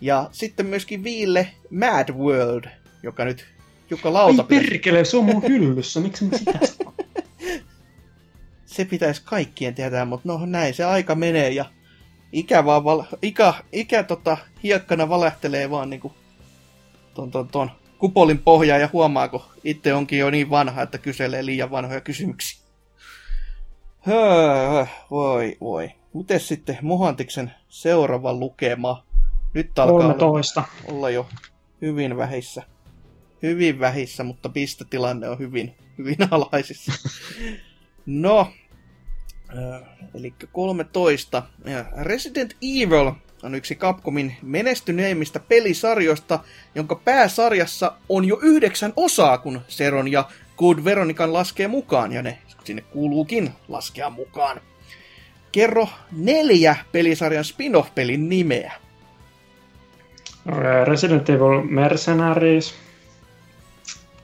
ja sitten myöskin Viille Mad World, joka nyt Jukka Lauta Ai perkele, se on mun hyllyssä, miksi mä sitä se pitäisi kaikkien tietää, mutta no näin se aika menee ja ikä vaan val- ikä, ikä tota, hiekkana valehtelee vaan niinku ton, ton, ton kupolin pohjaa ja huomaa, kun itse onkin jo niin vanha, että kyselee liian vanhoja kysymyksiä. Höö, voi, voi. Mites sitten Mohantiksen seuraava lukema? Nyt alkaa olla, 13. olla jo hyvin vähissä. Hyvin vähissä, mutta pistetilanne on hyvin, hyvin alhaisissa. No, eli 13. Ja Resident Evil on yksi Capcomin menestyneimmistä pelisarjoista, jonka pääsarjassa on jo yhdeksän osaa, kun Seron ja Good Veronikan laskee mukaan, ja ne sinne kuuluukin laskea mukaan. Kerro neljä pelisarjan spin-off-pelin nimeä. Resident Evil Mercenaries.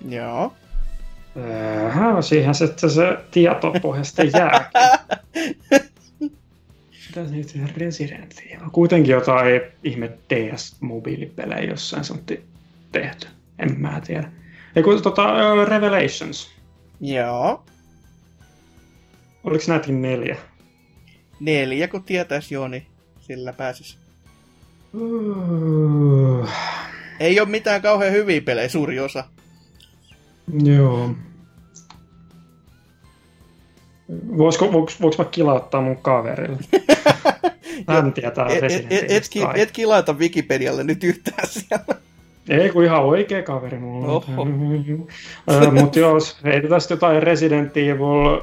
Joo. Öö, siihen sitten se tietopohja sitten jääkin. Mitä se nyt Resident Evil? Kuitenkin jotain ihme DS-mobiilipelejä jossain se on te- tehty. En mä tiedä. Ei kun tota, uh, Revelations. Joo. Oliko näitäkin neljä? Neljä, kun tietäisi joo, niin sillä pääsis. Uh, Ei ole mitään kauhean hyviä pelejä, suuri osa. Joo. Voisiko, voiko, voiko mä kilauttaa mun kaverille? Hän tietää Et, et, et, et, et kilaita Wikipedialle nyt yhtään siellä. Ei kun ihan oikea kaveri mulla. Oho. Mutta jos heitetään jotain Resident Evil,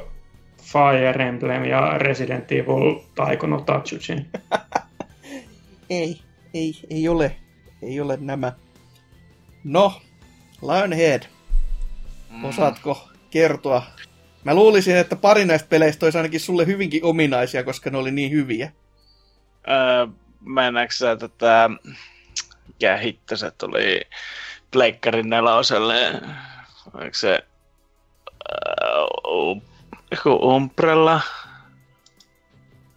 Fire Emblem ja Resident Evil Taiko no Tatsujin. Ei, ei, ei ole. Ei ole nämä. No, Lionhead. Osaatko kertoa? Mä luulisin, että pari näistä peleistä olisi ainakin sulle hyvinkin ominaisia, koska ne oli niin hyviä. Öö, mennäänkö sä tätä, mikä hitto se tuli Pleikkarin neloselle, oliko se uh, Umbrella,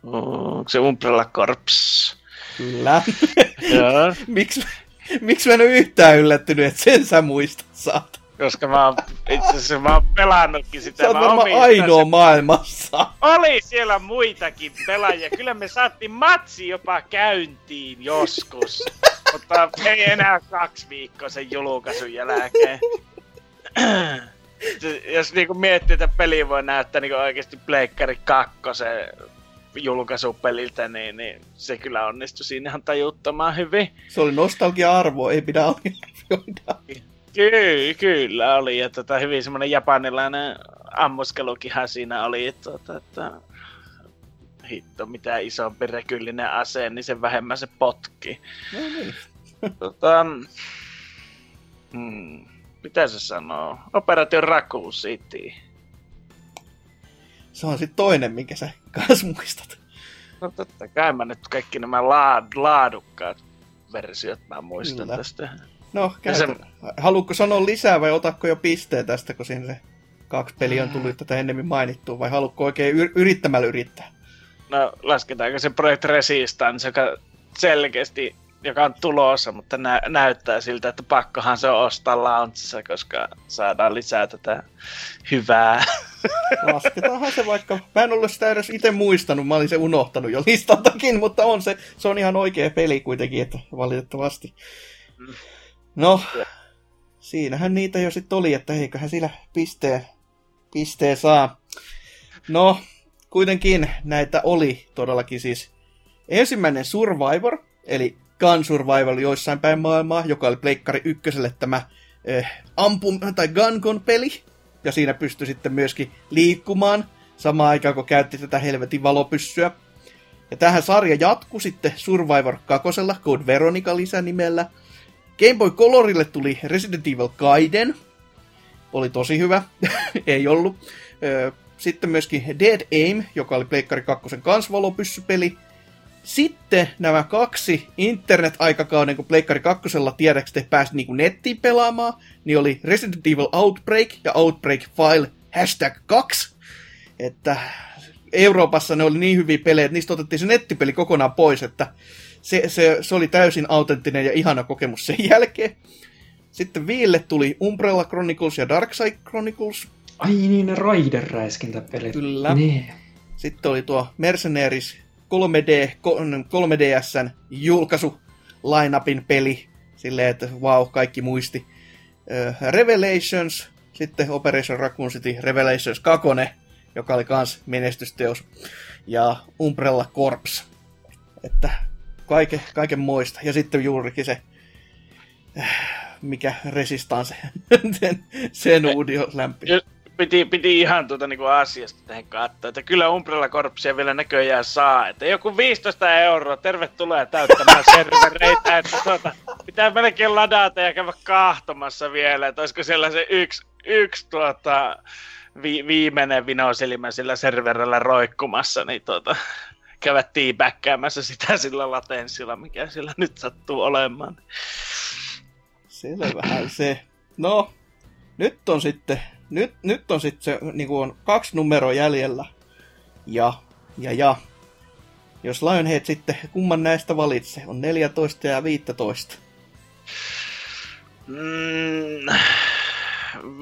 onko se Umbrella Corps? Kyllä. Miksi, miksi mä en ole yhtään yllättynyt, että sen sä muistat saat? Koska mä oon, itse asiassa mä oon pelannutkin sitä. Sä oot mä varmaan omistan ainoa sen. maailmassa. Oli siellä muitakin pelaajia. Kyllä me saatiin matsi jopa käyntiin joskus. Mutta ei enää kaksi viikkoa sen julkaisun jälkeen. Jos niinku miettii, että peli voi näyttää niinku oikeasti Pleikkari 2 julkaisupeliltä, niin, niin, se kyllä onnistui siinä ihan tajuttoman hyvin. Se oli nostalgia-arvo, ei pidä aliarvioida. Ky- kyllä oli, ja tota, hyvin semmoinen japanilainen ammuskelukinhan siinä oli, tota, että hitto, mitä isompi rekyllinen ase, niin sen vähemmän se potki. No niin. Tota, hmm, mitä se sanoo? Operation Raccoon City. Se on sitten toinen, minkä sä kans muistat. No totta kai mä nyt kaikki nämä laad, laadukkaat versiot mä muistan Kyllä. tästä. No, Ja se- käytä. Haluatko sanoa lisää vai otatko jo pisteen tästä, kun siinä se kaksi peliä on tullut tätä ennemmin mainittua, vai haluatko oikein yr- yrittämällä yrittää? No lasketaanko se Project Resistance, joka selkeästi joka on tulossa, mutta nä- näyttää siltä, että pakkohan se on ostaa launchissa, koska saadaan lisää tätä hyvää. Lasketaanhan se vaikka. Mä en ollut sitä edes itse muistanut, mä olin se unohtanut jo listaltakin, mutta on se, se on ihan oikea peli kuitenkin, että valitettavasti. Mm. No, Kyllä. siinähän niitä jo sitten oli, että eiköhän sillä pisteen, pisteen saa. No, kuitenkin näitä oli todellakin siis ensimmäinen Survivor, eli Gun Survival joissain päin maailmaa, joka oli Pleikkari ykköselle tämä eh, ampum, tai Gun peli ja siinä pystyi sitten myöskin liikkumaan samaan aikaan, kun käytti tätä helvetin valopyssyä. Ja tähän sarja jatkui sitten Survivor 2. Code Veronica lisänimellä. Game Boy Colorille tuli Resident Evil Gaiden. Oli tosi hyvä. Ei ollut. Sitten myöskin Dead Aim, joka oli Pleikkari 2 kans valopyssypeli. Sitten nämä kaksi internet-aikakauden, kun Pleikkari 2 tiedäkseni pääsi niin nettiin pelaamaan, niin oli Resident Evil Outbreak ja Outbreak File hashtag 2. Että Euroopassa ne oli niin hyviä pelejä, että niistä otettiin se nettipeli kokonaan pois, että se, se, se oli täysin autenttinen ja ihana kokemus sen jälkeen. Sitten Viille tuli Umbrella Chronicles ja Darkside Chronicles. Ai niin, ne Raider-räiskintäpelit. Kyllä. Niin. Sitten oli tuo Mercenaries 3D, 3DSn julkaisu lineupin peli. Silleen, että wow, kaikki muisti. Revelations, sitten Operation Raccoon City Revelations 2, joka oli kans menestysteos. Ja Umbrella Corps. Että kaiken, kaiken moista. Ja sitten juurikin se, äh, mikä Resistance, sen, sen uudio lämpi. Piti, piti ihan tuota niinku asiasta tähän katsoa, että kyllä Umbrella Corpsia vielä näköjään saa, että joku 15 euroa, tervetuloa täyttämään servereitä, että tuota, pitää melkein ladata ja käydä kahtomassa vielä, että olisiko siellä se yksi, yksi tuota, vi, viimeinen vinosilmä sillä serverillä roikkumassa, niin tuota, käydä tiipäkkäämässä sitä sillä latenssilla, mikä sillä nyt sattuu olemaan. Selvähän se. No, nyt on sitten, nyt, nyt on sitten se, niin kuin on kaksi numeroa jäljellä. Ja, ja, ja. Jos Lionhead sitten kumman näistä valitsee, on 14 ja 15. Mm,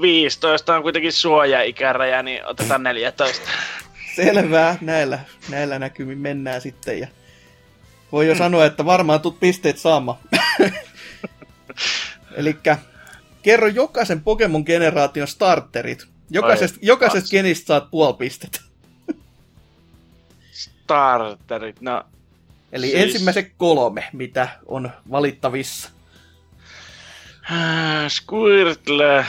15 on kuitenkin suojaikäraja, niin otetaan 14. Selvä, näillä, näillä näkymin mennään sitten. Ja voi jo sanoa, että varmaan tuut pisteet saamaan. Eli kerro jokaisen Pokemon-generaation starterit. Jokaisesta, jokaisesta genistä saat puoli pistettä. Starterit, no... Eli siis... ensimmäiset kolme, mitä on valittavissa. Äh, Squirtle.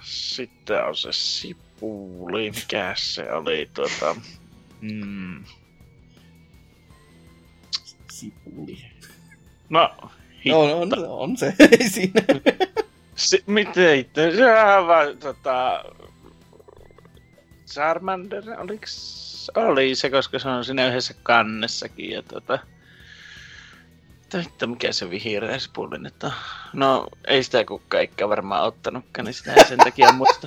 Sitten on se Sipuli. Mikä se oli tuota... Hmm. Sipuli. No, No, on, on se, ei siinä. Se, miten itse? Se on vaan tota... Charmander, oliks... Oli se, koska se on siinä yhdessä kannessakin ja tota... Että mikä se vihreä sipulin, että... No, ei sitä kukaan eikä varmaan ottanutkaan, niin sitä ei sen takia muista.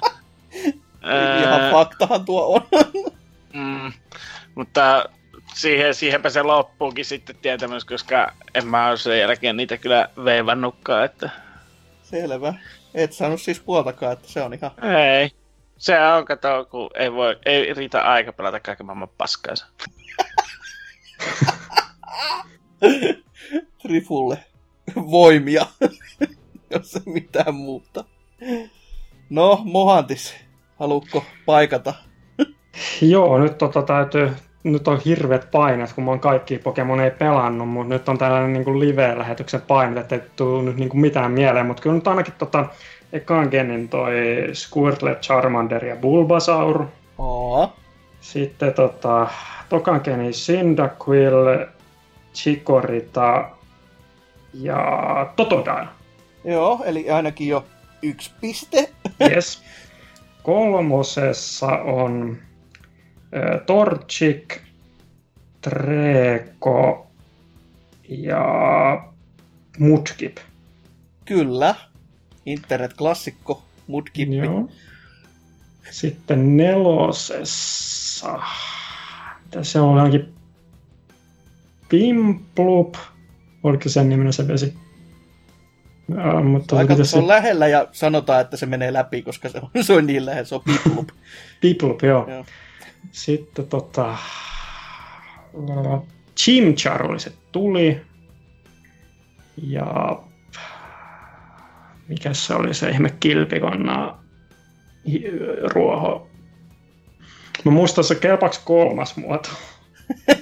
Ihan faktahan tuo on. mm, mutta siihen, siihenpä se loppuukin sitten tietämys, koska en mä ole sen jälkeen niitä kyllä veivannutkaan, että... Selvä. Et saanut siis puoltakaan, että se on ihan... Ei. Se on, kato, kun ei, voi, ei riitä aika pelata kaiken maailman paskaansa. Trifulle voimia, jos ei mitään muuta. No, Mohantis, haluatko paikata? Joo, nyt tota täytyy nyt on hirveät paineet, kun mä oon kaikki Pokemon ei pelannut, mutta nyt on tällainen niin live-lähetyksen paine, että ei tule nyt niin kuin mitään mieleen, mutta kyllä nyt ainakin tota, ekaan genin toi Squirtle, Charmander ja Bulbasaur. Oo. Sitten tota, tokan genin Cyndaquil, Chikorita ja Totodile. Joo, eli ainakin jo yksi piste. yes. Kolmosessa on Torchik, Treko ja Mudkip. Kyllä. Internet-klassikko Mudkip. Joo. Sitten nelosessa. Se on ainakin? Pimplup. Oliko sen niminen se vesi? Ja, mutta Aika, se, on lähellä ja sanotaan, että se menee läpi, koska se on, se on niin lähellä. Se on Piplup. Piplup, joo. joo. Sitten tota... Chimchar oli se tuli. Ja... Mikä se oli se ihme kilpikonna ruoho? Mä muistan se kelpaks kolmas muoto.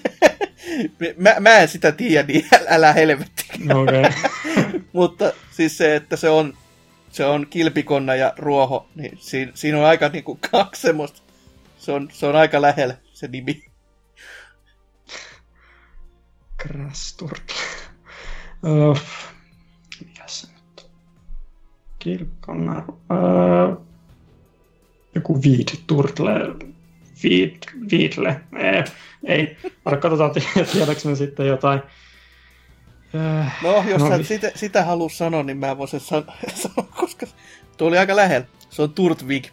mä, mä en sitä tiedä, niin älä helvetti. Okay. Mutta siis se, että se on, se on kilpikonna ja ruoho, niin siinä, siinä on aika niinku kaksi semmoista se on, se on aika lähellä se nimi. Krasturtle. uh, mikä se nyt Kirkkonaru. Uh, joku Viid Turtle. Viid, Viidle. Ei, ei. katsotaan, tiedätkö me sitten jotain. No, jos no, sä sitä, sitä haluat sanoa, niin mä voisin sanoa, koska tuo oli aika lähellä. Se on Turtvig.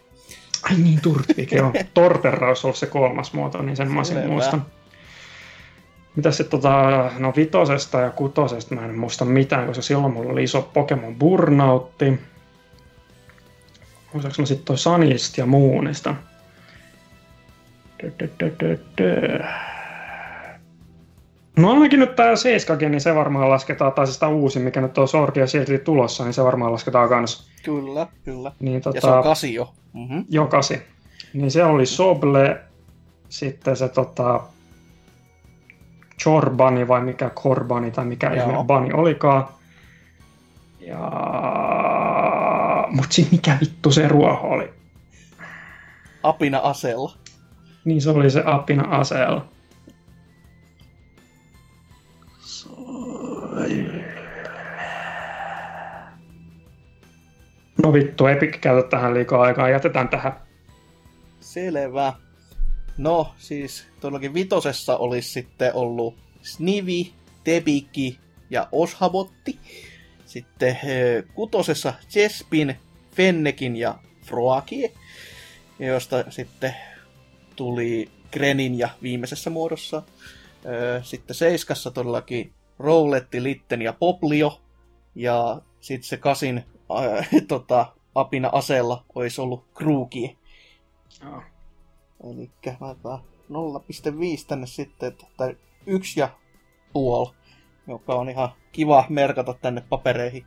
Ai niin, Turtvik, joo. Torterra olisi ollut se kolmas muoto, niin sen mä sen muistan. Mitä sitten tota, no vitosesta ja kutosesta mä en muista mitään, koska silloin mulla oli iso Pokemon Burnoutti. Muistaaks mä sitten toi Sanista ja Moonista? No ainakin nyt tää 7 niin se varmaan lasketaan, tai siis uusi, mikä nyt on Sword ja Shield tulossa, niin se varmaan lasketaan kans. Kyllä, kyllä. Niin, tota, ja se on kasi jo. Mm-hmm. Joo, kasi. Niin se oli Soble, sitten se tota, Chorbani vai mikä Korbani tai mikä ihme Bani olikaan. Ja... Mut siis mikä vittu se ruoho oli? Apina asella. Niin se oli se apina asella. No vittu, Epic käytä tähän liikaa aikaa, jätetään tähän. Selvä. No, siis todellakin vitosessa olisi sitten ollut Snivi, Tebiki ja Oshabotti. Sitten kutosessa Chespin, Fennekin ja Froakie, josta sitten tuli Grenin ja viimeisessä muodossa. Sitten Seiskassa todellakin Rowletti, Litten ja Poplio. Ja sitten se kasin äh, tota, apina aseella olisi ollut kruuki. Joo. Eli laitetaan 0,5 tänne sitten, että, tai yksi ja puol, joka on ihan kiva merkata tänne papereihin.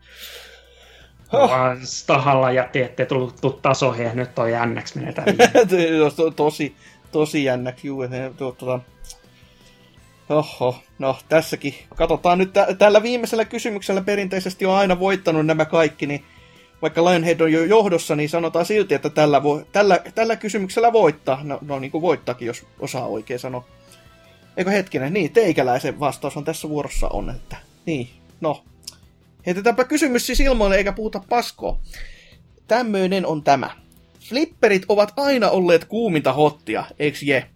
Oh. Tahalla jätti, ettei tullut, tullut tasoihin ja nyt on jännäksi menetään. tosi, tosi jännäksi, juu. Tuota, Oho, no tässäkin. Katsotaan nyt tä- tällä viimeisellä kysymyksellä perinteisesti on aina voittanut nämä kaikki, niin vaikka Lionhead on jo johdossa, niin sanotaan silti, että tällä, vo- tällä, tällä kysymyksellä voittaa. No, no niin kuin voittakin, jos osaa oikein sanoa. Eikö hetkinen, niin, teikäläisen vastaus on tässä vuorossa on, että niin, no. Heitetäänpä kysymys siis ilmoille eikä puhuta paskoa. Tämmöinen on tämä. Flipperit ovat aina olleet kuuminta hottia, eiks je?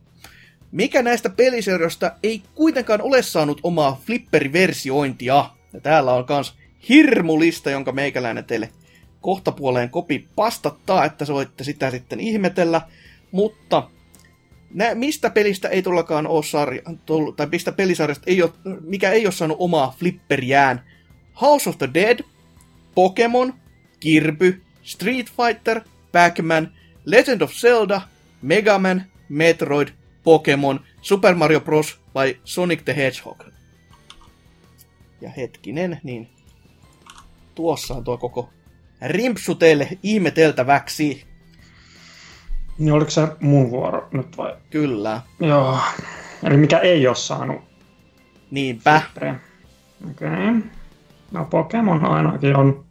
Mikä näistä pelisarjoista ei kuitenkaan ole saanut omaa flipperiversiointia? Ja täällä on kans hirmulista, jonka meikäläinen teille kohtapuoleen kopi pastattaa, että se voitte sitä sitten ihmetellä. Mutta nä, mistä pelistä ei tullakaan ole sarja, tullut, tai mistä pelisarjasta ei ole, mikä ei ole saanut omaa flipperiään? House of the Dead, Pokemon, Kirby, Street Fighter, Pac-Man, Legend of Zelda, Mega Man, Metroid, Pokemon, Super Mario Bros. vai Sonic the Hedgehog? Ja hetkinen, niin tuossa on tuo koko rimpsu teille ihmeteltäväksi. Niin oliko se mun vuoro nyt vai? Kyllä. Joo. Eli mikä ei ole saanut Niinpä. Okei. Okay. No Pokemon ainakin on...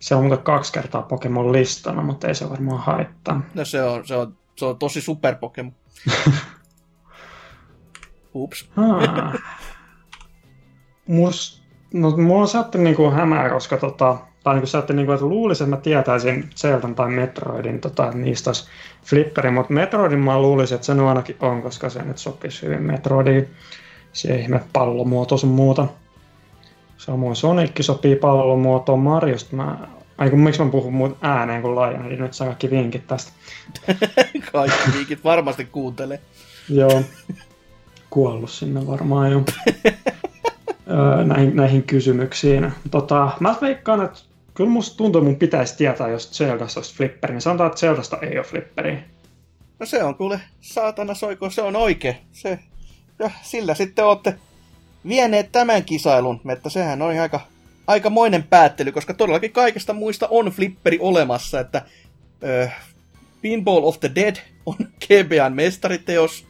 Se on muuten kaksi kertaa Pokemon listana, mutta ei se varmaan haittaa. No se on, se on, se on tosi super Pokemon. Ups. Ah. Mus, no, mulla saatti niinku hämää, koska tota, tai niinku saatti niinku, että luulisin, että mä tietäisin Zeldan tai Metroidin, tota, että niistä olisi flipperi, mutta Metroidin mä luulisin, että se nyt ainakin on, koska se nyt sopisi hyvin Metroidiin. Se ihme pallomuoto sun muuta. Samoin Sonic sopii pallomuotoon Mariosta. Mä, ai kun miksi mä puhun muut ääneen kuin laajan, eli nyt saa kaikki vinkit tästä. Kaikki viikit varmasti kuuntelee. Joo. Kuollut sinne varmaan jo. öö, näihin, näihin kysymyksiin. Tota, mä veikkaan, että kyllä musta tuntuu, että mun pitäisi tietää, jos Zeldasta olisi flipperi. Niin sanotaan, että Zeldasta ei ole flipperi. No se on kuule, saatana soiko, se on oikein. Se, ja sillä sitten olette vieneet tämän kisailun, että sehän on aika, aikamoinen päättely, koska todellakin kaikesta muista on flipperi olemassa, että ö, Pinball of the Dead on GBAn mestariteos,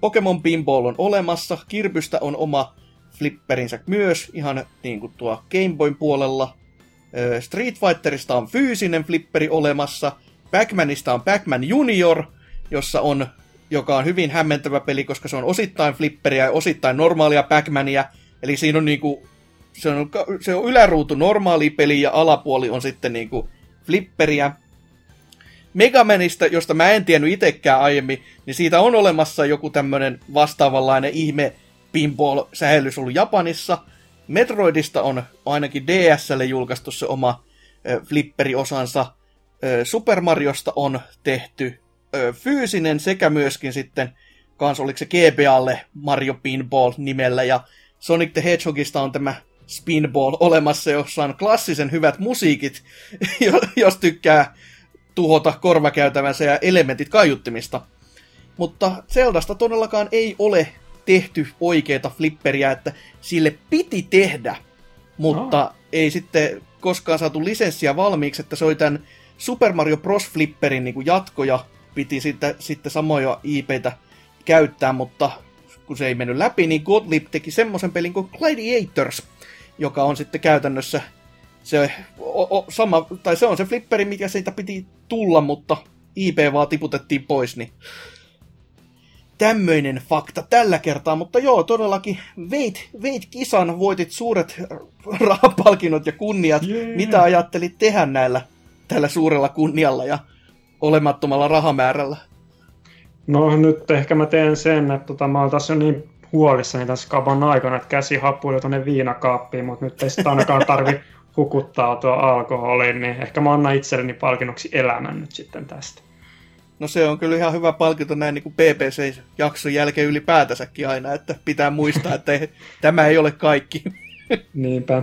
Pokemon Pinball on olemassa, Kirbystä on oma flipperinsä myös, ihan niin kuin tuo Game Boyn puolella, Street Fighterista on fyysinen flipperi olemassa, Pac-Manista on Pac-Man Junior, jossa on joka on hyvin hämmentävä peli, koska se on osittain flipperiä ja osittain normaalia Pac-Mania. Eli siinä on niinku, se on, se on yläruutu normaali peli ja alapuoli on sitten niinku flipperiä. Megamanista, josta mä en tiennyt itsekään aiemmin, niin siitä on olemassa joku tämmönen vastaavanlainen ihme pinball-sähellys ollut Japanissa. Metroidista on ainakin DSlle julkaistu se oma ö, flipperiosansa. Super Mariosta on tehty fyysinen sekä myöskin sitten kans oliko se GBAlle Mario Pinball nimellä ja Sonic the Hedgehogista on tämä Spinball olemassa, jossa on klassisen hyvät musiikit, jos tykkää tuhota korvakäytävänsä ja elementit kaiuttimista. Mutta Zeldasta todellakaan ei ole tehty oikeita flipperiä, että sille piti tehdä, mutta no. ei sitten koskaan saatu lisenssiä valmiiksi, että se oli tämän Super Mario Bros. Flipperin niin jatkoja, piti sitten, sitten samoja IPitä käyttää, mutta kun se ei mennyt läpi, niin Gottlieb teki semmoisen pelin kuin Gladiators, joka on sitten käytännössä se, o, o, sama, tai se on se flipperi, mikä siitä piti tulla, mutta IP vaan tiputettiin pois, niin tämmöinen fakta tällä kertaa, mutta joo, todellakin veit, veit kisan, voitit suuret rahapalkinnot ja kunniat. Yeah. Mitä ajattelit tehdä näillä tällä suurella kunnialla ja olemattomalla rahamäärällä? No nyt ehkä mä teen sen, että tota, mä oon tässä jo niin huolissani tässä kaupan aikana, että käsi happuili tuonne viinakaappiin, mutta nyt ei sitä ainakaan tarvi hukuttautua alkoholiin, niin ehkä mä annan itselleni palkinnoksi elämän nyt sitten tästä. No se on kyllä ihan hyvä palkinto näin niin kuin PPC-jakson jälkeen ylipäätänsäkin aina, että pitää muistaa, että ei, tämä ei ole kaikki. Niinpä.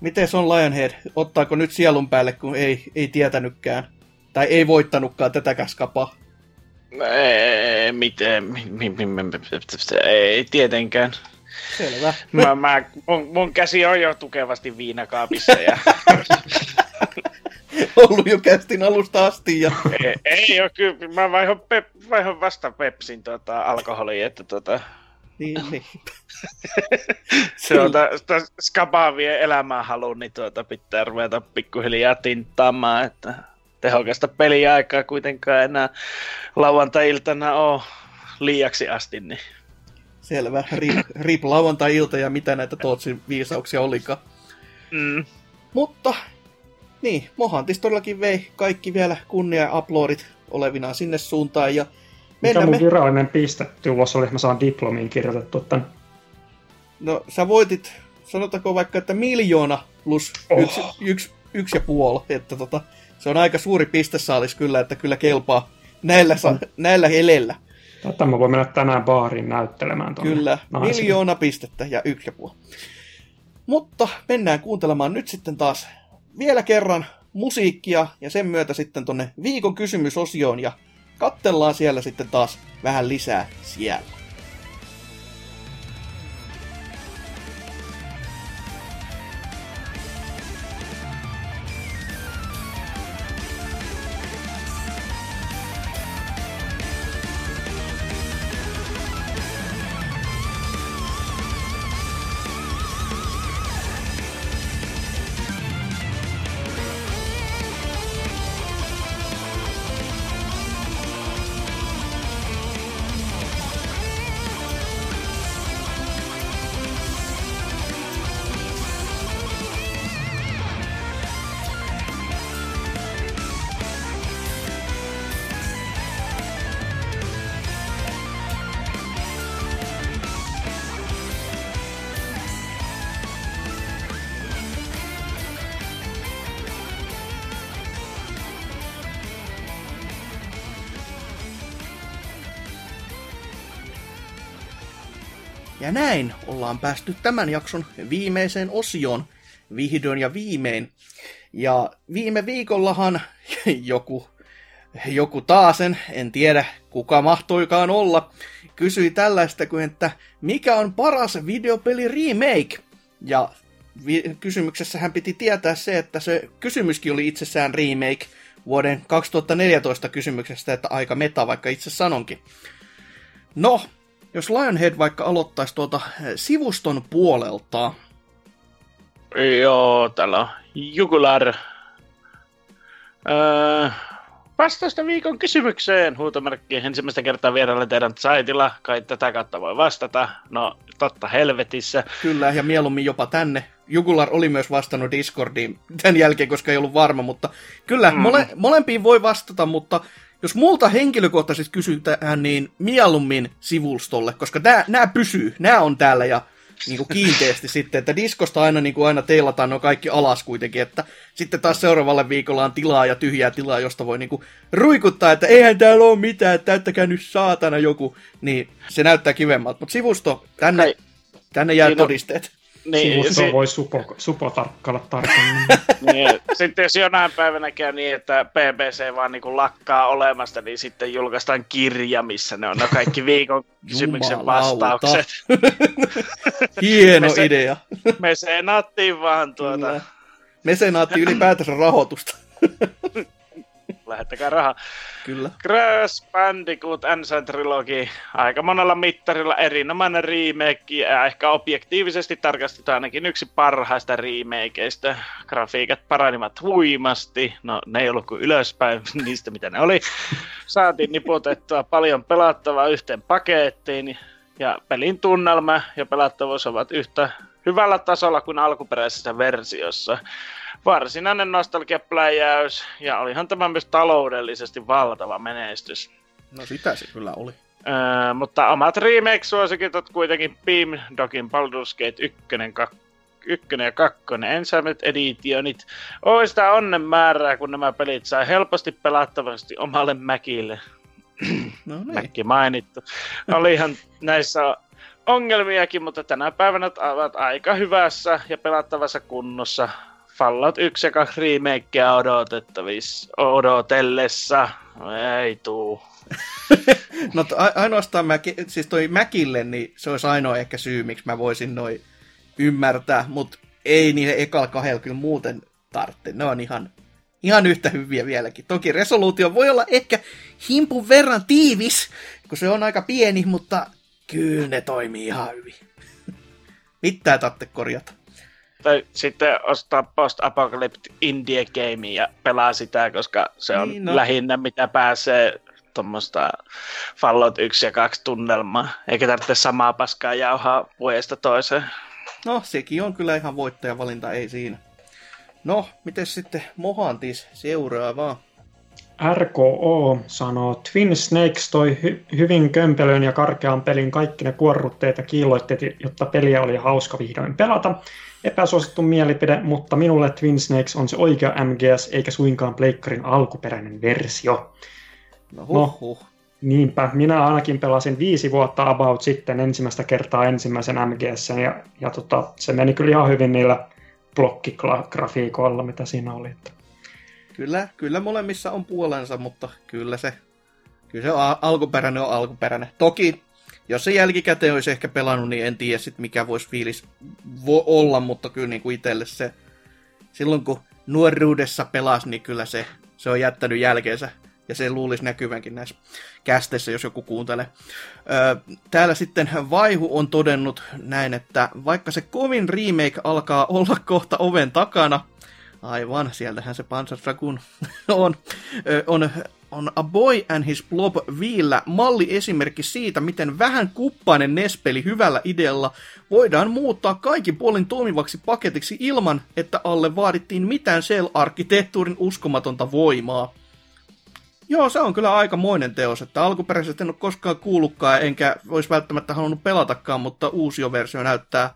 Miten on Lionhead? Ottaako nyt sielun päälle, kun ei, ei tietänytkään? Tai ei voittanutkaan tätä skapaa? Ei, miten, mi, mi, mi, ei tietenkään. Selvä. Mä, mä, mun, mun käsi on jo tukevasti viinakaapissa. Ja... ollut jo kästin alusta asti. Ja... ei, ei ole kyllä, mä vaihon, pep, vaihon vasta Pepsin tota, alkoholiin, että tota... Niin, niin. se on ta, skabaavien elämää halu, niin tuota pitää ruveta pikkuhiljaa tinttaamaan, että tehokasta peliaikaa kuitenkaan enää lauantai-iltana ole liiaksi asti. Niin. Selvä. Rip, rip lauantai-ilta ja mitä näitä Tootsin viisauksia olikaan. Mm. Mutta, niin, Mohantis todellakin vei kaikki vielä kunnia ja uploadit olevinaan sinne suuntaan. Ja Mikä mun virallinen piste tulos oli, että mä saan diplomiin kirjoitettu tän? No, sä voitit, sanotaanko vaikka, että miljoona plus oh. yksi, yksi, yksi ja puoli, että tota, se on aika suuri pistesaalis kyllä, että kyllä kelpaa näillä, sa- näillä elellä. Tätä mä voin mennä tänään baariin näyttelemään tuonne Kyllä, naisille. miljoona pistettä ja yksi ja puoli. Mutta mennään kuuntelemaan nyt sitten taas vielä kerran musiikkia ja sen myötä sitten tonne viikon kysymysosioon ja kattellaan siellä sitten taas vähän lisää siellä. Näin ollaan päästy tämän jakson viimeiseen osioon vihdoin ja viimein. Ja viime viikollahan joku, joku taasen, en tiedä kuka mahtoikaan olla, kysyi tällaista kuin, että mikä on paras videopeli remake? Ja vi- kysymyksessä hän piti tietää se, että se kysymyskin oli itsessään remake vuoden 2014 kysymyksestä, että aika meta, vaikka itse sanonkin. No, jos Lionhead vaikka aloittaisi tuota eh, sivuston puolelta. Joo, täällä on Jugular. Öö, vastausta viikon kysymykseen, huutomerkki. Ensimmäistä kertaa vieraille teidän saitilla, kai tätä kautta voi vastata. No, totta helvetissä. Kyllä, ja mieluummin jopa tänne. Jugular oli myös vastannut Discordiin tämän jälkeen, koska ei ollut varma, mutta kyllä, mm. mole, molempiin voi vastata, mutta jos multa henkilökohtaisesti kysytään, niin mieluummin sivustolle, koska nämä pysyy, nämä on täällä ja niin kuin kiinteästi sitten, että diskosta aina, niin kuin aina teilataan no kaikki alas kuitenkin, että sitten taas seuraavalle viikolla on tilaa ja tyhjää tilaa, josta voi niin kuin ruikuttaa, että eihän täällä ole mitään, että täyttäkää nyt saatana joku, niin se näyttää kivemmalta, mutta sivusto, tänne, tänne jää todisteet. Niin, Sivusto si- voi supo, supo tarkkailla tarkemmin. niin, sitten jos jonain päivänä käy niin, että BBC vaan niin lakkaa olemasta, niin sitten julkaistaan kirja, missä ne on ne kaikki viikon kysymyksen vastaukset. Hieno me se, idea. Me senaattiin vaan tuota. Kyllä. Mesenaatti ylipäätänsä rahoitusta. Lähettäkää rahaa. Kyllä. Crash Bandicoot Ancient Trilogy, aika monella mittarilla erinomainen remake ja ehkä objektiivisesti tarkastetaan ainakin yksi parhaista remakeista. Grafiikat paranivat huimasti, no ne ei ollut kuin ylöspäin niistä mitä ne oli. Saatiin niputettua paljon pelattavaa yhteen pakettiin ja pelin tunnelma ja pelattavuus ovat yhtä hyvällä tasolla kuin alkuperäisessä versiossa varsinainen nostalgiapläjäys, ja olihan tämä myös taloudellisesti valtava menestys. No sitä se kyllä oli. Öö, mutta omat remake-suosikit ovat kuitenkin Beam Dogin Baldur's Gate 1, 2, 1 ja 2 Ensamet Editionit. Oi sitä onnen määrää, kun nämä pelit saa helposti pelattavasti omalle Mäkille. No niin. Mäkki mainittu. Olihan näissä ongelmiakin, mutta tänä päivänä ovat aika hyvässä ja pelattavassa kunnossa. Fallout 1 ja 2 remakea odotettavissa, odotellessa. Ei tuu. no ainoastaan mä, siis toi Mäkille, niin se olisi ainoa ehkä syy, miksi mä voisin noin ymmärtää, mutta ei niille ekalla kahdella kyllä muuten tarvitse. Ne on ihan, ihan yhtä hyviä vieläkin. Toki resoluutio voi olla ehkä himpun verran tiivis, kun se on aika pieni, mutta kyllä ne toimii ihan hyvin. Mitä tarvitse korjata? Tai sitten ostaa post-apocalyptic indie game ja pelaa sitä, koska se on niin, no. lähinnä mitä pääsee tuommoista Fallout 1 ja 2 tunnelmaa, eikä tarvitse samaa paskaa jauhaa vuodesta toiseen. No, sekin on kyllä ihan voittajavalinta, ei siinä. No, miten sitten Mohantis seuraavaa? RKO sanoo, Twin Snakes toi hy- hyvin kömpelön ja karkean pelin kaikki ne kuorrutteet ja kiilloitteet, jotta peliä oli hauska vihdoin pelata. Epäsuosittu mielipide, mutta minulle Twin Snakes on se oikea MGS eikä suinkaan Pleikkarin alkuperäinen versio. No, huh, huh. No, niinpä, minä ainakin pelasin viisi vuotta about sitten ensimmäistä kertaa ensimmäisen MGS ja, ja tota, se meni kyllä ihan hyvin niillä blokkigrafiikoilla, mitä siinä oli. Kyllä, kyllä molemmissa on puolensa, mutta kyllä se, kyllä se al- alkuperäinen on alkuperäinen. Toki, jos se jälkikäteen olisi ehkä pelannut, niin en tiedä sit mikä voisi fiilis vo- olla, mutta kyllä niin kuin itselle se, silloin kun nuoruudessa pelasi, niin kyllä se, se on jättänyt jälkeensä ja se luulisi näkyvänkin näissä kästeissä, jos joku kuuntelee. täällä sitten Vaihu on todennut näin, että vaikka se kovin remake alkaa olla kohta oven takana, aivan, sieltähän se Panzer Dragoon on, on, on A Boy and His Blob viillä malli esimerkki siitä, miten vähän kuppainen Nespeli hyvällä idealla voidaan muuttaa kaikin puolin toimivaksi paketiksi ilman, että alle vaadittiin mitään Shell-arkkitehtuurin uskomatonta voimaa. Joo, se on kyllä aikamoinen teos, että alkuperäisesti en ole koskaan kuullutkaan, enkä olisi välttämättä halunnut pelatakaan, mutta uusi versio näyttää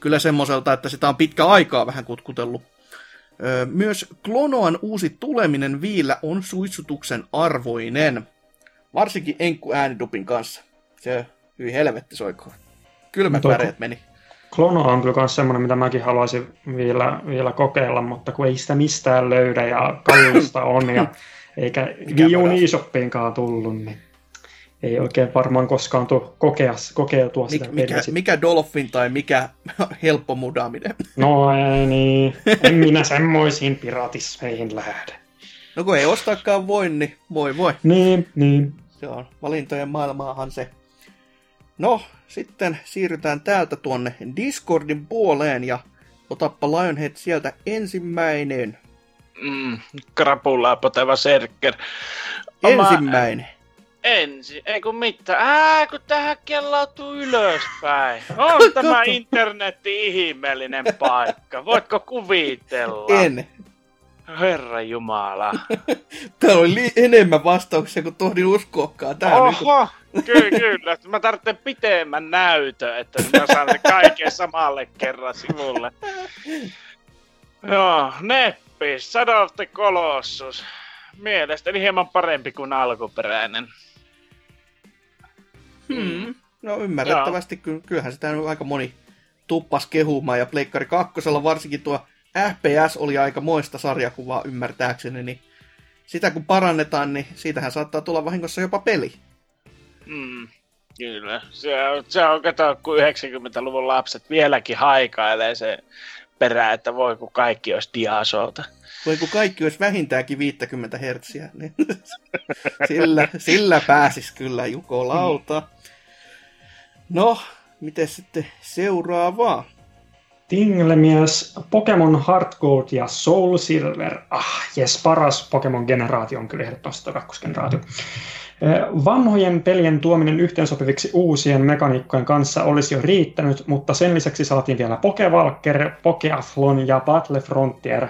kyllä semmoiselta, että sitä on pitkä aikaa vähän kutkutellut. Myös Klonoan uusi tuleminen viillä on suitsutuksen arvoinen. Varsinkin Enkku äänidupin kanssa. Se hyi helvetti soikoon. Kylmät no väreet meni. Klono on kyllä myös semmoinen, mitä mäkin haluaisin vielä, vielä kokeilla, mutta kun ei sitä mistään löydä ja kallista on ja eikä Wii eShoppiinkaan tullut, niin ei oikein varmaan koskaan tuo kokea, kokeutua sitä Mik, mikä, mikä Dolphin tai mikä helppo mudaaminen? No ei niin, en minä semmoisiin piratismeihin lähde. No kun ei ostaakaan voi, niin voi voi. Niin, niin. Se on valintojen maailmaahan se. No, sitten siirrytään täältä tuonne Discordin puoleen ja otappa Lionhead sieltä ensimmäinen. Mm, krapulaa poteva serkker. Oma... Ensimmäinen. Ensi, ei kun mitään. Ää, kun tähän kellautuu ylöspäin. On tämä internetti ihmeellinen paikka. Voitko kuvitella? En. Herra Jumala. Täällä oli li- enemmän vastauksia kuin tohdin uskoakaan. Tää Oho, niin kyllä, kyllä. Mä tarvitsen pitemmän näytön, että mä saan ne kaiken samalle kerran sivulle. Joo, Neppi, Shadow of the Colossus. Mielestäni hieman parempi kuin alkuperäinen. Hmm. No ymmärrettävästi, Joo. kyllähän sitä on aika moni tuppas kehumaan, ja Pleikkari 2 varsinkin tuo FPS oli aika moista sarjakuvaa ymmärtääkseni, niin sitä kun parannetaan, niin siitähän saattaa tulla vahingossa jopa peli. Mm, kyllä. Se on, se on kato, kun 90-luvun lapset vieläkin haikailee se perää, että voi kun kaikki olisi diasolta. Voi kun kaikki olisi vähintäänkin 50 hertsiä, niin sillä, sillä pääsis kyllä Juko Lauta. No, miten sitten seuraavaa? Tinglemies, Pokemon Heart Gold ja Soul Silver. Ah, jes, paras Pokemon-generaatio on kyllä ehdottomasti kakkosgeneraatio. Vanhojen pelien tuominen yhteensopiviksi uusien mekaniikkojen kanssa olisi jo riittänyt, mutta sen lisäksi saatiin vielä Pokevalker, Pokeathlon ja Battle Frontier.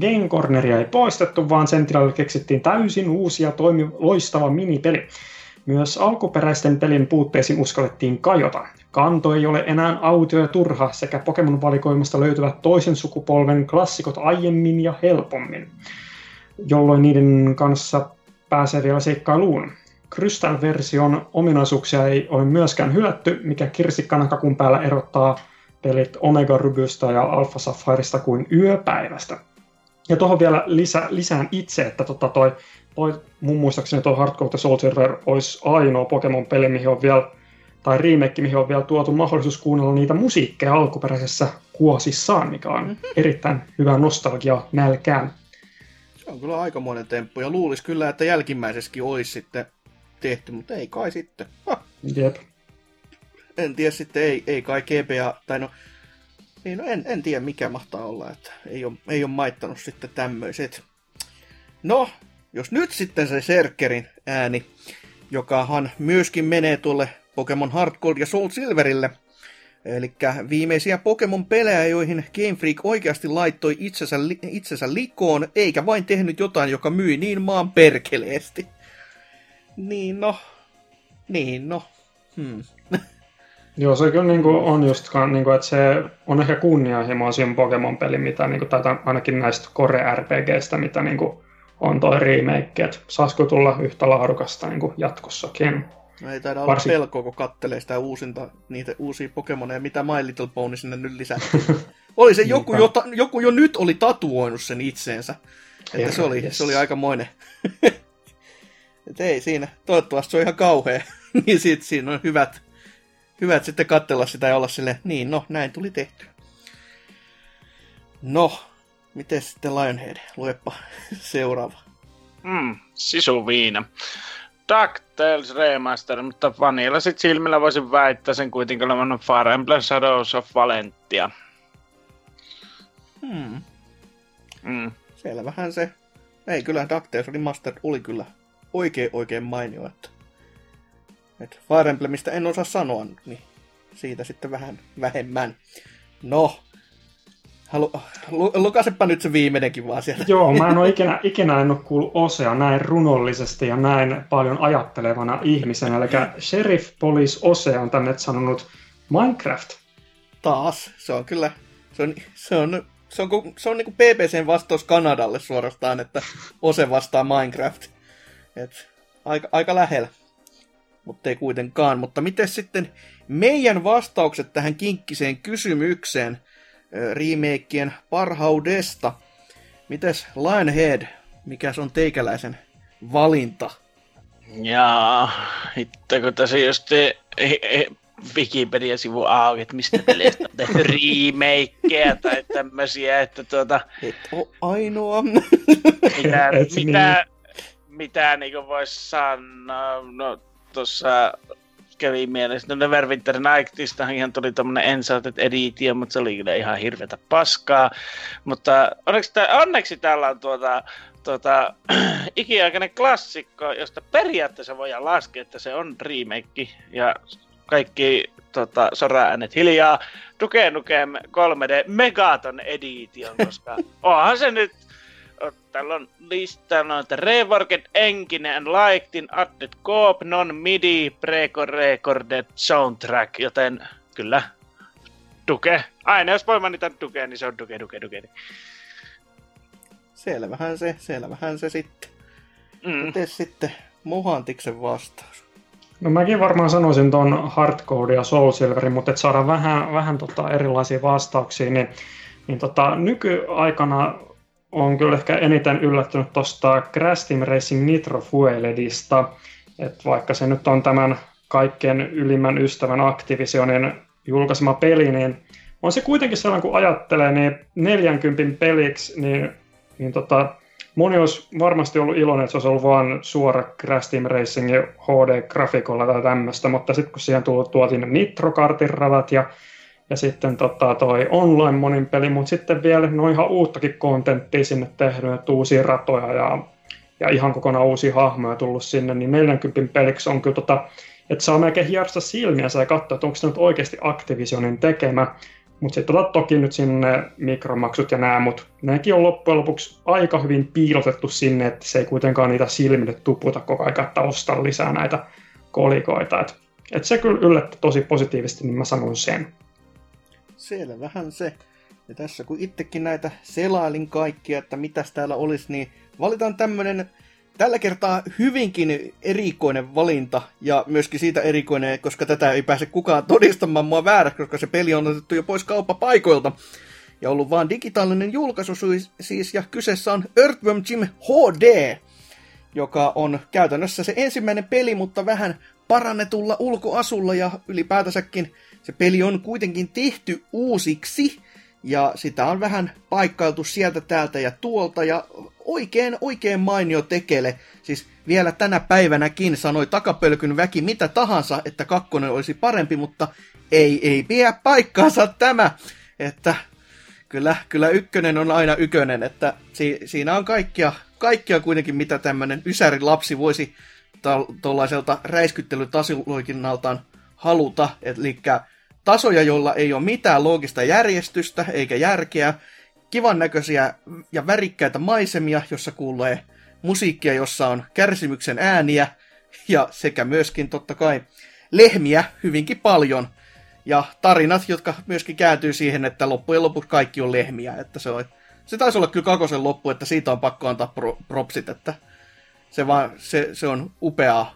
Game Corneria ei poistettu, vaan sen tilalle keksittiin täysin uusia toimi loistava minipeli. Myös alkuperäisten pelin puutteisiin uskallettiin kajota. Kanto ei ole enää autio ja turha, sekä Pokemon-valikoimasta löytyvät toisen sukupolven klassikot aiemmin ja helpommin, jolloin niiden kanssa pääsee vielä seikkailuun. Crystal-version ominaisuuksia ei ole myöskään hylätty, mikä kirsikkana kakun päällä erottaa pelit Omega Rubysta ja Alpha Sapphireista kuin yöpäivästä. Ja tuohon vielä lisä, lisään itse, että tota toi, toi, mun muistaakseni tuo Hardcore Soldier olisi ainoa Pokemon-peli, mihin on vielä, tai remake, mihin on vielä tuotu mahdollisuus kuunnella niitä musiikkeja alkuperäisessä kuosissaan, mikä on mm-hmm. erittäin hyvä nostalgia nälkään. Se on kyllä aikamoinen temppu, ja luulisi kyllä, että jälkimmäisessäkin olisi sitten tehty, mutta ei kai sitten. Ha. Jep. En tiedä sitten, ei, ei kai GBA, tai no, niin no en, en tiedä mikä mahtaa olla, että ei ole, ei ole maittanut sitten tämmöiset. No, jos nyt sitten se Serkerin ääni, jokahan myöskin menee tuolle Pokemon Hard Gold ja Soul Silverille, Eli viimeisiä Pokemon-pelejä, joihin Game Freak oikeasti laittoi itsensä, itsensä likoon, eikä vain tehnyt jotain, joka myi niin maan perkeleesti. Niin no. Niin no. Hmm. Joo, se kyllä niin kuin on just, niin kuin, että se on ehkä kunnianhimoisin Pokemon-peli, mitä niin kuin, tai ainakin näistä Core RPGistä, mitä niin kuin, on toi remake, että saisiko tulla yhtä laadukasta niin kuin jatkossakin. No ei taida olla Varsin... pelkoa, kun kattelee sitä uusinta, niitä uusia Pokemoneja, mitä My Little Pony sinne nyt lisättiin. oli se joku jo, joku jo nyt oli tatuoinut sen itseensä. Että se oli, se oli aikamoinen. Et ei siinä. Toivottavasti se on ihan kauhea. niin sit siinä on hyvät, hyvät sitten katsella sitä ja olla silleen, niin no, näin tuli tehty. No, miten sitten Lionhead? Luepa seuraava. Mm, sisuviina. DuckTales Remaster, mutta vanilla sit silmillä voisin väittää sen kuitenkin olevan Fire Emblem Shadows of Valentia. Hmm. Mm. Selvähän se. Ei, kyllä DuckTales Remaster oli kyllä oikein oikein mainio, että, että Fire Emblemistä en osaa sanoa, niin siitä sitten vähän vähemmän. No, Halu, lukasepa nyt se viimeinenkin vaan sieltä. Joo, mä en ole ikinä, ikinä en ole kuullut Osea näin runollisesti ja näin paljon ajattelevana ihmisenä. Eli Sheriff Police Ose on tänne sanonut Minecraft. Taas, se on kyllä, se on, se on, se on, se on, se on niin kuin BBCn vastaus Kanadalle suorastaan, että Ose vastaa Minecraft. Et, aika, aika lähellä, mutta ei kuitenkaan. Mutta miten sitten meidän vastaukset tähän kinkkiseen kysymykseen – remakeien parhaudesta. Mites Lionhead, mikä on teikäläisen valinta? Jaa, hitto kun tässä just Wikipedia-sivu auki, että mistä peleistä on tehty remakeja tai tämmöisiä, että tuota... Et ole ainoa. Mitä, mitä, mitä niin voisi sanoa, no tuossa kävi mielessä. No Neverwinter Nightista ihan tuli tämmönen Ensalted Edition, mutta se oli kyllä ihan hirveätä paskaa. Mutta onneksi, tää, onneksi täällä on tuota, tuota, ikiaikainen klassikko, josta periaatteessa voidaan laskea, että se on remake. Ja kaikki tota, sora-äänet hiljaa. Duke Nukem 3D Megaton Edition, koska onhan se nyt Täällä on listalla että Reworked Engine and Liked in Added Coop Non-MIDI Pre-Recorded Soundtrack, joten kyllä Duke. Aina jos voi mainita Duke, niin se on Duke, Duke, Duke. Selvähän se, selvähän se sitten. Mm. Miten sitten Mohantiksen vastaus? No mäkin varmaan sanoisin tuon Hardcode ja Soul Silverin, mutta että saadaan vähän, vähän tota erilaisia vastauksia, niin, niin tota, nykyaikana on kyllä ehkä eniten yllättynyt tuosta Crash Team Racing Nitro Fueledista, että vaikka se nyt on tämän kaikkien ylimmän ystävän Activisionin julkaisema peli, niin on se kuitenkin sellainen, kun ajattelee, niin 40 peliksi, niin, niin tota, moni olisi varmasti ollut iloinen, että se olisi ollut vain suora Crash Team Racing HD-grafikolla tai tämmöistä, mutta sitten kun siihen tuotiin Nitro-kartin radat ja ja sitten tota, toi online monin peli, mutta sitten vielä no ihan uuttakin kontenttia sinne tehnyt, että uusia ratoja ja, ja ihan kokonaan uusia hahmoja tullut sinne, niin 40 peliksi on kyllä tota, että saa melkein hiersta silmiä ja katsoa, että onko se nyt oikeasti Activisionin tekemä, mutta sitten tota, toki nyt sinne mikromaksut ja nämä, mutta nekin on loppujen lopuksi aika hyvin piilotettu sinne, että se ei kuitenkaan niitä silmille tuputa koko ajan, että ostaa lisää näitä kolikoita. Et, et se kyllä yllätti tosi positiivisesti, niin mä sanon sen selvähän se. Ja tässä kun itsekin näitä selailin kaikkia, että mitäs täällä olisi, niin valitaan tämmönen, tällä kertaa hyvinkin erikoinen valinta, ja myöskin siitä erikoinen, koska tätä ei pääse kukaan todistamaan mua vääräksi, koska se peli on otettu jo pois kauppapaikoilta. Ja ollut vaan digitaalinen julkaisu siis, ja kyseessä on Earthworm Jim HD, joka on käytännössä se ensimmäinen peli, mutta vähän parannetulla ulkoasulla, ja ylipäätänsäkin se peli on kuitenkin tehty uusiksi, ja sitä on vähän paikkailtu sieltä täältä ja tuolta, ja oikein, oikein mainio tekele. Siis vielä tänä päivänäkin sanoi takapölkyn väki mitä tahansa, että kakkonen olisi parempi, mutta ei, ei pidä paikkaansa tämä, että kyllä, kyllä ykkönen on aina ykönen, että si, siinä on kaikkia, kaikkia kuitenkin, mitä tämmöinen ysäri lapsi voisi tuollaiselta räiskyttelytasoikinnaltaan haluta, eli tasoja, joilla ei ole mitään loogista järjestystä eikä järkeä, kivan näköisiä ja värikkäitä maisemia, jossa kuulee musiikkia, jossa on kärsimyksen ääniä, ja sekä myöskin totta kai lehmiä hyvinkin paljon, ja tarinat, jotka myöskin kääntyy siihen, että loppujen lopuksi kaikki on lehmiä, että se on se taisi olla kyllä kakosen loppu, että siitä on pakko antaa pro, propsit, että se, vaan, se, se on upeaa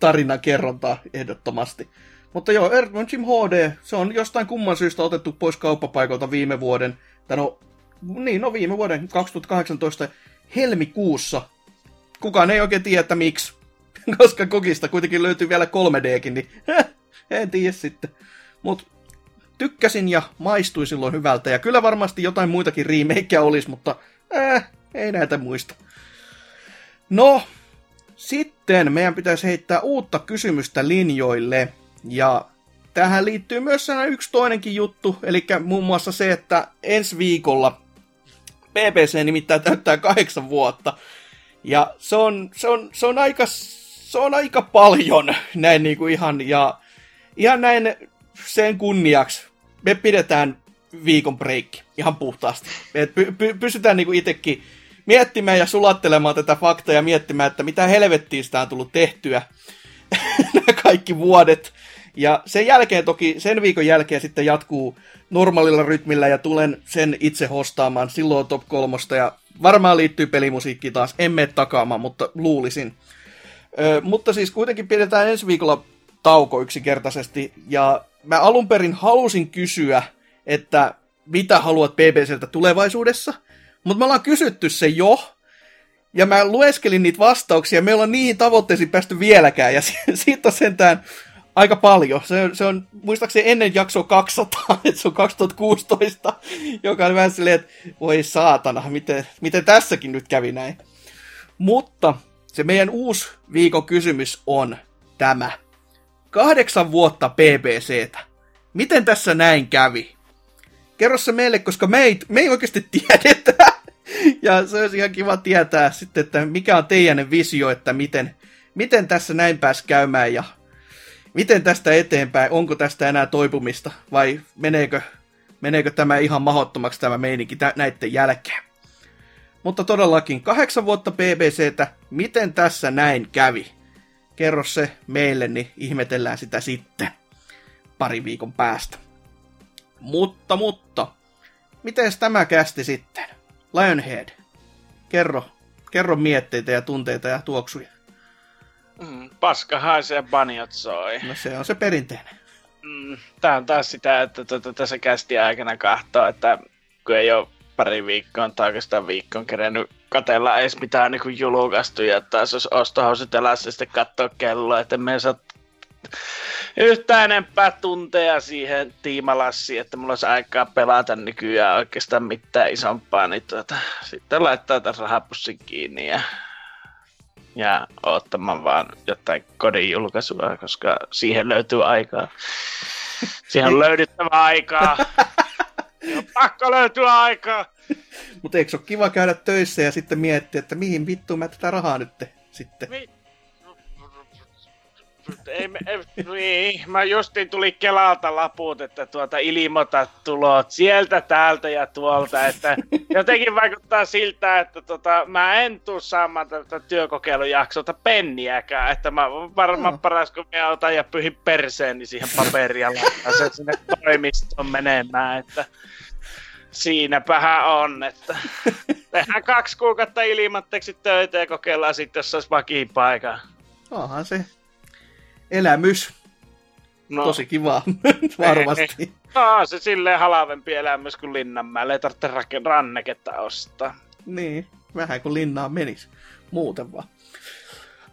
tarinan kerrontaa ehdottomasti. Mutta joo, Earthworm Jim HD, se on jostain kumman syystä otettu pois kauppapaikalta viime vuoden, tai no, niin, no viime vuoden 2018 helmikuussa. Kukaan ei oikein tiedä, että miksi. Koska kokista kuitenkin löytyy vielä 3Dkin, niin en tiedä sitten. Mutta tykkäsin ja maistui silloin hyvältä. Ja kyllä varmasti jotain muitakin remakeja olisi, mutta äh, ei näitä muista. No, sitten meidän pitäisi heittää uutta kysymystä linjoille. Ja tähän liittyy myös yksi toinenkin juttu, eli muun muassa se, että ensi viikolla BBC nimittäin täyttää kahdeksan vuotta. Ja se on, se on, se on, aika, se on aika paljon näin niin kuin ihan, ja ihan näin sen kunniaksi me pidetään viikon breikki ihan puhtaasti. Et py, py, pystytään niin itsekin miettimään ja sulattelemaan tätä faktaa ja miettimään, että mitä helvettiä sitä on tullut tehtyä nämä kaikki vuodet. Ja sen jälkeen toki, sen viikon jälkeen sitten jatkuu normaalilla rytmillä ja tulen sen itse hostaamaan. Silloin top kolmosta ja varmaan liittyy pelimusiikki taas. En mene takaamaan, mutta luulisin. Ö, mutta siis kuitenkin pidetään ensi viikolla tauko yksinkertaisesti. Ja mä alun perin halusin kysyä, että mitä haluat BBCltä tulevaisuudessa. Mutta me ollaan kysytty se jo. Ja mä lueskelin niitä vastauksia, me ollaan niihin tavoitteisiin päästy vieläkään. Ja siitä on sentään aika paljon. Se, se on muistaakseni ennen jaksoa 200, että se on 2016, joka on vähän silleen, että voi saatana, miten, miten tässäkin nyt kävi näin. Mutta se meidän uusi viikon kysymys on tämä. Kahdeksan vuotta BBCtä. Miten tässä näin kävi? Kerro se meille, koska me ei, me ei oikeasti tiedetä. Ja se olisi ihan kiva tietää sitten, että mikä on teidän visio, että miten, miten tässä näin pääsi käymään ja miten tästä eteenpäin, onko tästä enää toipumista vai meneekö, meneekö tämä ihan mahottomaksi tämä meininki näiden jälkeen. Mutta todellakin, kahdeksan vuotta BBCtä, miten tässä näin kävi? Kerro se meille, niin ihmetellään sitä sitten pari viikon päästä. Mutta, mutta, miten tämä kästi sitten? Lionhead, kerro, kerro mietteitä ja tunteita ja tuoksuja. Mm, paska haisee banjot soi. No se on se perinteinen. Mm, tää on taas sitä, että tuota, tässä kästi aikana kahtoo, että kun ei ole pari viikkoa tai oikeastaan viikkoon kerennyt katella edes mitään niin julkaistu ja taas jos ostohousut elässä sitten katsoa kelloa, että me saa yhtään enempää tunteja siihen tiimalassiin, että mulla olisi aikaa pelata nykyään oikeastaan mitään isompaa, niin tuota, sitten laittaa taas rahapussin kiinni ja ja ottamaan vaan jotain kodin julkaisua, koska siihen löytyy aikaa. Siihen on löydyttävä aikaa. on pakko löytyä aikaa. Mutta eikö se ole kiva käydä töissä ja sitten miettiä, että mihin vittuun mä tätä rahaa nyt sitten? Mi- ei, ei, niin, mä justiin tuli Kelalta laput, että tuota ilmoita tulot sieltä, täältä ja tuolta, että jotenkin vaikuttaa siltä, että tota, mä en tuu saamaan tätä työkokeilujaksolta penniäkään, että mä varmaan no. paras, kun mä otan ja pyhin perseeni siihen paperiin ja sen sinne toimistoon menemään, että Siinäpähän on, että tehdään kaksi kuukautta ilmatteeksi töitä ja kokeillaan sitten, jos olisi vakipaikka. Onhan se elämys. No. Tosi kiva, varmasti. No, se silleen halavempi elämys kuin Linnanmäelle. Ei tarvitse ranneketta ostaa. Niin, vähän kuin linnaan menis. Muuten vaan.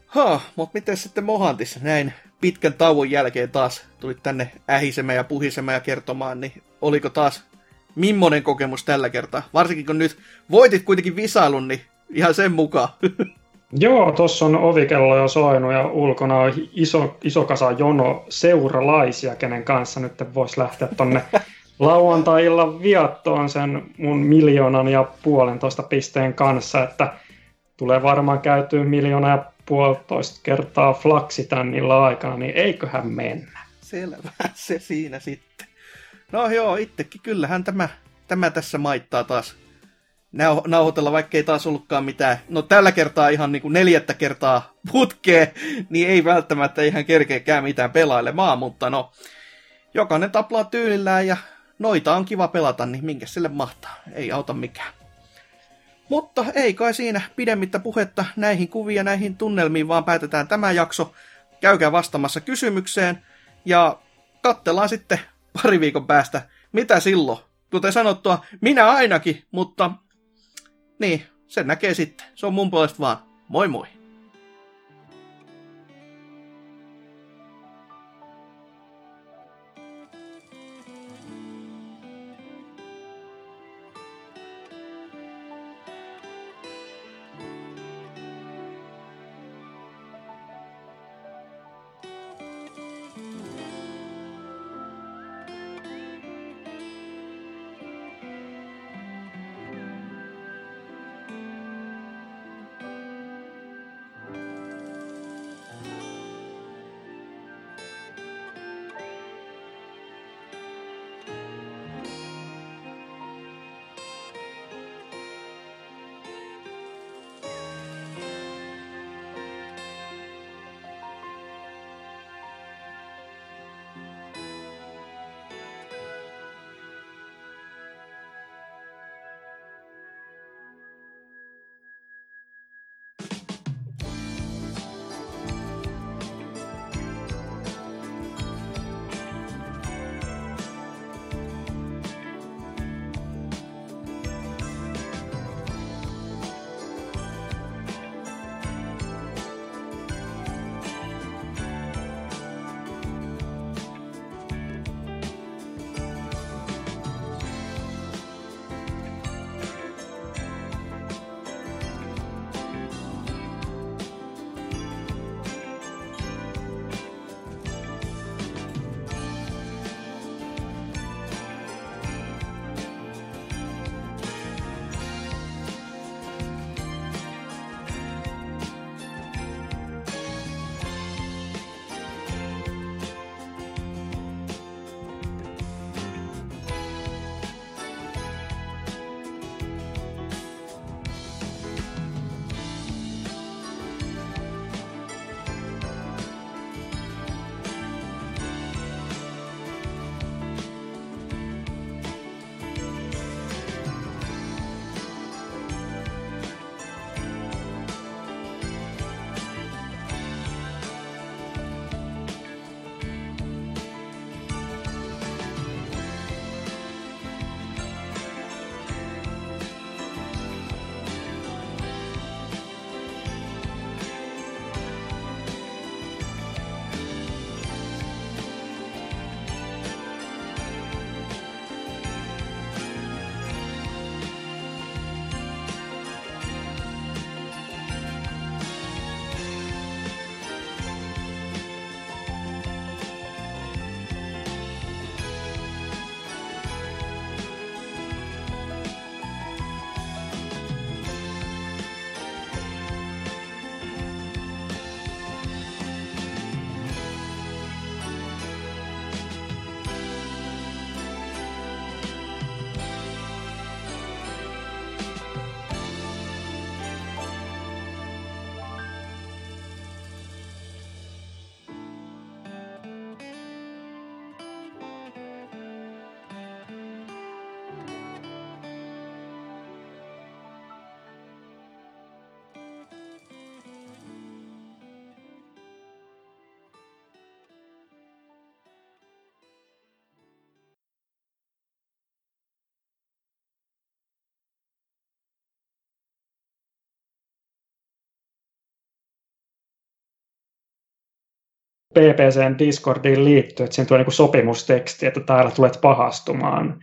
Ha, mutta miten sitten Mohantis näin pitkän tauon jälkeen taas tulit tänne ähisemään ja puhisemään ja kertomaan, niin oliko taas millainen kokemus tällä kertaa? Varsinkin kun nyt voitit kuitenkin visailun, niin ihan sen mukaan. Joo, tuossa on ovikello jo soinut ja ulkona on iso, iso kasa jono seuralaisia, kenen kanssa nyt voisi lähteä tonne lauantai-illan viattoon sen mun miljoonan ja puolentoista pisteen kanssa, että tulee varmaan käytyä miljoona ja puolitoista kertaa flaksi tän illan aikana, niin eiköhän mennä. Selvä, se siinä sitten. No joo, itsekin kyllähän tämä, tämä tässä maittaa taas nauhoitella, vaikka ei taas ollutkaan mitään. No tällä kertaa ihan niin kuin neljättä kertaa putkee, niin ei välttämättä ihan kerkeäkään mitään pelailemaan, mutta no, jokainen taplaa tyylillään ja noita on kiva pelata, niin minkä sille mahtaa. Ei auta mikään. Mutta ei kai siinä pidemmittä puhetta näihin kuvia, näihin tunnelmiin, vaan päätetään tämä jakso. Käykää vastaamassa kysymykseen ja katsellaan sitten pari viikon päästä, mitä silloin. Kuten sanottua, minä ainakin, mutta niin, sen näkee sitten. Se on mun puolesta vaan. Moi moi! PPCn Discordiin liittyy, että siinä tulee niin sopimusteksti, että täällä tulet pahastumaan.